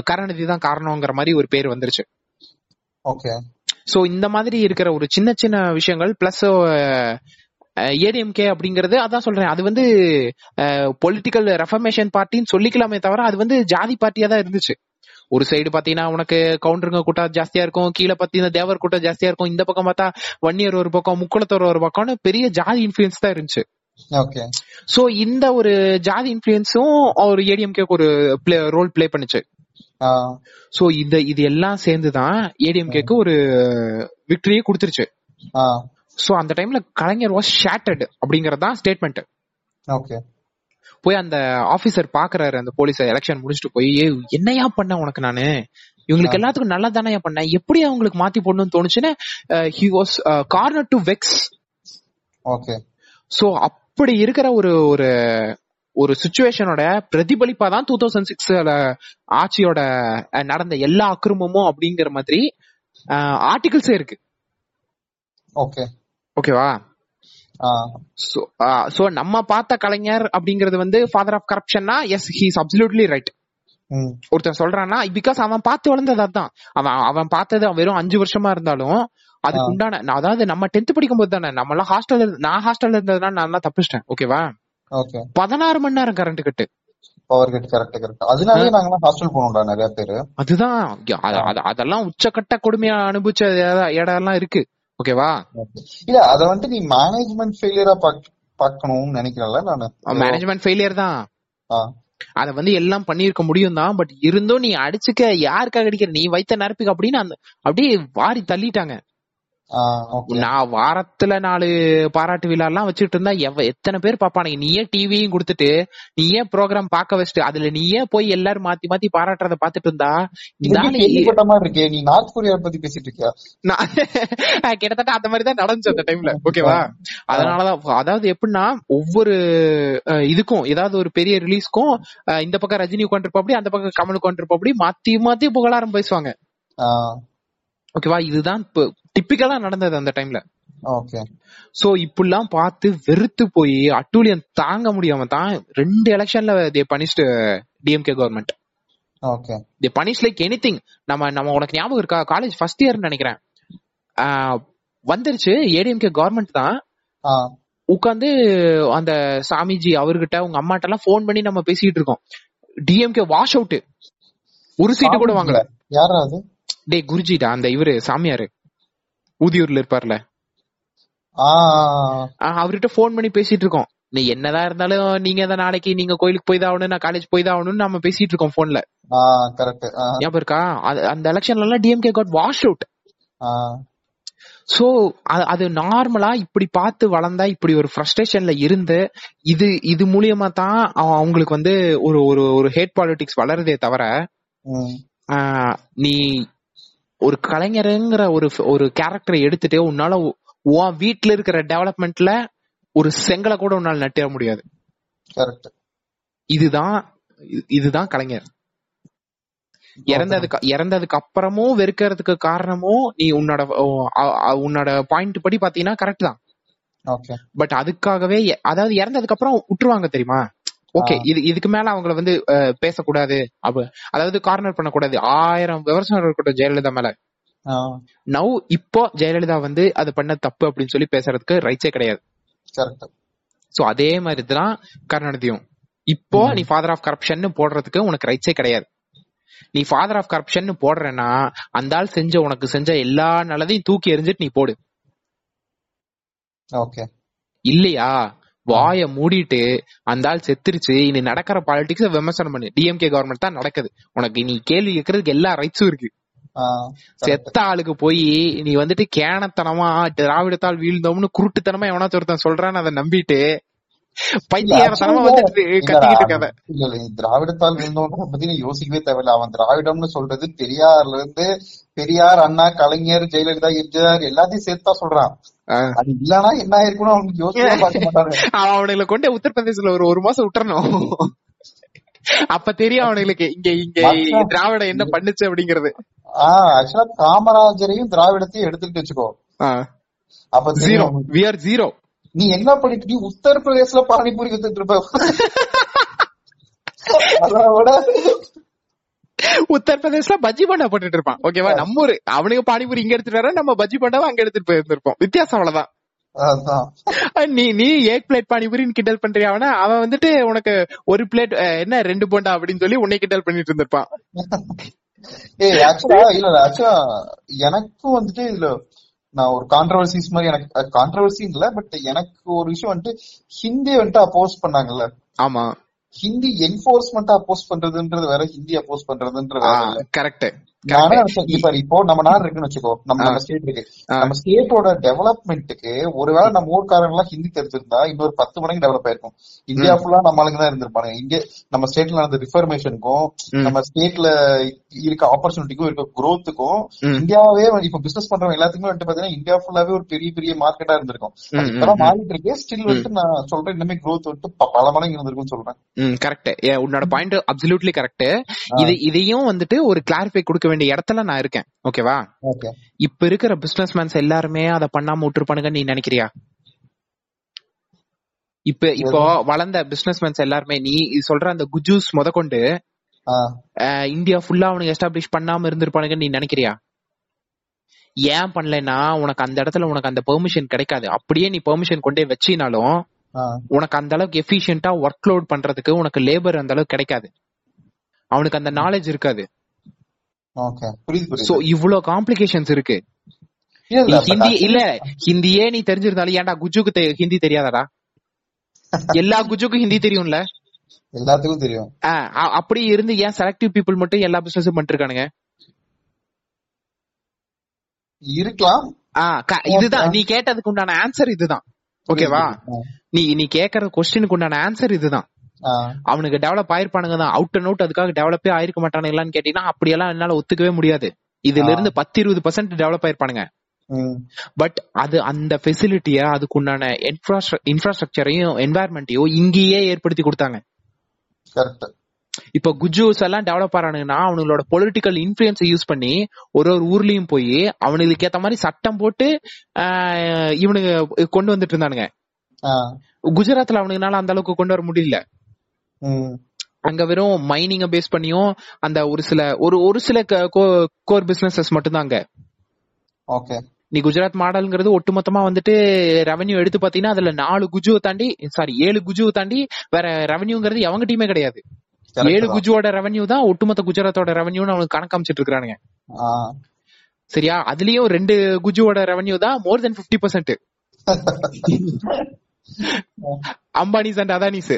கருணாநிதி தான் காரணங்கிற மாதிரி ஒரு பேர் வந்துருச்சு. ஓகே சோ இந்த மாதிரி இருக்கிற ஒரு சின்ன சின்ன விஷயங்கள் பிளஸ் ஏடிஎம்கே அப்படிங்கறது அதான் சொல்றேன். அது வந்து பொலிட்டிக்கல் ரெஃபர்மேஷன் பார்ட்டின்னு சொல்லிக்கலாமே தவிர அது வந்து ஜாதி பார்ட்டியா தான் இருந்துச்சு. ஒரு சைடு பாத்தீங்கன்னா உனக்கு கவுண்டருங்க கூட்டம் ஜாஸ்தியா இருக்கும் கீழே பாத்தீங்கன்னா தேவர் கூட்டம் ஜாஸ்தியா இருக்கும் இந்த பக்கம் பார்த்தா வன்னியர் ஒரு பக்கம் முக்குளத்தோர் ஒரு பக்கம்னு பெரிய ஜாதி இன்ஃபுளுன்ஸ் தான் இருந்துச்சு. ஓகே. சோ இந்த ஒரு ஜாதி இன்ஃபுளுன்ஸும் ஒரு ஏடிஎம்கே ஒரு ரோல் ப்ளே பண்ணுச்சு. சோ இந்த இது எல்லாம் சேர்ந்துதான் ஏடிஎம்கேக்கு ஒரு விக்டரியே கொடுத்துருச்சு. சோ அந்த டைம்ல கலைஞர் வாஸ் ஷேட்டர்டு அப்படிங்கறது தான் ஸ்டேட்மெண்ட் ஓகே போய் அந்த ஆபீசர் பாக்குறாரு அந்த போலீஸ் எலெக்ஷன் முடிச்சுட்டு போய் "ஏய், என்னையா பண்ண உனக்கு நானு? இவங்களுக்கு எல்லாத்துக்கும் நல்லா தானே பண்ணேன் எப்படி அவங்களுக்கு மாத்தி போடணும்னு தோணுச்சுன்னு he was corner to vex okay so அப்படி இருக்கிற ஒரு ஒரு ஒரு சுச்சுவேஷனோட பிரதிபலிப்பா தான் டூ தௌசண்ட் சிக்ஸ்ல ஆட்சியோட நடந்த எல்லா அக்கிரமமும் அப்படிங்கிற மாதிரி ஆர்டிகிள்ஸே இருக்கு. ஓகே ஓகேவா? சோ நம்ம பார்த்த கலைஞர் அப்படிங்கறது வந்து ஃபாதர் ஆஃப் கரப்ஷன்னா எஸ் ஹீஸ் அப்சல்யூட்லி ரைட் ஒருத்தன் சொல்றான்னா பிகாஸ் அவன் பார்த்து வளர்ந்தது அதான். அவன் அவன் பார்த்தது வெறும் அஞ்சு வருஷமா இருந்தாலும் அதுக்கு. உண்டான அதாவது நம்ம டென்த் படிக்கும் போது தானே நம்ம எல்லாம் ஹாஸ்டல் நான் ஹாஸ்டல்ல இருந்ததுனா நான் எல்லாம் தப்பிச்சிட்டேன் ஓகேவா? ஓகே. பதினாறு மணி நேரம் current cut power cut correct correct அதனாலயே நாங்கலாம் ஹாஸ்டல் போனோம்டா நிறைய பேரு. அதுதான். அதெல்லாம் உச்சக்கட்ட கொடுமையா அனுபவிச்ச இட- இடம் எல்லாம் இருக்கு. ஓகேவா? இல்ல அத வந்துட்டு நீ மேனேஜ்மெண்ட் ஃபெயிலியரா பாக்கணும்னு நினைக்கிறேன்ல நானு. மேனேஜ்மெண்ட் ஃபெயிலியர் தான். அத வந்து எல்லாம் பண்ணிருக்க முடியும் தான் பட் இருந்தும் நீ அடிச்சுக்க யாருக்காக அடிக்கிற? நீ வைத்த நரப்புக்கு அப்படின்னு அந்த அப்படியே வாரி தள்ளிட்டாங்க. நான் வாரத்துல நாலு பாராட்டு விழா எல்லாம் வச்சுட்டு இருந்தா எவ எத்தனை பேர் பாப்பானுங்க நீயே டிவியும் கொடுத்துட்டு நீயே ப்ரோக்ராம் பார்க்க வச்சுட்டு அதுல நீயே போய் எல்லாரும் மாத்தி மாத்தி பாராட்டுறத பாத்துட்டு இருந்தா இந்த மாதிரி இருக்கே நீ நார்த் கொரியா பத்தி பேசிட்டு இருக்கியா? நான் *laughs* கிட்டத்தட்ட அந்த மாதிரி தான் நடந்துச்சு அந்த டைம்ல ஓகேவா அதனாலதான் அதாவது எப்படின்னா ஒவ்வொரு இதுக்கும் ஏதாவது ஒரு பெரிய ரிலீஸ்க்கும் இந்த பக்கம் ரஜினி உட்காந்துருப்பாப்படி அந்த பக்கம் கமல் உட்காந்துருப்பாப்படி மாத்தி மாத்தி புகழாரம் பேசுவாங்க. ஓகேவா? இதுதான் டிப்பிக்கலா நடந்தது அந்த டைம்ல ஓகே சோ இப்படிலாம் பார்த்து வெறுத்து போய் அட்டூழியம் தாங்க முடியாம தான் ரெண்டு எலெக்ஷன்ல they punished DMK government okay they punish like any நம்ம நம்ம உனக்கு ஞாபகம் இருக்கா? காலேஜ் ஃபர்ஸ்ட் இயர் நினைக்கிறேன். வந்துருச்சு. ஏடிஎம்கே கவர்மெண்ட் தான். உட்காந்து அந்த சாமிஜி அவர்கிட்ட உங்க அம்மாட்ட எல்லாம் போன் பண்ணி நம்ம பேசிட்டு இருக்கோம். டிஎம்கே வாஷ் அவுட் ஒரு சீட்டு கூட வாங்கல. யாரா அது? டேய் குருஜிடா அந்த இவரு சாமியாரு. ஊதியூர்ல இருப்பார்ல. அவர்கிட்ட ஃபோன் பண்ணி பேசிட்டு இருக்கோம் நீ என்னதான் இருந்தாலும் நீங்க தான் நாளைக்கு நீங்க கோயிலுக்கு போய் தான் ஆகணும் நான் காலேஜ் போய் தான் ஆகணும்னு நம்ம பேசிட்டு இருக்கோம் போன்ல ஞாபகம் இருக்கா? அந்த எலெக்ஷன்ல எல்லாம் DMK got wash out so அது நார்மலா இப்படி பார்த்து வளர்ந்தா இப்படி ஒரு ஃப்ரஸ்ட்ரேஷன்ல இருந்து இது இது மூலியமா தான் அவ- அவங்களுக்கு வந்து ஒரு ஒரு ஒரு ஹேட் பாலிடிக்ஸ் வளருதே தவிர நீ ஒரு கலைஞருங்கிற ஒரு ஒரு கேரக்டரை எடுத்துட்டு உன்னால உன் வீட்ல இருக்கிற டெவலப்மெண்ட்ல ஒரு செங்கலை கூட உன்னால நட்டிட முடியாது. இதுதான் இது- இதுதான் கலைஞர். இறந்ததுக்கு இறந்ததுக்கு அப்புறமும் வெறுக்கிறதுக்கு காரணமும் நீ உன்னோட உன்னோட பாயிண்ட் படி பாத்தீங்கன்னா கரெக்ட் தான். பட் அதுக்காகவே அதாவது இறந்ததுக்கு அப்புறம் விட்டுருவாங்க தெரியுமா? ஓகே இது இதுக்கு மேல அவங்கள வந்து பேசக்கூடாது. அதாவது கார்னர் பண்ணக்கூடாது. ஆயிரம் விமர்சனம் இருக்கட்டும் ஜெயலலிதா மேல. நவ் இப்போ ஜெயலலிதா வந்து அது பண்ண தப்பு அப்படின்னு சொல்லி பேசுறதுக்கு ரைட்ஸே கிடையாது. சோ அதே மாதிரி தான் கருணாநிதியும். இப்போ. நீ ஃபாதர் ஆஃப் கரப்ஷன் போடுறதுக்கு உனக்கு ரைட்ஸே கிடையாது. நீ ஃபாதர் ஆஃப் கரப்ஷன் போடுறேன்னா அந்த ஆள் செஞ்ச உனக்கு செஞ்ச எல்லா நல்லதையும் தூக்கி எறிஞ்சிட்டு நீ போடு. ஓகே இல்லையா? வாய மூடிட்டு அந்த ஆள் செத்துருச்சு. இனி நடக்கிற பாலிடிக்ஸ் விமர்சனம் பண்ணு. டிஎம்கே கவர்மெண்ட் தான் நடக்குது. உனக்கு நீ கேள்வி கேட்கறதுக்கு எல்லா ரைட்ஸும் இருக்கு. செத்த ஆளுக்கு போய் நீ வந்துட்டு கேனத்தனமா திராவிடத்தால் வீழ்ந்தோம்னு குருட்டுத்தனமா எவனாச்சும் ஒருத்தன் சொல்றான்னு அதை நம்பிட்டு பைத்தியாரத்தனமா வந்துட்டு கத்திக்கிட்டு திராவிடத்தால் விழுந்தவங்க பத்தி நீ யோசிக்கவே தேவையில்ல. அவன் திராவிடம்னு சொல்றது பெரியார்ல இருந்து பெரியார் அண்ணா கலைஞர் ஜெயலலிதா எம்ஜிஆர் எல்லாத்தையும் சேர்த்தா சொல்றான். அது இல்லனா என்ன ஆயிருக்கும்னு அவனுக்கு யோசிக்கவே பார்க்க மாட்டாங்க *laughs* அவன் அவனுங்களை கொண்டு உத்தரப்பிரதேசல ஒரு ஒரு மாசம் விட்டுறணும். *laughs* அப்ப தெரியும் அவனுங்களுக்கு இங்க இங்க. திராவிடம் என்ன பண்ணுச்சு அப்படிங்கறது. ஆஹ் ஆக்சுவலா காமராஜரையும் திராவிடத்தையும் எடுத்துட்டு வச்சுக்கோ. அப்ப ஜீரோ வி ஆர் ஜீரோ நீ என்ன பண்ணிட்டு நீ உத்தரப்பிரதேசல பானிபூரி வித்துட்டு இருப்ப. *laughs* அதை விட உத்தரப்பிரதேஷ்ல பஜ்ஜி பண்டா போட்டுட்டு இருப்பான். ஓகேவா? நம்ம ஊரு அவனுக்கு பானிபூரி இங்க எடுத்துட்டு வர நம்ம பஜ்ஜி பண்டாவை அங்க எடுத்துட்டு போயிருந்திருப்போம். வித்தியாசம் அவ்வளவுதான். நீ நீ ஏக் பிளேட் பானிபூரின்னு கிண்டல் பண்றியா அவன? அவன் வந்துட்டு உனக்கு ஒரு பிளேட் என்ன ரெண்டு போண்டா அப்படின்னு சொல்லி உன்னை கிண்டல் பண்ணிட்டு இருந்திருப்பான். ஏய் ஆக்சுவலா இல்ல ஆக்சுவலா எனக்கும் வந்துட்டு இதுல நான் ஒரு கான்ட்ரவர்சிஸ் மாதிரி எனக்கு கான்ட்ரவர்சி இல்ல பட் எனக்கு ஒரு விஷயம் வந்துட்டு ஹிந்தி வந்துட்டு அப்போஸ் பண்ணாங்கல்ல. ஆமா. ஹிந்தி என்போர்ஸ்மெண்ட் அப்போஸ் பண்றதுன்றது வேற ஹிந்தி அப்போஸ் பண்றதுன்றது கரெக்ட் நானே இப்ப இப்போ நம்ம நாடு இருக்குன்னு வச்சுக்கோ நம்ம நம்ம ஸ்டேட் இருக்கு. நம்ம ஸ்டேட்டோட டெவலப்மெண்ட்டுக்கு ஒருவேளை நம்ம ஊர்க்காரங்க எல்லாம் ஹிந்தி தெரிஞ்சிருந்தா இன்னொரு பத்து மடங்கு டெவலப் ஆயிருக்கும். இந்தியா ஃபுல்லா நம்ம ஆளுங்க தான் இருந்திருப்பாங்க. இங்க நம்ம ஸ்டேட்ல நடந்த ரிஃபர்மேஷனுக்கும். நம்ம ஸ்டேட்ல இருக்க ஆப்பர்ச்சுனிட்டிக்கும் இருக்க growth-க்கும் ம். இந்தியாவே வந்து இப்ப பிசினஸ் பண்றவங்க எல்லாத்துக்குமே வந்துட்டு பாத்தீங்கன்னா இந்தியா ஃபுல்லாவே ஒரு பெரிய பெரிய மார்க்கெட்டா இருந்திருக்கும். அது ம், இப்பதான் ம், மாறிட்டு இருக்கு. ஸ்டில் வந்துட்டு நான் சொல்றேன் இன்னுமே வந்துட்டு ப- பல மடங்கு இருந்திருக்கும்னு சொல்றேன். கரெக்ட் உன்னோட பாயிண்ட் அப்சல்யூட்லி கரெக்ட் இது இதையும் வந்துட்டு ஒரு கிளாரிஃபை கொடுக்க வேண்டிய இடத்துல நான் இருக்கேன். ஓகேவா? ஓகே. இப்ப இருக்கிற பிசினஸ் மேன்ஸ் எல்லாருமே அத பண்ணாம விட்டுருப்பானுங்க நீ நினைக்கிறியா? இப்ப இப்போ வளர்ந்த பிசினஸ் மேன்ஸ் எல்லாருமே நீ சொல்ற அந்த குஜூஸ் முதற்கொண்டு இந்தியா ஃபுல்லா அவனுக்கு எஸ்டாப்ளிஷ் பண்ணாம இருந்திருப்பானுங்க நீ நினைக்கிறியா? ஏன் பண்ணலைன்னா உனக்கு அந்த இடத்துல உனக்கு அந்த பெர்மிஷன் கிடைக்காது. அப்படியே நீ பெர்மிஷன் கொண்டே வச்சினாலும் உனக்கு அந்த அளவுக்கு எஃபிஷியன்டா ஒர்க் லோட் பண்றதுக்கு உனக்கு லேபர் அந்த அளவுக்கு கிடைக்காது. அவனுக்கு அந்த நாலேஜ் இருக்காது. சோ இவ்ளோ காம்ப்ளிகேஷன்ஸ் இருக்கு. ஹிந்தி இல்ல ஹிந்தியே நீ தெரிஞ்சிருந்தாலும் ஏன்டா குஜுக்கு ஹிந்தி தெரியாதடா? *laughs* எல்லா குஜுக்கும் ஹிந்தி தெரியும்ல? எல்லாத்துக்கும் தெரியும். அப்படி இருந்து ஏன் செலக்டிவ் பீப்புள் மட்டும் எல்லா பிசினஸும் பண்ணிட்டு இருக்கானுங்க இருக்கலாம் இதுதான். நீ கேட்டதுக்கு உண்டான ஆன்சர் இதுதான். ஓகேவா நீ நீ கேக்குற கொஸ்டினுக்கு உண்டான ஆன்சர் இதுதான். அவனுக்கு டெவலப் ஆயிருப்பானுங்க தான். அவுட் அண்ட் அவுட் அதுக்காக டெவலப்பே ஆயிருக்க மாட்டானுங்களான்னு கேட்டீங்கன்னா அப்படியெல்லாம் என்னால ஒத்துக்கவே முடியாது. இதுல இருந்து பத்து இருபது பர்சன்ட் டெவலப் ஆயிருப்பானுங்க. பட் அது அந்த ஃபெசிலிட்டிய அதுக்கு உண்டான இன்ஃப்ராஸ்ட்ரக்சரையும் என்வாயர்மெண்ட்டையும் இங்கேயே ஏற்படுத்தி கொடுத்தாங்க. இப்ப குஜூஸ் எல்லாம் டெவலப் ஆறானுங்கன்னா அவங்களோட பொலிட்டிக்கல் இன்ஃபுளுன்ஸ் யூஸ் பண்ணி ஒரு ஒரு ஊர்லயும் போய் அவனுங்களுக்கு ஏத்த மாதிரி சட்டம் போட்டு ஆஹ், இவனுங்க கொண்டு வந்துட்டு இருந்தானுங்க. குஜராத்ல அவனுங்கனால அந்த அளவுக்கு கொண்டு வர முடியல. அங்க வெறும் மைனிங்க பேஸ் பண்ணியும் அந்த ஒரு சில ஒரு ஒரு சில கோர் பிசினஸஸ் மட்டும்தான் அங்க. ஓகே. நீ குஜராத் மாடல்ங்கிறது ஒட்டுமொத்தமா வந்துட்டு ரெவன்யூ எடுத்து பாத்தீங்கன்னா அதுல நாலு குஜுவை தாண்டி சாரி ஏழு குஜுவை தாண்டி வேற ரெவன்யூங்கிறது எவங்கிட்டயுமே கிடையாது. ஏழு தான். குஜுவோட ரெவன்யூ தான் ஒட்டுமொத்த குஜராத்தோட ரெவன்யூன்னு அவனுக்கு கணக்கு அமைச்சிட்டு இருக்கானுங்க சரியா? அதுலயும் ரெண்டு குஜுவோட ரெவன்யூ தான் more than fifty percent Ambanis and Adanis.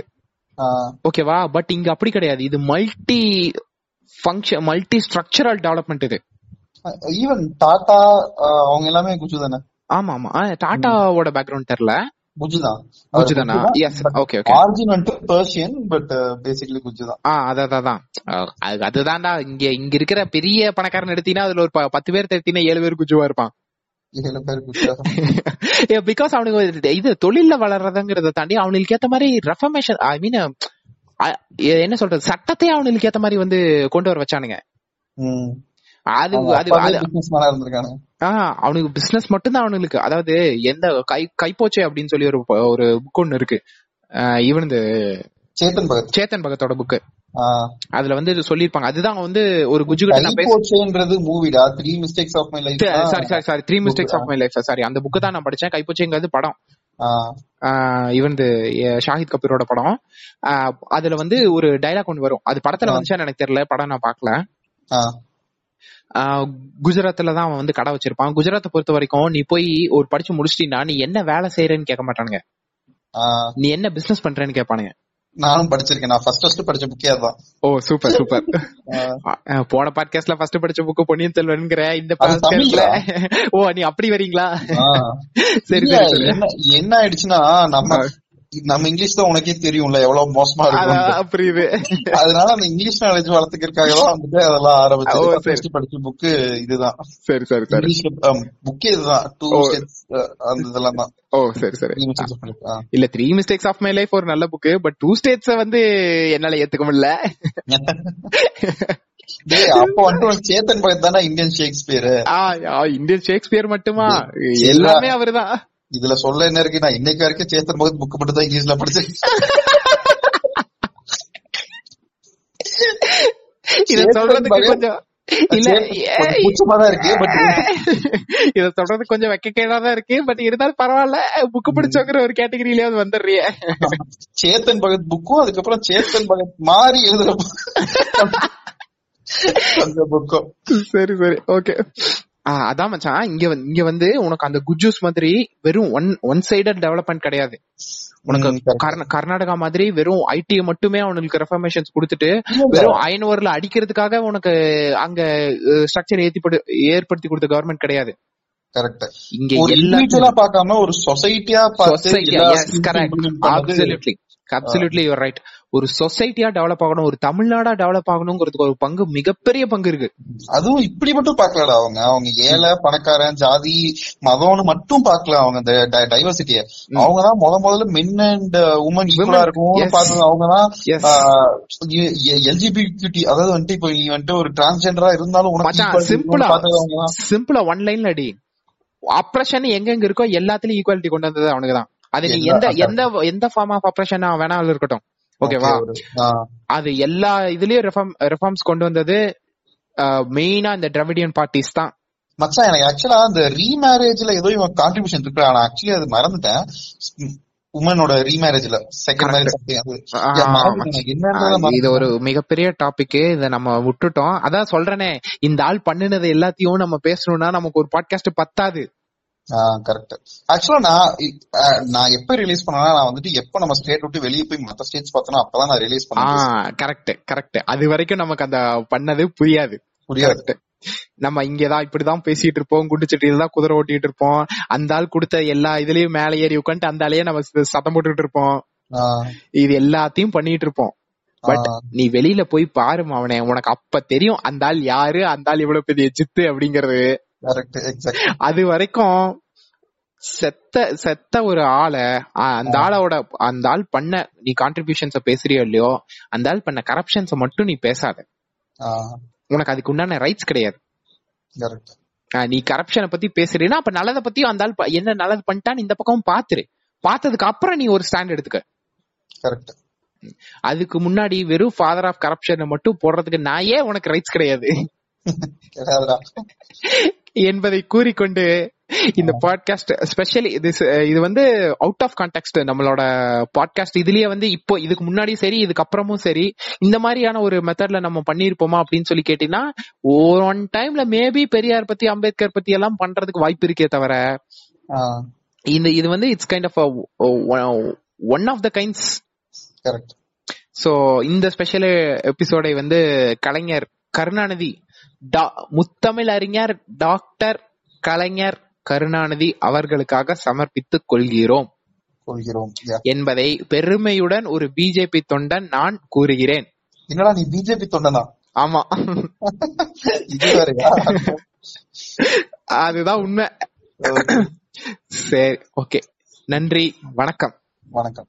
ஓகேவா? பட் இங்க அப்படி கிடையாது. இது multi function multi structural development இது. ஈவன் டாடா அவங்க எல்லாமே குஜு தானே? ஆமா ஆமா டாட்டாவோட பேக்ரவுண்ட் தெரியல குஜு தான். குஜு தானா? எஸ் ஓகே ஓகே ஆரிஜின் வந்துட்டு பர்ஷியன் பட் பேசிக்கலி குஜு தான். ஆ அதான். அதான் அது அதுதான்டா. இங்க இங்க இருக்கிற பெரிய பணக்காரன் எடுத்தீங்கன்னா அதுல ஒரு ப- பத்து பேர் எடுத்தீங்கன்னா ஏழு பேர் குஜுவா இருப்பான். பிகாஸ் அவனுக்கு *laughs* இது தொழில்ல வளர்றதுங்கிறத தாண்டி அவனுக்கு ஏத்த மாதிரி ரெஃபர்மேஷன் ஐ மீன் என்ன சொல்றது சட்டத்தை அவனுக்கு ஏத்த மாதிரி வந்து கொண்டு வர வச்சானுங்க. அது அது அவனுக்கு பிசினஸ் மட்டும்தான் அவனுக்கு அதாவது எந்த கை கைப்போச்சே அப்படின்னு சொல்லி ஒரு ஒரு புக் ஒன்னு இருக்கு. இவன் இந்த சேத்தன் பகத். சேத்தன் பகத்தோட புக் ஆ, அதுல வந்து சொல்லிருப்பாங்க அதுதான் வந்து ஒரு குஜு கைப்போச்சேன்றது மூவிடா three mistakes of my life sorry sorry sorry three mistakes of my life sorry அந்த புக்கு தான் நான் படிச்சேன். கைப்போச்சேங்கிறது படம். இவன் ஷாஹித் கபூரோட படம். அதுல வந்து ஒரு டைலாக் ஒன்று வரும். அது படத்துல வந்துச்சான்னு எனக்கு தெரியல. படம் நான் பார்க்கல ஆஹ் குஜராத்ல தான் அவன் வந்து கடை வச்சிருப்பான். குஜராத்தை பொறுத்த வரைக்கும் நீ போய் ஒரு படிச்சு முடிச்சிட்டீங்கன்னா நீ என்ன வேலை செய்யறேன்னு கேட்க மாட்டானுங்க. நீ என்ன பிசினஸ் பண்றேன்னு கேட்பானுங்க. நானும் படிச்சிருக்கேன். நான் ஃபர்ஸ்ட் ஃபர்ஸ்ட் படிச்ச புக்கே அதான் ஓ சூப்பர் சூப்பர் போன பாட்காஸ்ட்ல ஃபர்ஸ்ட் படிச்ச புக்கு பொன்னியின் செல்வன்ங்கிற இந்த பாட்காஸ்ட்ல? ஓ நீ அப்படி வரீங்களா. சரி என்ன ஆயிடுச்சுன்னா நம்ம நம்ம இங்கிலீஷ் தான் உனக்கே தெரியும்ல எவ்வளவு மோசமா இருக்கும் புரியுது. அதனால அந்த இங்கிலீஷ் நாலேஜ் வளர்த்துக்கிறதுக்காக தான் வந்துட்டு அதெல்லாம். ஃபர்ஸ்ட் படிச்ச புக்கு இதுதான். சரி சரி சரி. புக்கே இதுதான். டூ அந்த இதெல்லாம் தான். ஓ சரி சரி. இல்ல three mistakes of my life ஒரு நல்ல புக் பட் டூ ஸ்டேட்ஸ் வந்து என்னால ஏத்துக்க முடியல. *laughs* டேய் அப்ப உனக்கு சேத்தன் பகத் தானே இந்தியன் ஷேக்ஸ்பியர் இந்தியன் ஷேக்ஸ்பியர் மட்டுமா. எல்லாமே அவர்தான். இதுல சொல்ல என்ன இருக்கு? நான் இன்னைக்கு வரைக்கும் சேத்தன் பகத் புக் மட்டும் தான் இங்கிலீஷ்ல படிச்சேன். *laughs* இத சொல்றதுக்கு கொஞ்சம் இல்ல கொஞ்சம் கூச்சமா தான் இருக்கு பட் இத சொல்றது கொஞ்சம் வெக்கக்கேடாதான் இருக்கு பட் இருந்தாலும் பரவாயில்ல. புக்கு பிடிச்சவங்கிற ஒரு கேட்டகரியிலயாவது வந்துடுறிய. *laughs* சேத்தன் பகத் புக்கும் அதுக்கப்புறம் சேத்தன் பகத் மாறி எழுதுற புக்கும் *laughs* சரி சரி. ஓகே அதான் மச்சான் இங்க இங்க வந்து உனக்கு அந்த குஜூஸ் மாதிரி வெறும் ஒன் ஒன் சைடட் டெவலப்மெண்ட் கிடையாது உனக்கு கர்நாடகா மாதிரி வெறும் ஐடி மட்டுமே அவனுக்கு ரெஃபர்மேஷன்ஸ் கொடுத்துட்டு. வெறும் ஐநூறுல அடிக்கிறதுக்காக உனக்கு அங்க ஸ்ட்ரக்சர் ஏத்தி ஏற்படுத்தி கொடுத்த கவர்மெண்ட் கிடையாது கரெக்ட் இங்க எல்லா பார்க்காம ஒரு சொசைட்டியா பார்த்து அப்சல்யூட்லி யூர் ரைட் ஒரு சொசைட்டியா டெவலப் ஆகணும் ஒரு தமிழ்நாடா டெவலப் ஆகணுங்கிறதுக்கு ஒரு பங்கு மிகப்பெரிய பங்கு இருக்கு. அதுவும் இப்படி மட்டும் பாக்கலடா அவங்க. அவங்க ஏழை பணக்காரன் ஜாதி மதம்னு மட்டும் பார்க்கல அவங்க இந்த டைவர்சிட்டிய. அவங்கதான் முத முதல்ல மென் அண்ட் உமன் ஈக்குவலா இருக்கும் yes. பார்த்தது அவங்கதான் எல்ஜிபிடி அதாவது வந்துட்டு இப்போ நீ வந்துட்டு ஒரு டிரான்ஸ்ஜெண்டரா இருந்தாலும் உனக்கு சிம்பிளா சிம்பிளா ஒன் லைன்ல அடி. ஆப்ரேஷன் எங்க எங்க இருக்கோ எல்லாத்துலயும் ஈக்குவாலிட்டி கொண்டு வந்தது அவனுக்கு தான் அது நீ எந்த எந்த எந்த ஃபார்ம் ஆஃப் ஆப்ரேஷன் வேணாலும் இருக்கட்டும். ஓகேவா அது எல்லா இதுலயும் ரெஃபார்ம் ரெஃபார்ம்ஸ் கொண்டு வந்தது மெயினா இந்த திராவிடியன் பார்ட்டிஸ் தான். மச்சான் எனக்கு ஆக்சுவலா அந்த ரீமேரேஜ்ல ஏதோ இவன் கான்ட்ரிபியூஷன் இருக்கு ஆனா ஆக்சுவலி அது மறந்துட்டேன். உமனோட ரீமேரேஜ்ல செகண்ட் இது. ஒரு மிகப்பெரிய டாபிக் இத நம்ம விட்டுட்டோம். அதான் சொல்றேனே இந்த ஆள் பண்ணினது எல்லாத்தையும் நம்ம பேசணும்னா நமக்கு ஒரு பாட்காஸ்ட் பத்தாது. கரெக்ட் ஆக்சுவலா நான் நான் எப்ப ரிலீஸ் பண்ணனா நான் வந்துட்டு எப்ப நம்ம ஸ்டேட் விட்டு வெளியே போய் மத்த ஸ்டேட்ஸ் பார்த்தோம் அப்பதான் நான் ரிலீஸ் பண்ணேன். கரெக்ட் கரெக்ட் அது வரைக்கும் நமக்கு அந்த பண்ணது புரியாது. புரியாது. நம்ம இங்கதான் இப்படிதான் பேசிட்டு இருப்போம். குண்டு சட்டியில தான் குதிரை ஓட்டிட்டு இருப்போம். அந்த ஆள் கொடுத்த எல்லா இதுலயும் மேல ஏறி உட்காந்துட்டு அந்த ஆளையே நம்ம ச- சத்தம் போட்டுட்டு இருப்போம். இது எல்லாத்தையும் பண்ணிட்டு இருப்போம். பட் நீ வெளியில போய் பாருமா அவனே. உனக்கு அப்ப தெரியும் அந்த ஆள் யாரு அந்த ஆள் இவ்வளவு பெரிய ஜித்து அப்படிங்கறது. அது வரைக்கும் செத்த செத்த ஒரு ஆளை அந்த ஆளோட அந்த ஆள் பண்ண நீ கான்ட்ரிபியூஷன்ஸ பேசுறியோ இல்லையோ அந்த ஆள் பண்ண கரப்ஷன்ஸ மட்டும் நீ பேசாத. உனக்கு அதுக்கு உண்டான ரைட்ஸ் கிடையாது. நீ கரப்ஷனை பத்தி பேசுறீன்னா அப்ப நல்லதை பத்தியும் அந்த ஆள் என்ன நல்லது பண்ணிட்டான்னு இந்த பக்கம் பாத்துரு. பார்த்ததுக்கு அப்புறம் நீ ஒரு ஸ்டாண்ட் எடுத்துக்க. கரெக்ட் அதுக்கு முன்னாடி வெறும் ஃபாதர் ஆஃப் கரப்ஷனை மட்டும் போடுறதுக்கு நான் ஏன் உனக்கு ரைட்ஸ் கிடையாது. *laughs* என்பதை கூறிக்கொண்டு இந்த பாட்காஸ்ட் ஸ்பெஷலி இது இது வந்து அவுட் ஆஃப் கான்டெக்ட் நம்மளோட பாட்காஸ்ட் இதுலயே வந்து இப்போ இதுக்கு முன்னாடி சரி இதுக்கு அப்புறமும் சரி இந்த மாதிரியான ஒரு மெத்தட்ல நம்ம பண்ணிருப்போமா அப்படின்னு சொல்லி கேட்டீங்கன்னா ஒன் டைம்ல மேபி பெரியார் பத்தி அம்பேத்கர் பத்தி எல்லாம் பண்றதுக்கு வாய்ப்பு இருக்கே தவிர இந்த இது வந்து it's kind of one of the kinds correct so இந்த ஸ்பெஷல் எபிசோடை வந்து கலைஞர் கருணாநிதி முத்தமிழ் அறிஞர் டாக்டர் கலைஞர் கருணாநிதி அவர்களுக்காக சமர்ப்பித்துக் கொள்கிறோம். கொள்கிறோம். என்பதை பெருமையுடன் ஒரு பிஜேபி தொண்டன் நான் கூறுகிறேன். என்னடா நீ பிஜேபி தொண்டனா? ஆமா. அதுதான் உண்மை. Okay. சரி ஓகே. நன்றி வணக்கம். வணக்கம்.